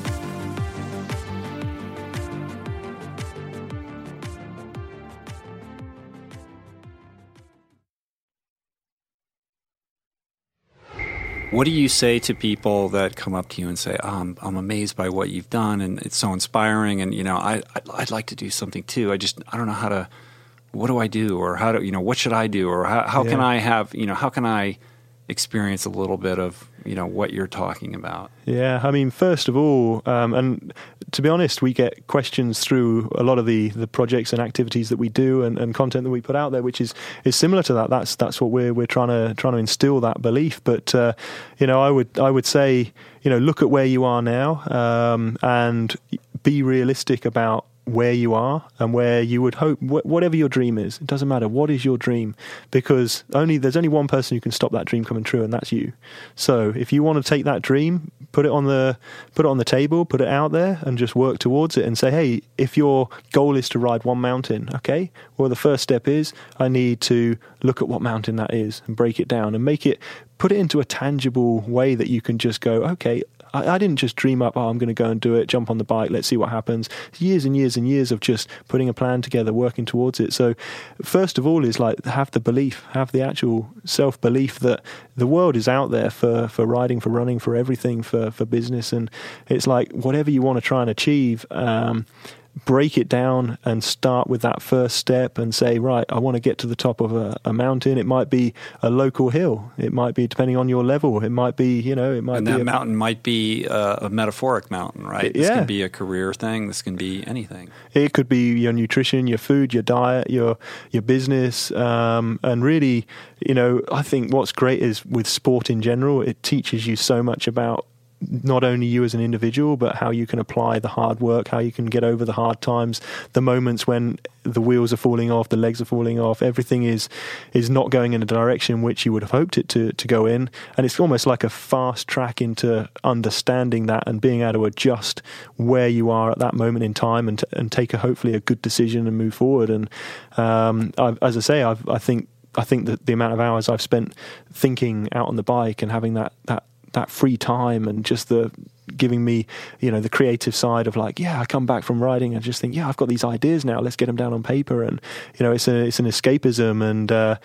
What do you say to people that come up to you and say, oh, I'm, I'm amazed by what you've done and it's so inspiring and, you know, I, I'd, I'd like to do something too. I just, I don't know how to, what do I do or how do, you know, what should I do or how, how yeah. can I have, you know, how can I experience a little bit of you know what you're talking about. Yeah, I mean, first of all, um, and to be honest, we get questions through a lot of the, the projects and activities that we do and, and content that we put out there, which is, is similar to that. That's that's what we're we're trying to trying to instill that belief. But uh, you know, I would I would say, you know, look at where you are now um, and be realistic about where you are and where you would hope whatever your dream is it doesn't matter. What is your dream? Because only there's only one person who can stop that dream coming true and that's you. So if you want to take that dream put it on the put it on the table put it out there and just work towards it and say hey if your goal is to ride one mountain okay? Well the first step is i need to look at what mountain that is and break it down and make it put it into a tangible way that you can just go okay I, I didn't just dream up, oh, I'm going to go and do it, jump on the bike, let's see what happens. Years and years and years of just putting a plan together, working towards it. So, first of all, is like have the belief, have the actual self belief that the world is out there for, for riding, for running, for everything, for, for business. And it's like whatever you want to try and achieve. Um, break it down and start with that first step and say, right, I want to get to the top of a, a, mountain. It might be a local hill. It might be depending on your level. It might be, you know, it might and be that a, mountain might be a, a, metaphoric mountain, right? It, this yeah. can be a career thing. This can be anything. It could be your nutrition, your food, your diet, your your business, um, and really, you know, I think what's great is with sport in general, it teaches you so much about not only you as an individual, but how you can apply the hard work, how you can get over the hard times, the moments when the wheels are falling off, the legs are falling off, everything is is not going in a direction which you would have hoped it to to go in, and it's almost like a fast track into understanding that and being able to adjust where you are at that moment in time and and take a hopefully a good decision and move forward. And um, I, as I say, I've, I think I think that the amount of hours I've spent thinking out on the bike and having that that that free time and just the giving me you know the creative side of like yeah I come back from writing and just think yeah I've got these ideas now. Let's get them down on paper. And you know it's a, it's an escapism. And uh,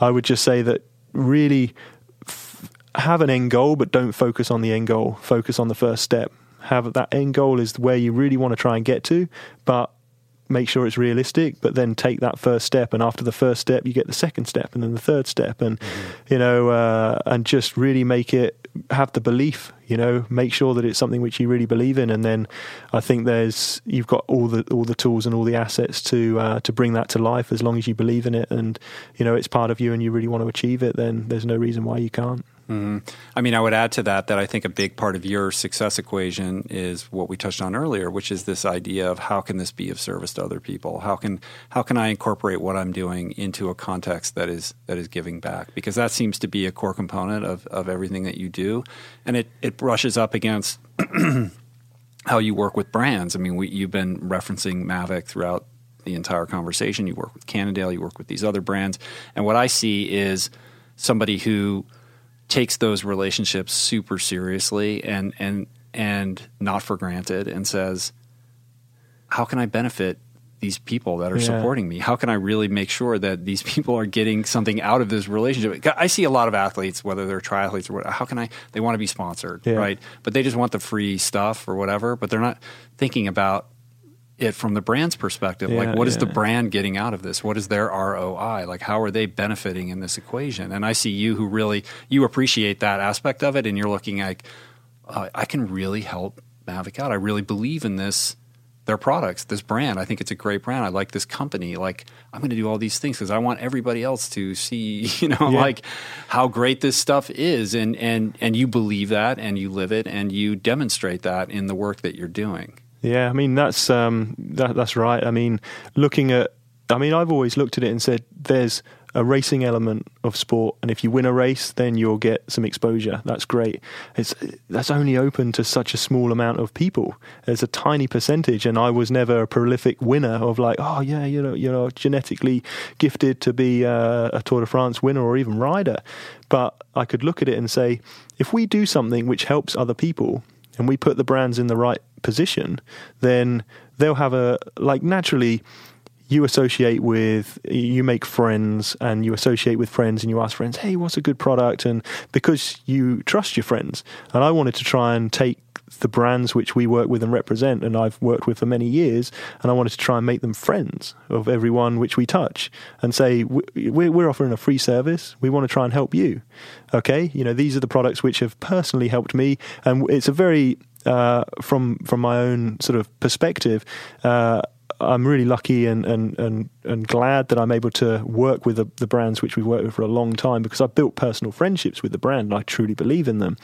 I would just say that really f- have an end goal but don't focus on the end goal. Focus on the first step. Have that end goal is where you really want to try and get to but make sure it's realistic, but then take that first step. And after the first step, you get the second step, and then the third step, and mm-hmm. you know, uh, and just really make it have the belief. You know, make sure that it's something which you really believe in, and then I think there's you've got all the all the tools and all the assets to uh, to bring that to life. As long as you believe in it, and you know it's part of you, and you really want to achieve it, then there's no reason why you can't. Mm-hmm. I mean, I would add to that that I think a big part of your success equation is what we touched on earlier, which is this idea of how can this be of service to other people? How can how can I incorporate what I'm doing into a context that is that is giving back? Because that seems to be a core component of, of everything that you do, and it it brushes up against how you work with brands. I mean, we, you've been referencing Mavic throughout the entire conversation. You work with Cannondale, you work with these other brands, and what I see is somebody who takes those relationships super seriously and and and not for granted and says how can i benefit these people that are yeah. supporting me how can i really make sure that these people are getting something out of this relationship i see a lot of athletes whether they're triathletes or whatever how can i they want to be sponsored yeah. right but they just want the free stuff or whatever but they're not thinking about it from the brand's perspective. Yeah, like, what is the brand getting out of this? What is their ROI? Like, how are they benefiting in this equation? And I see you who really you appreciate that aspect of it, and you're looking like, uh, I can really help Mavic out. I really believe in this, their products, this brand. I think it's a great brand. I like this company. Like, I'm going to do all these things because I want everybody else to see, you know, yeah. like how great this stuff is, and and and you believe that, and you live it, and you demonstrate that in the work that you're doing. Yeah, I mean that's um, that, that's right. I mean, looking at, I mean, I've always looked at it and said there's a racing element of sport, and if you win a race, then you'll get some exposure. That's great. It's that's only open to such a small amount of people. There's a tiny percentage, and I was never a prolific winner of like, oh yeah, you know, you know, genetically gifted to be uh, a Tour de France winner or even rider. But I could look at it and say, if we do something which helps other people, and we put the brands in the right position, then they'll have a like naturally you associate with, you make friends, and you associate with friends, and you ask friends, "Hey, what's a good product?" And because you trust your friends, and I wanted to try and take the brands which we work with and represent, and I've worked with for many years, and I wanted to try and make them friends of everyone which we touch, and say we're offering a free service. We want to try and help you. Okay, you know these are the products which have personally helped me, and it's a very uh, from from my own sort of perspective. Uh, I'm really lucky and, and, and, and glad that I'm able to work with the, the, brands which we've worked with for a long time because I've built personal friendships with the brand and I truly believe in them.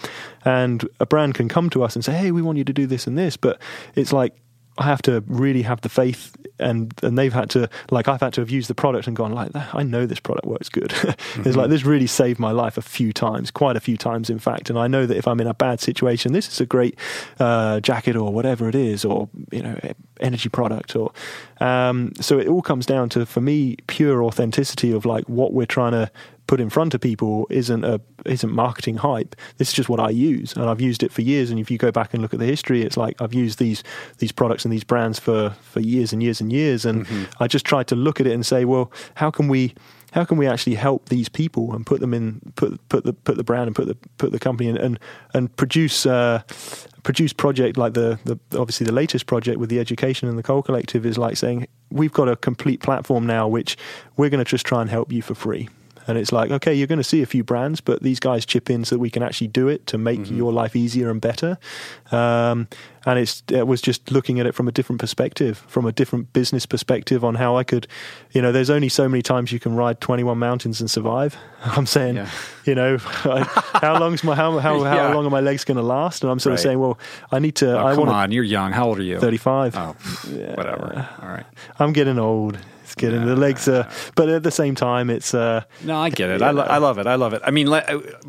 And a brand can come to us and say, hey, we want you to do this and this. But it's like, I have to really have the faith, and and they've had to like I've had to have used the product and gone like I know this product works good. mm-hmm. It's like this really saved my life a few times, quite a few times in fact. And I know that if I'm in a bad situation, this is a great uh, jacket or whatever it is, or you know energy product, or um, so it all comes down to for me pure authenticity of like what we're trying to put in front of people isn't a isn't marketing hype. This is just what I use, and I've used it for years. And if you go back and look at the history, it's like I've used these these products and these brands for for years and years and years. And mm-hmm. I just tried to look at it and say, well, how can we how can we actually help these people and put them in put put the put the brand and put the put the company in and and produce uh, produce project like the, the obviously the latest project with the education and the Col Collective is like saying we've got a complete platform now which we're going to just try and help you for free and it's like, okay, you're going to see a few brands, but these guys chip in so that we can actually do it to make mm-hmm. your life easier and better. Um, and it's it was just looking at it from a different perspective, from a different business perspective on how I could, you know, there's only so many times you can ride 21 mountains and survive. I'm saying, yeah. you know, how long's my how how, how yeah. long are my legs going to last? And I'm sort right. of saying, well, I need to. Oh, I come wanna, on, you're young. How old are you? 35. Oh, yeah. whatever. All right. I'm getting old. It's getting the legs are, but at the same time, it's. Uh, no, I get it. I, lo- I love it. I love it. I mean, let,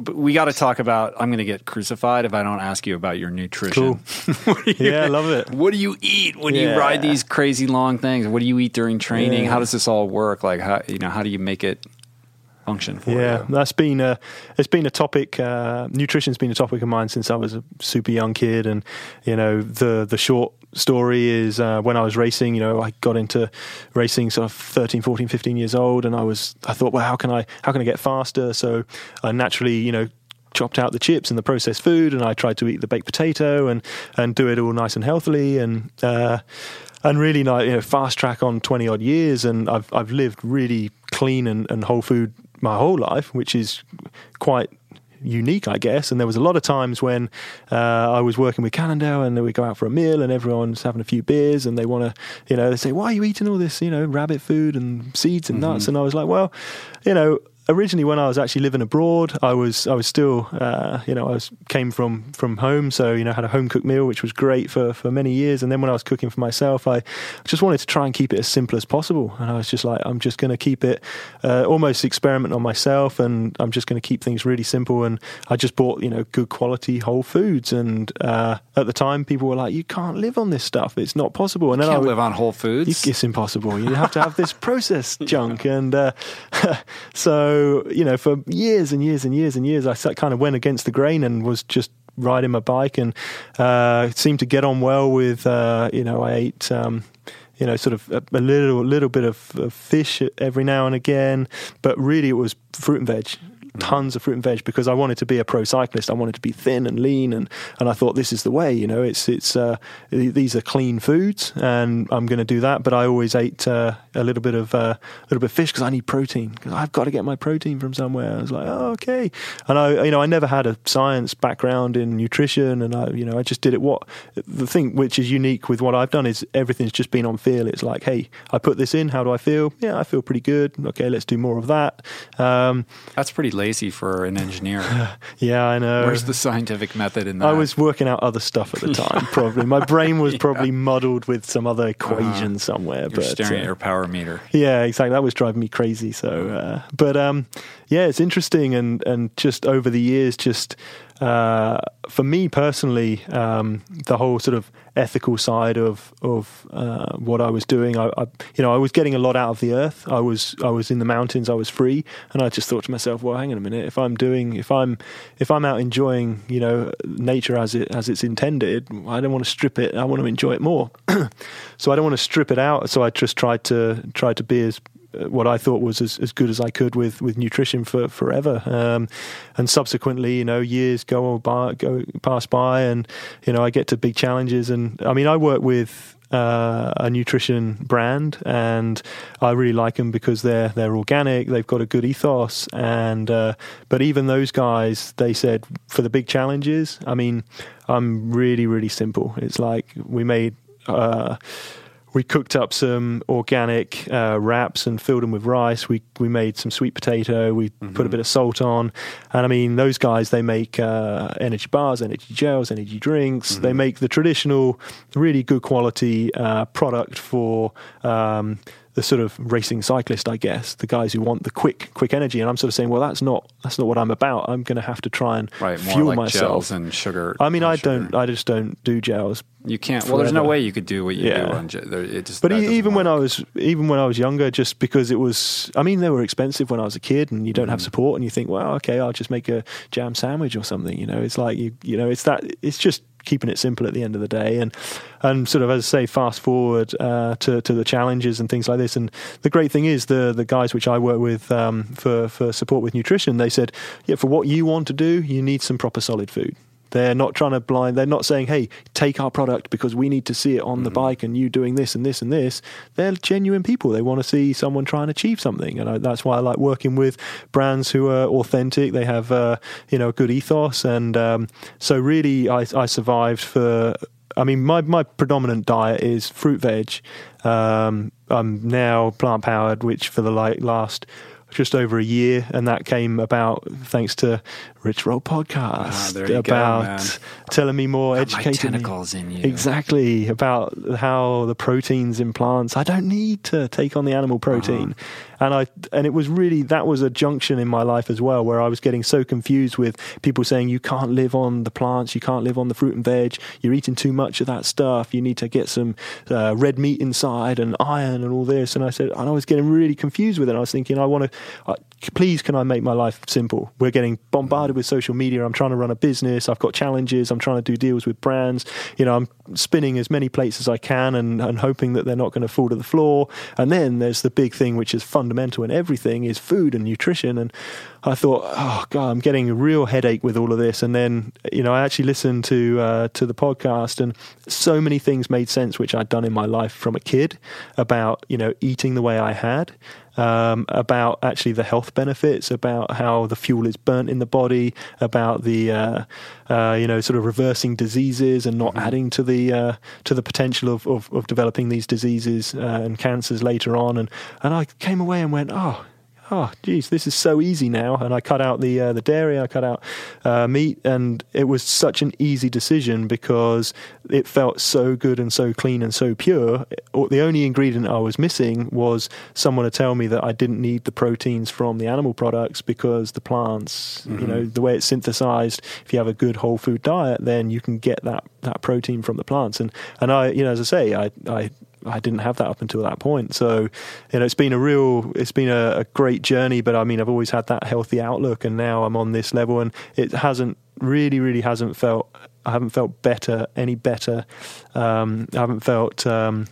we got to talk about. I'm going to get crucified if I don't ask you about your nutrition. Cool. yeah, I love it. What do you eat when yeah. you ride these crazy long things? What do you eat during training? Yeah. How does this all work? Like, how you know, how do you make it function for yeah, you? that's been a it's been a topic. Uh, nutrition's been a topic of mine since I was a super young kid, and you know the the short story is uh, when I was racing, you know, I got into racing sort of 13, 14, 15 years old and I was, I thought, well, how can I, how can I get faster? So I naturally, you know, chopped out the chips and the processed food and I tried to eat the baked potato and, and do it all nice and healthily and, uh, and really, you know, fast track on 20 odd years. And I've, I've lived really clean and, and whole food my whole life, which is quite unique, I guess. And there was a lot of times when uh, I was working with Cannondale and we go out for a meal and everyone's having a few beers and they want to, you know, they say, why are you eating all this, you know, rabbit food and seeds and nuts? Mm-hmm. And I was like, well, you know, originally when I was actually living abroad, I was I was still uh, you know I was came from from home, so you know had a home cooked meal, which was great for for many years. And then when I was cooking for myself, I just wanted to try and keep it as simple as possible. And I was just like, I'm just going to keep it uh, almost experiment on myself, and I'm just going to keep things really simple. And I just bought you know good quality whole foods. And uh, at the time, people were like, you can't live on this stuff; it's not possible. And then I would, live on whole foods. It's impossible. You have to have this processed junk, and uh, so you know, for years and years and years and years, I kind of went against the grain and was just riding my bike and uh, seemed to get on well with, uh, you know, I ate. Um, you know, sort of a, a little, little bit of, of, fish every now and again, but really it was fruit and veg tons of fruit and veg because I wanted to be a pro cyclist. I wanted to be thin and lean, and, and I thought this is the way. You know, it's it's uh, these are clean foods, and I'm going to do that. But I always ate uh, a little bit of uh, a little bit of fish because I need protein. Because I've got to get my protein from somewhere. I was like, oh, okay, and I you know I never had a science background in nutrition, and I you know I just did it. What the thing which is unique with what I've done is everything's just been on feel. It's like, hey, I put this in. How do I feel? Yeah, I feel pretty good. Okay, let's do more of that. Um, That's pretty lazy for an engineer. yeah, I know. Where's the scientific method in that? I was working out other stuff at the time. Probably my brain was probably yeah. muddled with some other equation uh, somewhere. You're but staring uh, at your power meter. Yeah, exactly. That was driving me crazy. So, uh, but um, yeah, it's interesting, and and just over the years, just uh, for me personally, um, the whole sort of ethical side of of uh, what I was doing, I, I, you know, I was getting a lot out of the earth. I was I was in the mountains. I was free, and I just thought to myself, well, hang on a minute, if I'm doing, if I'm, if I'm out enjoying, you know, nature as it as it's intended, I don't want to strip it. I want to enjoy it more. so I don't want to strip it out. So I just tried to try to be as what I thought was as, as good as I could with, with nutrition for forever. Um, and subsequently, you know, years go by, go pass by, and you know, I get to big challenges. And I mean, I work with uh, a nutrition brand, and I really like them because they're they're organic. They've got a good ethos, and uh, but even those guys, they said for the big challenges. I mean, I'm really really simple. It's like we made. Uh, we cooked up some organic uh, wraps and filled them with rice. We we made some sweet potato. We mm-hmm. put a bit of salt on, and I mean those guys they make uh, energy bars, energy gels, energy drinks. Mm-hmm. They make the traditional, really good quality uh, product for. Um, the sort of racing cyclist, I guess, the guys who want the quick, quick energy. And I'm sort of saying, well, that's not that's not what I'm about. I'm going to have to try and right, fuel like myself. And sugar. I mean, I sugar. don't. I just don't do gels. You can't. Forever. Well, there's no way you could do what you yeah. do on. It just, but even when I was even when I was younger, just because it was. I mean, they were expensive when I was a kid, and you don't mm. have support, and you think, well, okay, I'll just make a jam sandwich or something. You know, it's like you. You know, it's that. It's just keeping it simple at the end of the day. And and sort of as I say, fast forward uh, to to the challenges and things like this. And the great thing is the the guys which I work with um, for for support with nutrition, they said, yeah, for what you want to do, you need some proper solid food. They're not trying to blind. They're not saying, "Hey, take our product because we need to see it on mm-hmm. the bike and you doing this and this and this." They're genuine people. They want to see someone try and achieve something, and I, that's why I like working with brands who are authentic. They have, uh, you know, a good ethos, and um, so really, I, I survived for I mean, my, my predominant diet is fruit veg. Um, I'm now plant powered, which for the like last just over a year, and that came about thanks to Rich Roll podcast ah, about go, telling me more, Got educating tentacles me. in you. Exactly about how the proteins in plants. I don't need to take on the animal protein, uh-huh. And I and it was really that was a junction in my life as well where I was getting so confused with people saying you can't live on the plants, you can't live on the fruit and veg, you're eating too much of that stuff, you need to get some uh, red meat inside and iron and all this. And I said, and I was getting really confused with it. I was thinking, I want to, please, can I make my life simple? We're getting bombarded with social media. I'm trying to run a business. I've got challenges. I'm trying to do deals with brands. You know, I'm spinning as many plates as I can and, and hoping that they're not going to fall to the floor. And then there's the big thing, which is fundamental in everything, is food and nutrition. And I thought, oh god, I'm getting a real headache with all of this. And then, you know, I actually listened to uh, to the podcast, and so many things made sense which I'd done in my life from a kid about you know eating the way I had, um, about actually the health benefits, about how the fuel is burnt in the body, about the uh, uh, you know sort of reversing diseases and not mm-hmm. adding to the uh, to the potential of, of, of developing these diseases uh, and cancers later on. And and I came away and went, oh oh, geez, this is so easy now. And I cut out the uh, the dairy, I cut out uh, meat, and it was such an easy decision because it felt so good and so clean and so pure. The only ingredient I was missing was someone to tell me that I didn't need the proteins from the animal products because the plants, mm-hmm. you know, the way it's synthesized. If you have a good whole food diet, then you can get that that protein from the plants. And and I, you know, as I say, I I I didn't have that up until that point. So, you know, it's been a real, it's been a, a, great journey. But I mean, I've always had that healthy outlook, and now I'm on this level, and it hasn't really, really hasn't felt. I haven't felt better, any better. Um, I haven't felt. Um,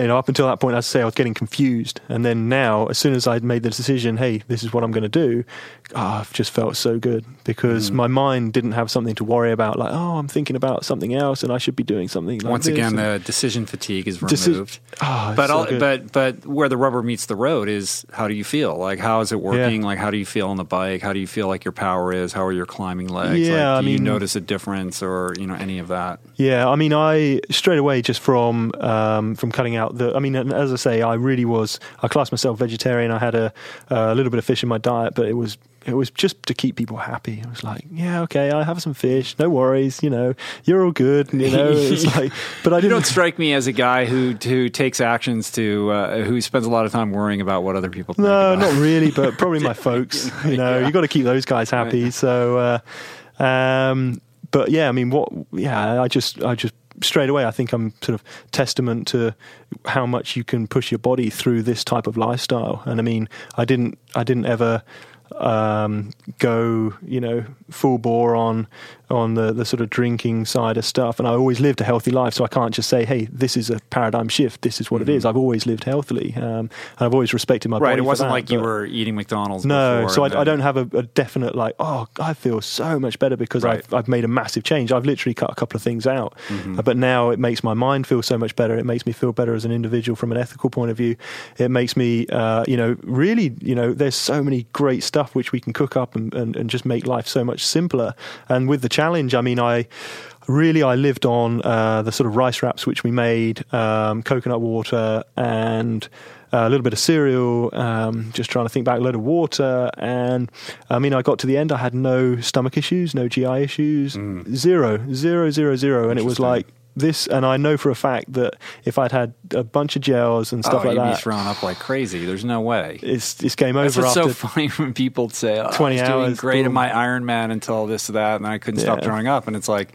you know, up until that point, I'd say I was getting confused, and then now, as soon as I'd made the decision, hey, this is what I'm going to do, oh, I've just felt so good because mm. my mind didn't have something to worry about. Like, oh, I'm thinking about something else, and I should be doing something. Like Once again, the decision fatigue is removed. Deci- oh, but so all, but but where the rubber meets the road is how do you feel? Like, how is it working? Yeah. Like, how do you feel on the bike? How do you feel like your power is? How are your climbing legs? Yeah, like, do I you mean, notice a difference or you know any of that? Yeah, I mean, I straight away just from um, from cutting out the. I mean, as I say, I really was. I classed myself vegetarian. I had a, a little bit of fish in my diet, but it was it was just to keep people happy. I was like, yeah, okay, I have some fish, no worries, you know, you're all good, you know. It's like, but I you don't strike me as a guy who who takes actions to uh, who spends a lot of time worrying about what other people. think No, about. not really, but probably my folks. You know, yeah. you got to keep those guys happy. Right. So, uh, um, but yeah, I mean, what? Yeah, I just, I just straight away, I think I'm sort of testament to how much you can push your body through this type of lifestyle. And I mean, I didn't, I didn't ever um, go, you know, full bore on on the, the sort of drinking side of stuff. And I always lived a healthy life, so I can't just say, "Hey, this is a paradigm shift. This is what Mm-hmm. it is." I've always lived healthily, um, and I've always respected my Right. body. Right. It wasn't that, like you were eating McDonald's. no, so I, I don't have a, a definite like. Oh, I feel so much better because Right. I've I've made a massive change. I've literally cut a couple of things out, Mm-hmm. But now it makes my mind feel so much better. It makes me feel better as an individual from an ethical point of view. It makes me, uh, you know, really, you know, there's so many great stuff which we can cook up and, and, and just make life so much simpler. And with the challenge, I mean, I really I lived on uh, the sort of rice wraps which we made, um, coconut water, and uh, a little bit of cereal. Um, just trying to think back, a load of water, and I mean, I got to the end. I had no stomach issues, no GI issues, zero, zero, zero, zero, and it was like this. And I know for a fact that if I'd had a bunch of gels and stuff oh, like you'd be that, thrown up like crazy. There's no way. it's it's game over That's so funny when people say, oh, 20 I was doing hours, great in boom. my Ironman until this or that, and I couldn't stop throwing up. And it's like,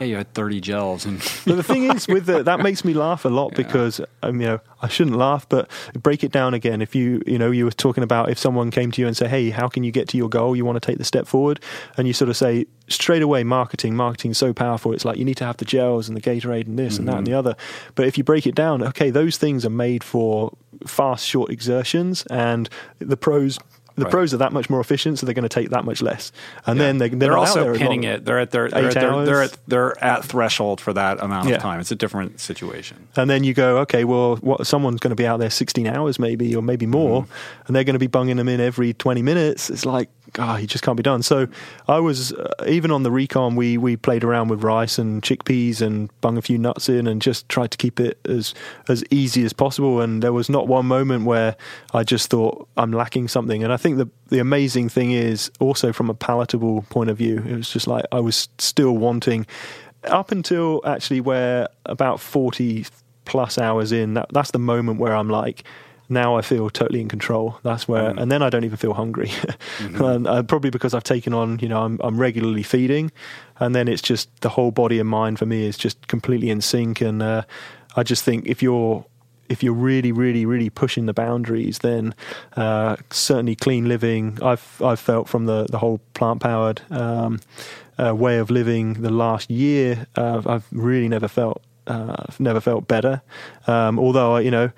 yeah, you had 30 gels. And But the thing is, with the, that makes me laugh a lot because um, you know I shouldn't laugh, but break it down again. If you you know you were talking about if someone came to you and say, "Hey, how can you get to your goal? You want to take the step forward," and you sort of say straight away, "Marketing, marketing's so powerful. It's like you need to have the gels and the Gatorade and this and that and the other." But if you break it down, okay, those things are made for fast, short exertions, and the pros. The Right. pros are that much more efficient, so they're going to take that much less, and then they, they're, they're, also there pinning it. They're at their they're Eight at, their, they're hours. at they're at threshold for that amount Yeah. of time. It's a different situation. And then you go, okay, well, what, someone's going to be out there 16 hours maybe, or maybe more, mm-hmm. and they're going to be bunging them in every 20 minutes. It's like, ah, he just can't be done. So I was, uh, even on the recon, we, we played around with rice and chickpeas and bung a few nuts in and just tried to keep it as, as easy as possible. And there was not one moment where I just thought I'm lacking something. And I think the, the amazing thing is also from a palatable point of view, it was just like I was still wanting up until actually where about 40 plus hours in that that's the moment where i'm like now i feel totally in control that's where and then i don't even feel hungry and, uh, probably because i've taken on you know I'm, I'm regularly feeding and then it's just the whole body and mind for me is just completely in sync and uh, i just think if you're if you're really, really, really pushing the boundaries, then uh, certainly clean living. I've I've felt from the the whole plant powered um, uh, way of living the last year. Uh, I've really never felt uh, never felt better. Um, although you know.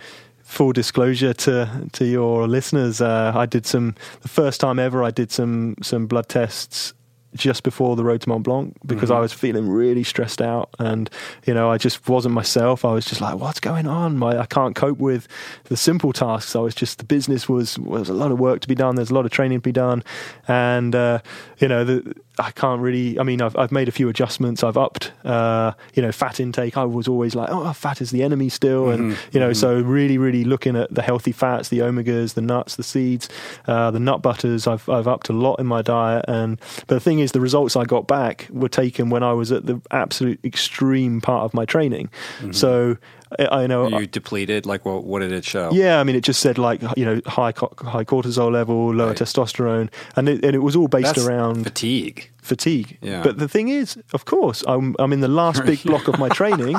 Full disclosure to to your listeners, uh, I did some the first time ever. I did some some blood tests just before the road to Mont Blanc because I was feeling really stressed out and you know I just wasn't myself. I was just like, what's going on? My, I can't cope with the simple tasks. I was just the business was was a lot of work to be done. There's a lot of training to be done, and uh, you know the. I can't really. I mean, I've I've made a few adjustments. I've upped, uh, you know, fat intake. I was always like, oh, fat is the enemy still, and you know, so really, really looking at the healthy fats, the omegas, the nuts, the seeds, uh, the nut butters. I've I've upped a lot in my diet, and but the thing is, the results I got back were taken when I was at the absolute extreme part of my training. So I, I know you uh, depleted. Like, what? What did it show? yeah, I mean, it just said like you know high high cortisol level, lower Right. testosterone, and it, and it was all based That's around fatigue. Fatigue. Yeah. But the thing is, of course, I'm I'm in the last big block of my training.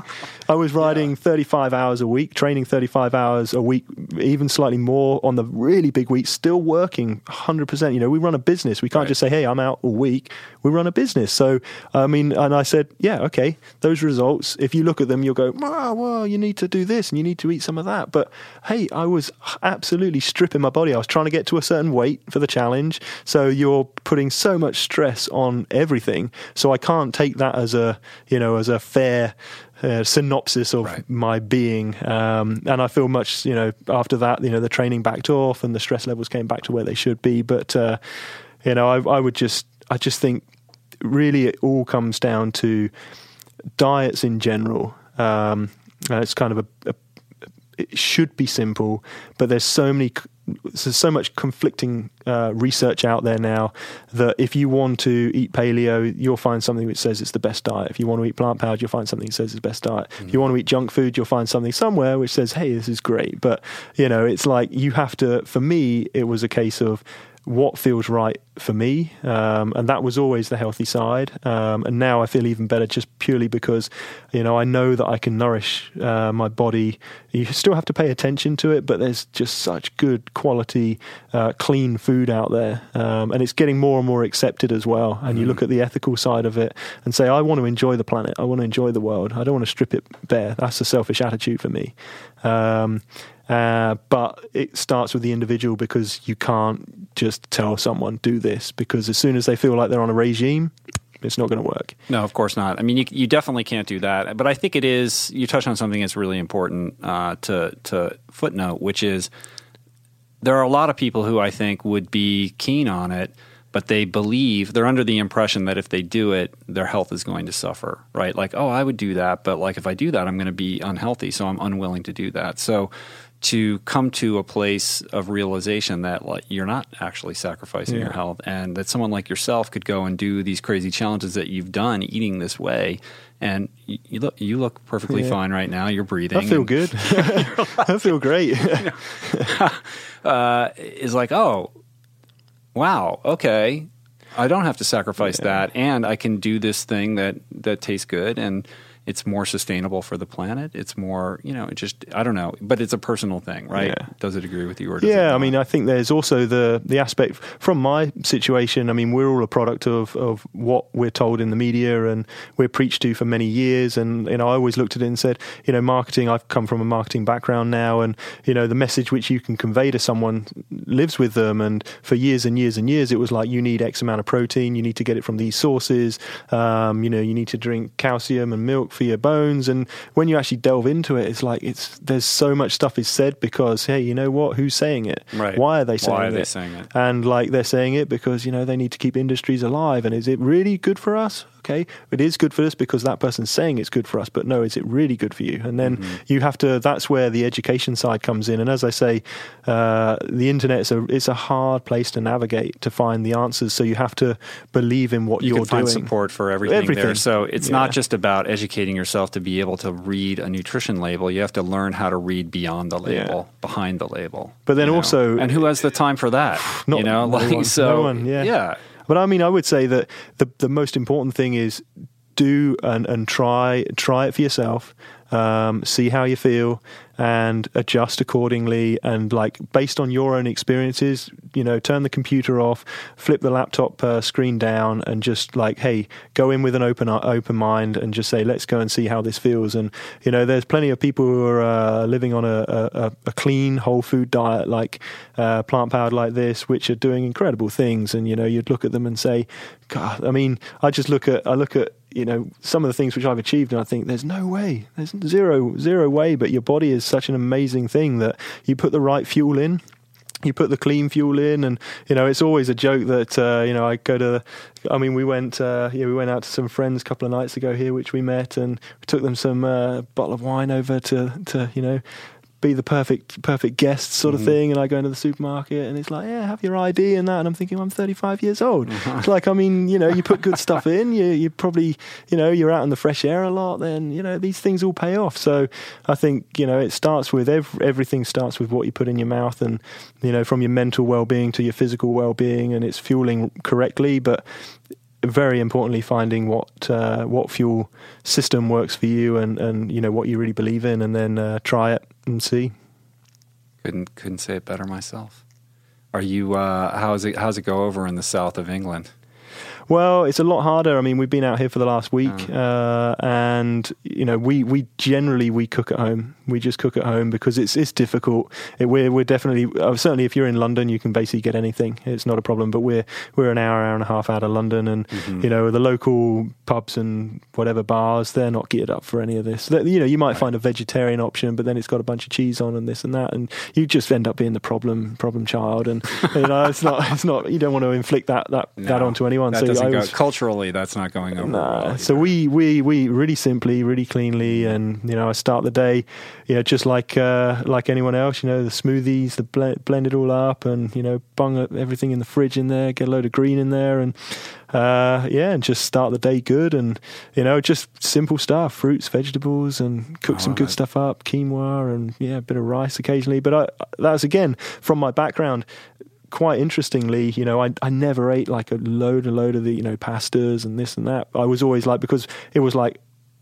I was riding 35 hours a week, training 35 hours a week, even slightly more on the really big weeks, still working 100%. You know, we run a business. We can't Right. just say, "Hey, I'm out all week." We run a business. So, I mean, and I said, "Yeah, okay, those results, if you look at them, you'll go, "Well, well, you need to do this and you need to eat some of that." But hey, I was absolutely stripping my body. I was trying to get to a certain weight for the challenge. So you're putting so much stress on everything. So I can't take that as a, you know, as a fair uh, synopsis of Right. my being. Um, and I feel much, you know, after that, you know, the training backed off and the stress levels came back to where they should be. But, uh, you know, I, I would just, I just think really it all comes down to diets in general. Um, it's kind of a, a it should be simple, but there's so many, there's so much conflicting uh, research out there now that if you want to eat paleo, you'll find something which says it's the best diet. If you want to eat plant powered, you'll find something that says it's the best diet. If you want to eat junk food, you'll find something somewhere which says, hey, this is great. But you know, it's like you have to. For me, it was a case of what feels right for me, um, and that was always the healthy side. Um, and now I feel even better just purely because, you know, I know that I can nourish uh, my body. You still have to pay attention to it, but there's just such good quality, uh, clean food out there, um, and it's getting more and more accepted as well. And you look at the ethical side of it and say, I want to enjoy the planet. I want to enjoy the world. I don't want to strip it bare. That's a selfish attitude for me. Uh, but it starts with the individual because you can't just tell someone do this because as soon as they feel like they're on a regime, it's not going to work. No, of course not. I mean, you, you definitely can't do that. But I think it is. You touch on something that's really important uh, to to footnote, which is there are a lot of people who I think would be keen on it, but they believe they're under the impression that if they do it, their health is going to suffer. Right? Like, oh, I would do that, but like if I do that, I'm going to be unhealthy, so I'm unwilling to do that. So to come to a place of realization that like you're not actually sacrificing Yeah. your health and that someone like yourself could go and do these crazy challenges that you've done eating this way and you, you look you look perfectly Yeah. fine right now you're breathing I feel good. I feel great. uh, is like oh wow okay I don't have to sacrifice that and I can do this thing that that tastes good and it's more sustainable for the planet it's more you know it just I don't know but it's a personal thing right Yeah. does it agree with you or does it Yeah, I mean, I think there's also the the aspect from my situation. I mean, we're all a product of of what we're told in the media and we're preached to for many years. And you know, I always looked at it and said, you know, marketing. I've come from a marketing background now, and you know, the message which you can convey to someone lives with them. And for years and years and years, it was like you need X amount of protein. You need to get it from these sources. Um, you know, you need to drink calcium and milk for your bones. And when you actually delve into it, it's like it's there's so much stuff is said because hey, you know what? Who's saying it? Right. Why are they saying Why are it? they saying it? And like they're saying it because you know they need to keep industries alive. And is it really good for us? Okay, it is good for us because that person's saying it's good for us. But no, is it really good for you? And then Mm-hmm. you have to. That's where the education side comes in. And as I say, uh, the internet is a it's a hard place to navigate to find the answers. So you have to believe in what you are can find doing. support for everything, there. So it's Yeah. not just about educating yourself to be able to read a nutrition label. You have to learn how to read beyond the label, behind the label. But then you know? also- and who has the time for that? Not- you know, no like one, so. no one, yeah. yeah. But I mean, I would say that the the most important thing is do and, and try try it for yourself. Um, see how you feel and adjust accordingly. And like based on your own experiences, you know, turn the computer off, flip the laptop uh, screen down, and just like, hey, go in with an open open mind and just say, let's go and see how this feels. And you know, there's plenty of people who are uh, living on a, a, a clean whole food diet, like uh, plant powered like this, which are doing incredible things. And you know, you'd look at them and say, God, I mean, I just look at I look at you know some of the things which I've achieved, and I think there's no way, there's zero zero way. But your body is such an amazing thing that you put the right fuel in. You put the clean fuel in, and you know it's always a joke that uh, you know I go to. I mean, we went uh, yeah we went out to some friends a couple of nights ago here, which we met, and we took them some uh, bottle of wine over to to you know be the perfect perfect guest sort of mm-hmm. thing. And I go into the supermarket, and it's like yeah, have your ID and that, and I'm thinking I'm 35 years old. It's like I mean you know you put good stuff in, you you probably you know you're out in the fresh air a lot, then you know these things all pay off. So I think you know it starts with ev- everything starts with what you put in your mouth, and you know from your mental well being to your physical well being, and it's fueling correctly, but very importantly finding what uh, what fuel system works for you and and you know what you really believe in and then uh, try it and see Couldn't couldn't say it better myself. Are you? Uh, how's it? How's it go over in the south of England? Well, it's a lot harder. I mean, we've been out here for the last week, Oh. uh, and you know, we, we generally we cook at home. We just cook at home because it's it's difficult. It, we're we're definitely uh, certainly if you're in London, you can basically get anything. It's not a problem. But we're we're an hour hour and a half out of London, and Mm-hmm. you know the local pubs and whatever bars they're not geared up for any of this. They- You know, you might find a vegetarian option, but then it's got a bunch of cheese on and this and that, and you just end up being the problem problem child. And you know, it's not it's not you don't want to inflict that that that onto anyone. So doesn't I go was- culturally. That's not going over. Nah. well So we, we we really simply, really cleanly, and you know, I start the day, you know, just like uh, like anyone else. You know, the smoothies, the blend, blend it all up, and you know, bung everything in the fridge in there, get a load of green in there, and uh, yeah, and just start the day good, and you know, just simple stuff, fruits, vegetables, and cook I some good it. stuff up, quinoa, and yeah, a bit of rice occasionally. But I, that's again from my background quite interestingly, you know, I I never ate like a load and load of the you know pastas and this and that. I was always like because it was like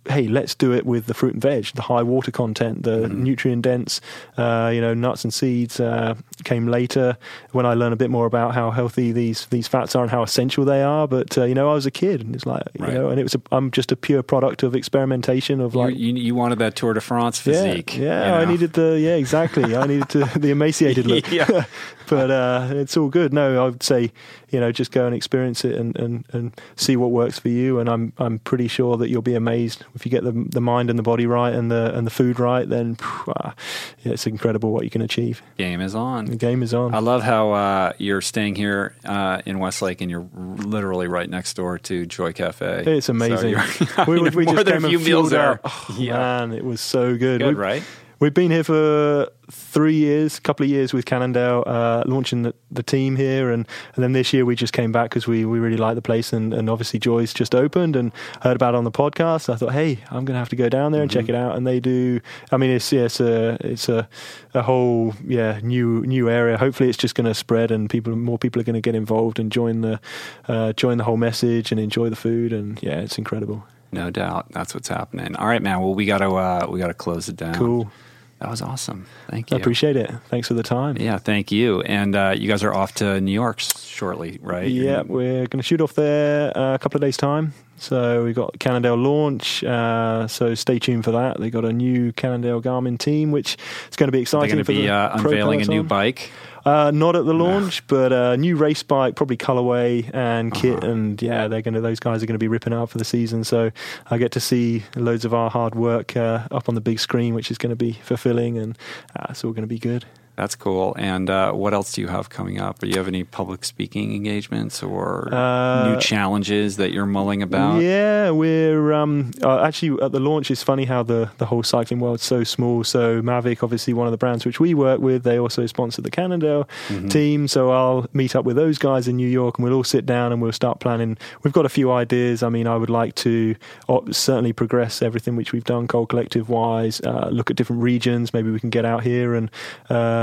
hey, let's do it with the fruit and veg, the high water content, the mm-hmm. nutrient dense, uh, you know, nuts and seeds uh, came later when I learned a bit more about how healthy these these fats are and how essential they are. But uh, you know, I was a kid, and it's like right. you know, and it was a, I'm just a pure product of experimentation of like you, you, you wanted that Tour de France physique. Yeah, yeah you know? I needed the yeah exactly. I needed to the emaciated look. yeah. but uh, it's all good. No, I would say you know just go and experience it and, and, and see what works for you. And I'm I'm pretty sure that you'll be amazed if you get the the mind and the body right and the and the food right. Then phew, ah, yeah, it's incredible what you can achieve. Game is on. The game is on. I love how uh, you're staying here uh, in Westlake and you're literally right next door to Joy Cafe. It's amazing. So we, we, we just came and meals out. Oh, yeah. Man, it was so good. Good, we, right? We've been here for three years, a couple of years with Cannondale, uh, launching the, the, team here, and, and then this year we just came back because we, we really like the place, and, and obviously Joy's just opened and heard about it on the podcast. I thought, hey, I'm going to have to go down there and mm-hmm. check it out, and they do. I mean, it's yeah, it's a it's a a whole yeah new new area. Hopefully, it's just going to spread, and people more people are going to get involved and join the uh, join the whole message and enjoy the food, and yeah, it's incredible. No doubt, that's what's happening. All right, man. Well, we got to uh, we got to close it down. Cool. That was awesome. Thank you. I appreciate it. Thanks for the time. Yeah, thank you. And uh, you guys are off to New York shortly, right? Yeah, we're going to shoot off there uh, a couple of days' time. So we've got Cannondale launch. Uh, so stay tuned for that. They've got a new Cannondale Garmin team, which is going to be exciting. They're going to be uh, unveiling a new bike. Uh, not at the launch, but a new race bike, probably colorway and kit, uh-huh. and yeah, they're going to. Those guys are going to be ripping out for the season. So I get to see loads of our hard work uh, up on the big screen, which is going to be fulfilling, and uh, it's all going to be good. That's cool. And uh, what else do you have coming up? Do you have any public speaking engagements or uh, new challenges that you're mulling about? Yeah, we're um, uh, actually at the launch. It's funny how the, the whole cycling world's so small. So Mavic, obviously one of the brands which we work with, they also sponsor the Cannondale mm-hmm. team. So I'll meet up with those guys in New York, and we'll all sit down and we'll start planning. We've got a few ideas. I mean, I would like to uh, certainly progress everything which we've done, Col Collective wise. Uh, look at different regions. Maybe we can get out here and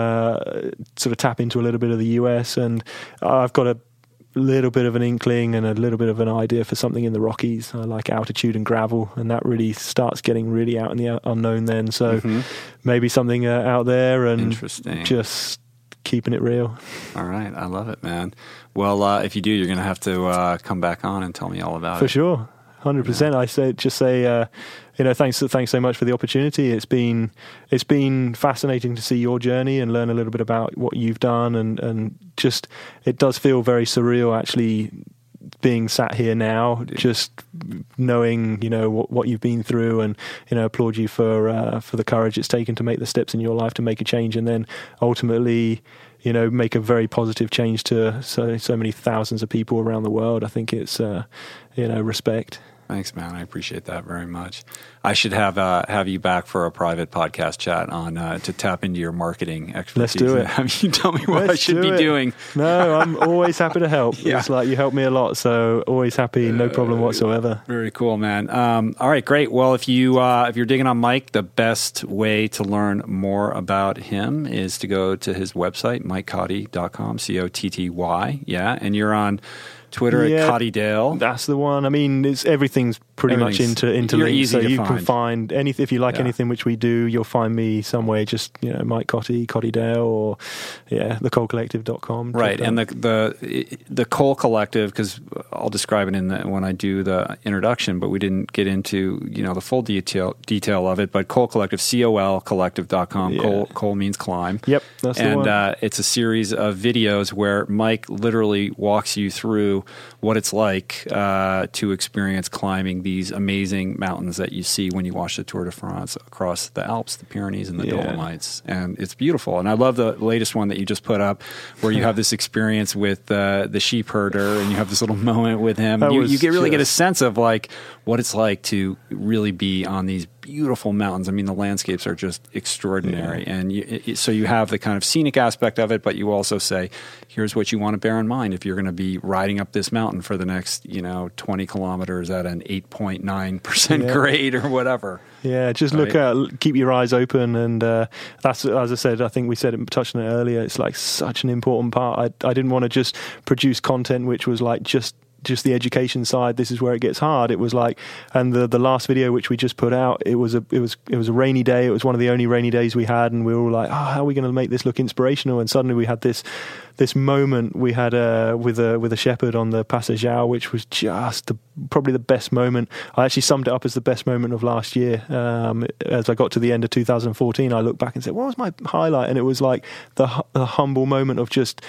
uh, sort of tap into a little bit of the US. And I've got a little bit of an inkling and a little bit of an idea for something in the Rockies. I like altitude and gravel, and that really starts getting really out in the unknown then. So mm-hmm. maybe something uh, out there and Interesting. just keeping it real. All right, I love it, man. Well, uh, if you do, you're going to have to uh, come back on and tell me all about for it. For sure, hundred yeah. percent. I say just say uh, you know, thanks thanks so much for the opportunity. It's been it's been fascinating to see your journey and learn a little bit about what you've done, and and just it does feel very surreal actually being sat here now, just knowing you know what, what, you've been through, and you know applaud you for uh, for the courage it's taken to make the steps in your life to make a change, and then ultimately you know make a very positive change to so so many thousands of people around the world. I think it's uh, you know respect. Thanks, man. I appreciate that very much. I should have uh, have you back for a private podcast chat on uh, to tap into your marketing expertise. Let's do it. Have you tell me what Let's I should be it. doing? No, I'm always happy to help. yeah. It's like you help me a lot, so always happy, no problem uh, whatsoever. Very cool, man. Um, all right, great. Well, if you uh, if you're digging on Mike, the best way to learn more about him is to go to his website, mikecotty.com, c o t t y. Yeah, and you're on Twitter yeah, at Cotty Dale. That's the one. I mean, it's everything's pretty much into interlinked, so you find. can find anything if you like yeah. anything which we do. You'll find me somewhere. Just you know, Mike Cotty, Cotty Dale, or yeah, thecolcollective.com. Right, and the the the Col Collective because I'll describe it in the, when I do the introduction, but we didn't get into you know the full detail detail of it. But Col Collective, C O L Collective.com. Yeah. Col Col means climb. Yep, that's and, the one. Uh, it's a series of videos where Mike literally walks you through what it's like uh, to experience climbing these amazing mountains that you see when you watch the Tour de France across the Alps, the Pyrenees, and the yeah. Dolomites. And it's beautiful. And I love the latest one that you just put up where you have this experience with uh, the sheep herder and you have this little moment with him. You, you, get really just... get a sense of like what it's like to really be on these beautiful mountains. I mean, the landscapes are just extraordinary, and you, it, so you have the kind of scenic aspect of it, but you also say, here's what you want to bear in mind if you're going to be riding up this mountain for the next, you know, 20 kilometers at an 8.9 percent grade or whatever. Yeah, just right. look at keep your eyes open, and uh, that's as I said. I think we said it, touched on it earlier. It's like such an important part. I I didn't want to just produce content which was like just just the education side, this is where it gets hard. It was like, and the the last video which we just put out, it was a it was it was a rainy day. It was one of the only rainy days we had, and we were all like, oh, how are we going to make this look inspirational? And suddenly we had this this moment we had uh, with a with a shepherd on the Passage which was just the, probably the best moment. I actually summed it up as the best moment of last year. Um, as I got to the end of 2014, I looked back and said, "What was my highlight?" And it was like the, the humble moment of just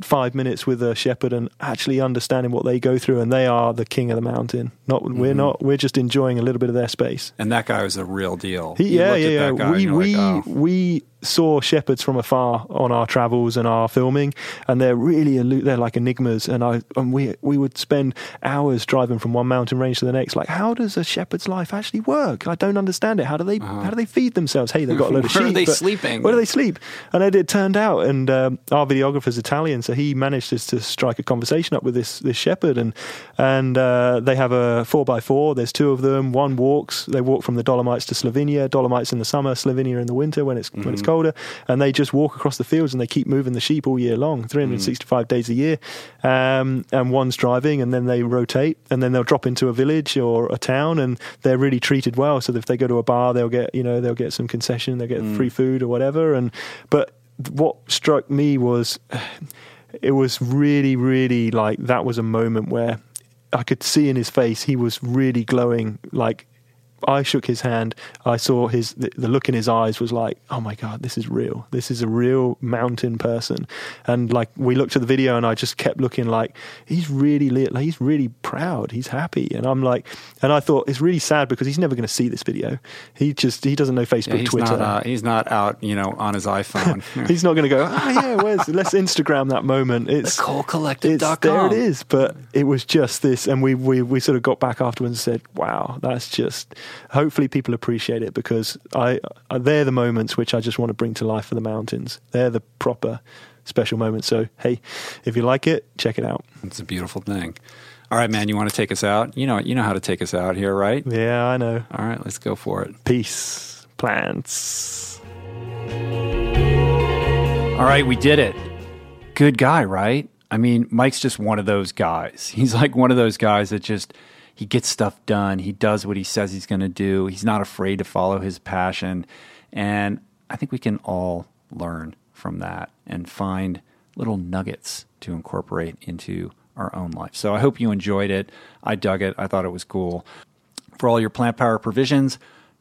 five minutes with a shepherd and actually understanding what they go through and they are the king of the mountain not mm-hmm. we're not we're just enjoying a little bit of their space and that guy was a real deal he, yeah yeah yeah we we like, oh. we saw shepherds from afar on our travels and our filming, and they're really they're like enigmas. And I and we we would spend hours driving from one mountain range to the next. Like, how does a shepherd's life actually work? I don't understand it. How do they uh-huh. how do they feed themselves? Hey, they've got a load of sheep. Where are they sleeping? Where do they sleep? And it, it turned out, and um, our videographer's Italian, so he managed to, to, strike a conversation up with this this shepherd, and and uh, they have a four by four. There's two of them. One walks. They walk from the Dolomites to Slovenia. Dolomites in the summer, Slovenia in the winter when it's mm-hmm. when it's mm-hmm. Colder, and they just walk across the fields and they keep moving the sheep all year long, 365 mm. days a year. Um, and one's driving, and then they rotate, and then they'll drop into a village or a town, and they're really treated well. So if they go to a bar, they'll get you know they'll get some concession, they'll get mm. free food or whatever. And but what struck me was it was really really like that was a moment where I could see in his face he was really glowing like I shook his hand. I saw his the, the, look in his eyes was like, oh my god, this is real. This is a real mountain person. And like we looked at the video, and I just kept looking like he's really like, he's really proud. He's happy, and I'm like, and I thought it's really sad because he's never going to see this video. He just he doesn't know Facebook, yeah, he's Twitter. Not, uh, he's not out, you know, on his iPhone. he's not going to go. Oh yeah, where's let's Instagram that moment. It's thecolcollective.com. There it is. But it was just this, and we we we sort of got back afterwards and said, wow, that's just hopefully people appreciate it because I, they're the moments which I just want to bring to life for the mountains. They're the proper special moments. So hey, if you like it, check it out. It's a beautiful thing. All right, man, you want to take us out? You know, you know how to take us out here, right? Yeah, I know. All right, let's go for it. Peace, plants. All right, we did it. Good guy, right? I mean, Mike's just one of those guys. He's like one of those guys that just he gets stuff done. He does what he says he's going to do. He's not afraid to follow his passion. And I think we can all learn from that and find little nuggets to incorporate into our own life. So I hope you enjoyed it. I dug it. I thought it was cool. For all your plant power provisions,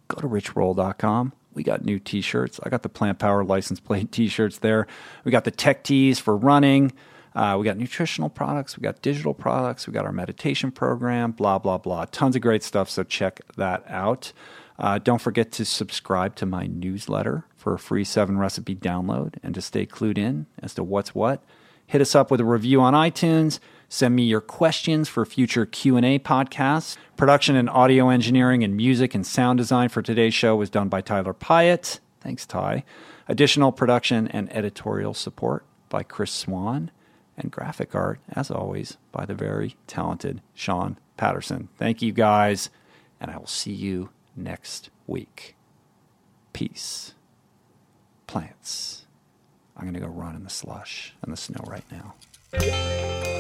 go to richroll.com. We got new t shirts. I got the plant power license plate t shirts there. We got the tech tees for running. Uh, we got nutritional products, we got digital products, we got our meditation program, blah, blah, blah. Tons of great stuff. So check that out. Uh, don't forget to subscribe to my newsletter for a free seven recipe download and to stay clued in as to what's what. Hit us up with a review on iTunes. Send me your questions for future Q&A podcasts. Production and audio engineering and music and sound design for today's show was done by Tyler Pyatt. Thanks, Ty. Additional production and editorial support by Chris Swan and graphic art, as always, by the very talented Sean Patterson. Thank you guys, and I will see you next week. Peace. Plants. I'm going to go run in the slush and the snow right now.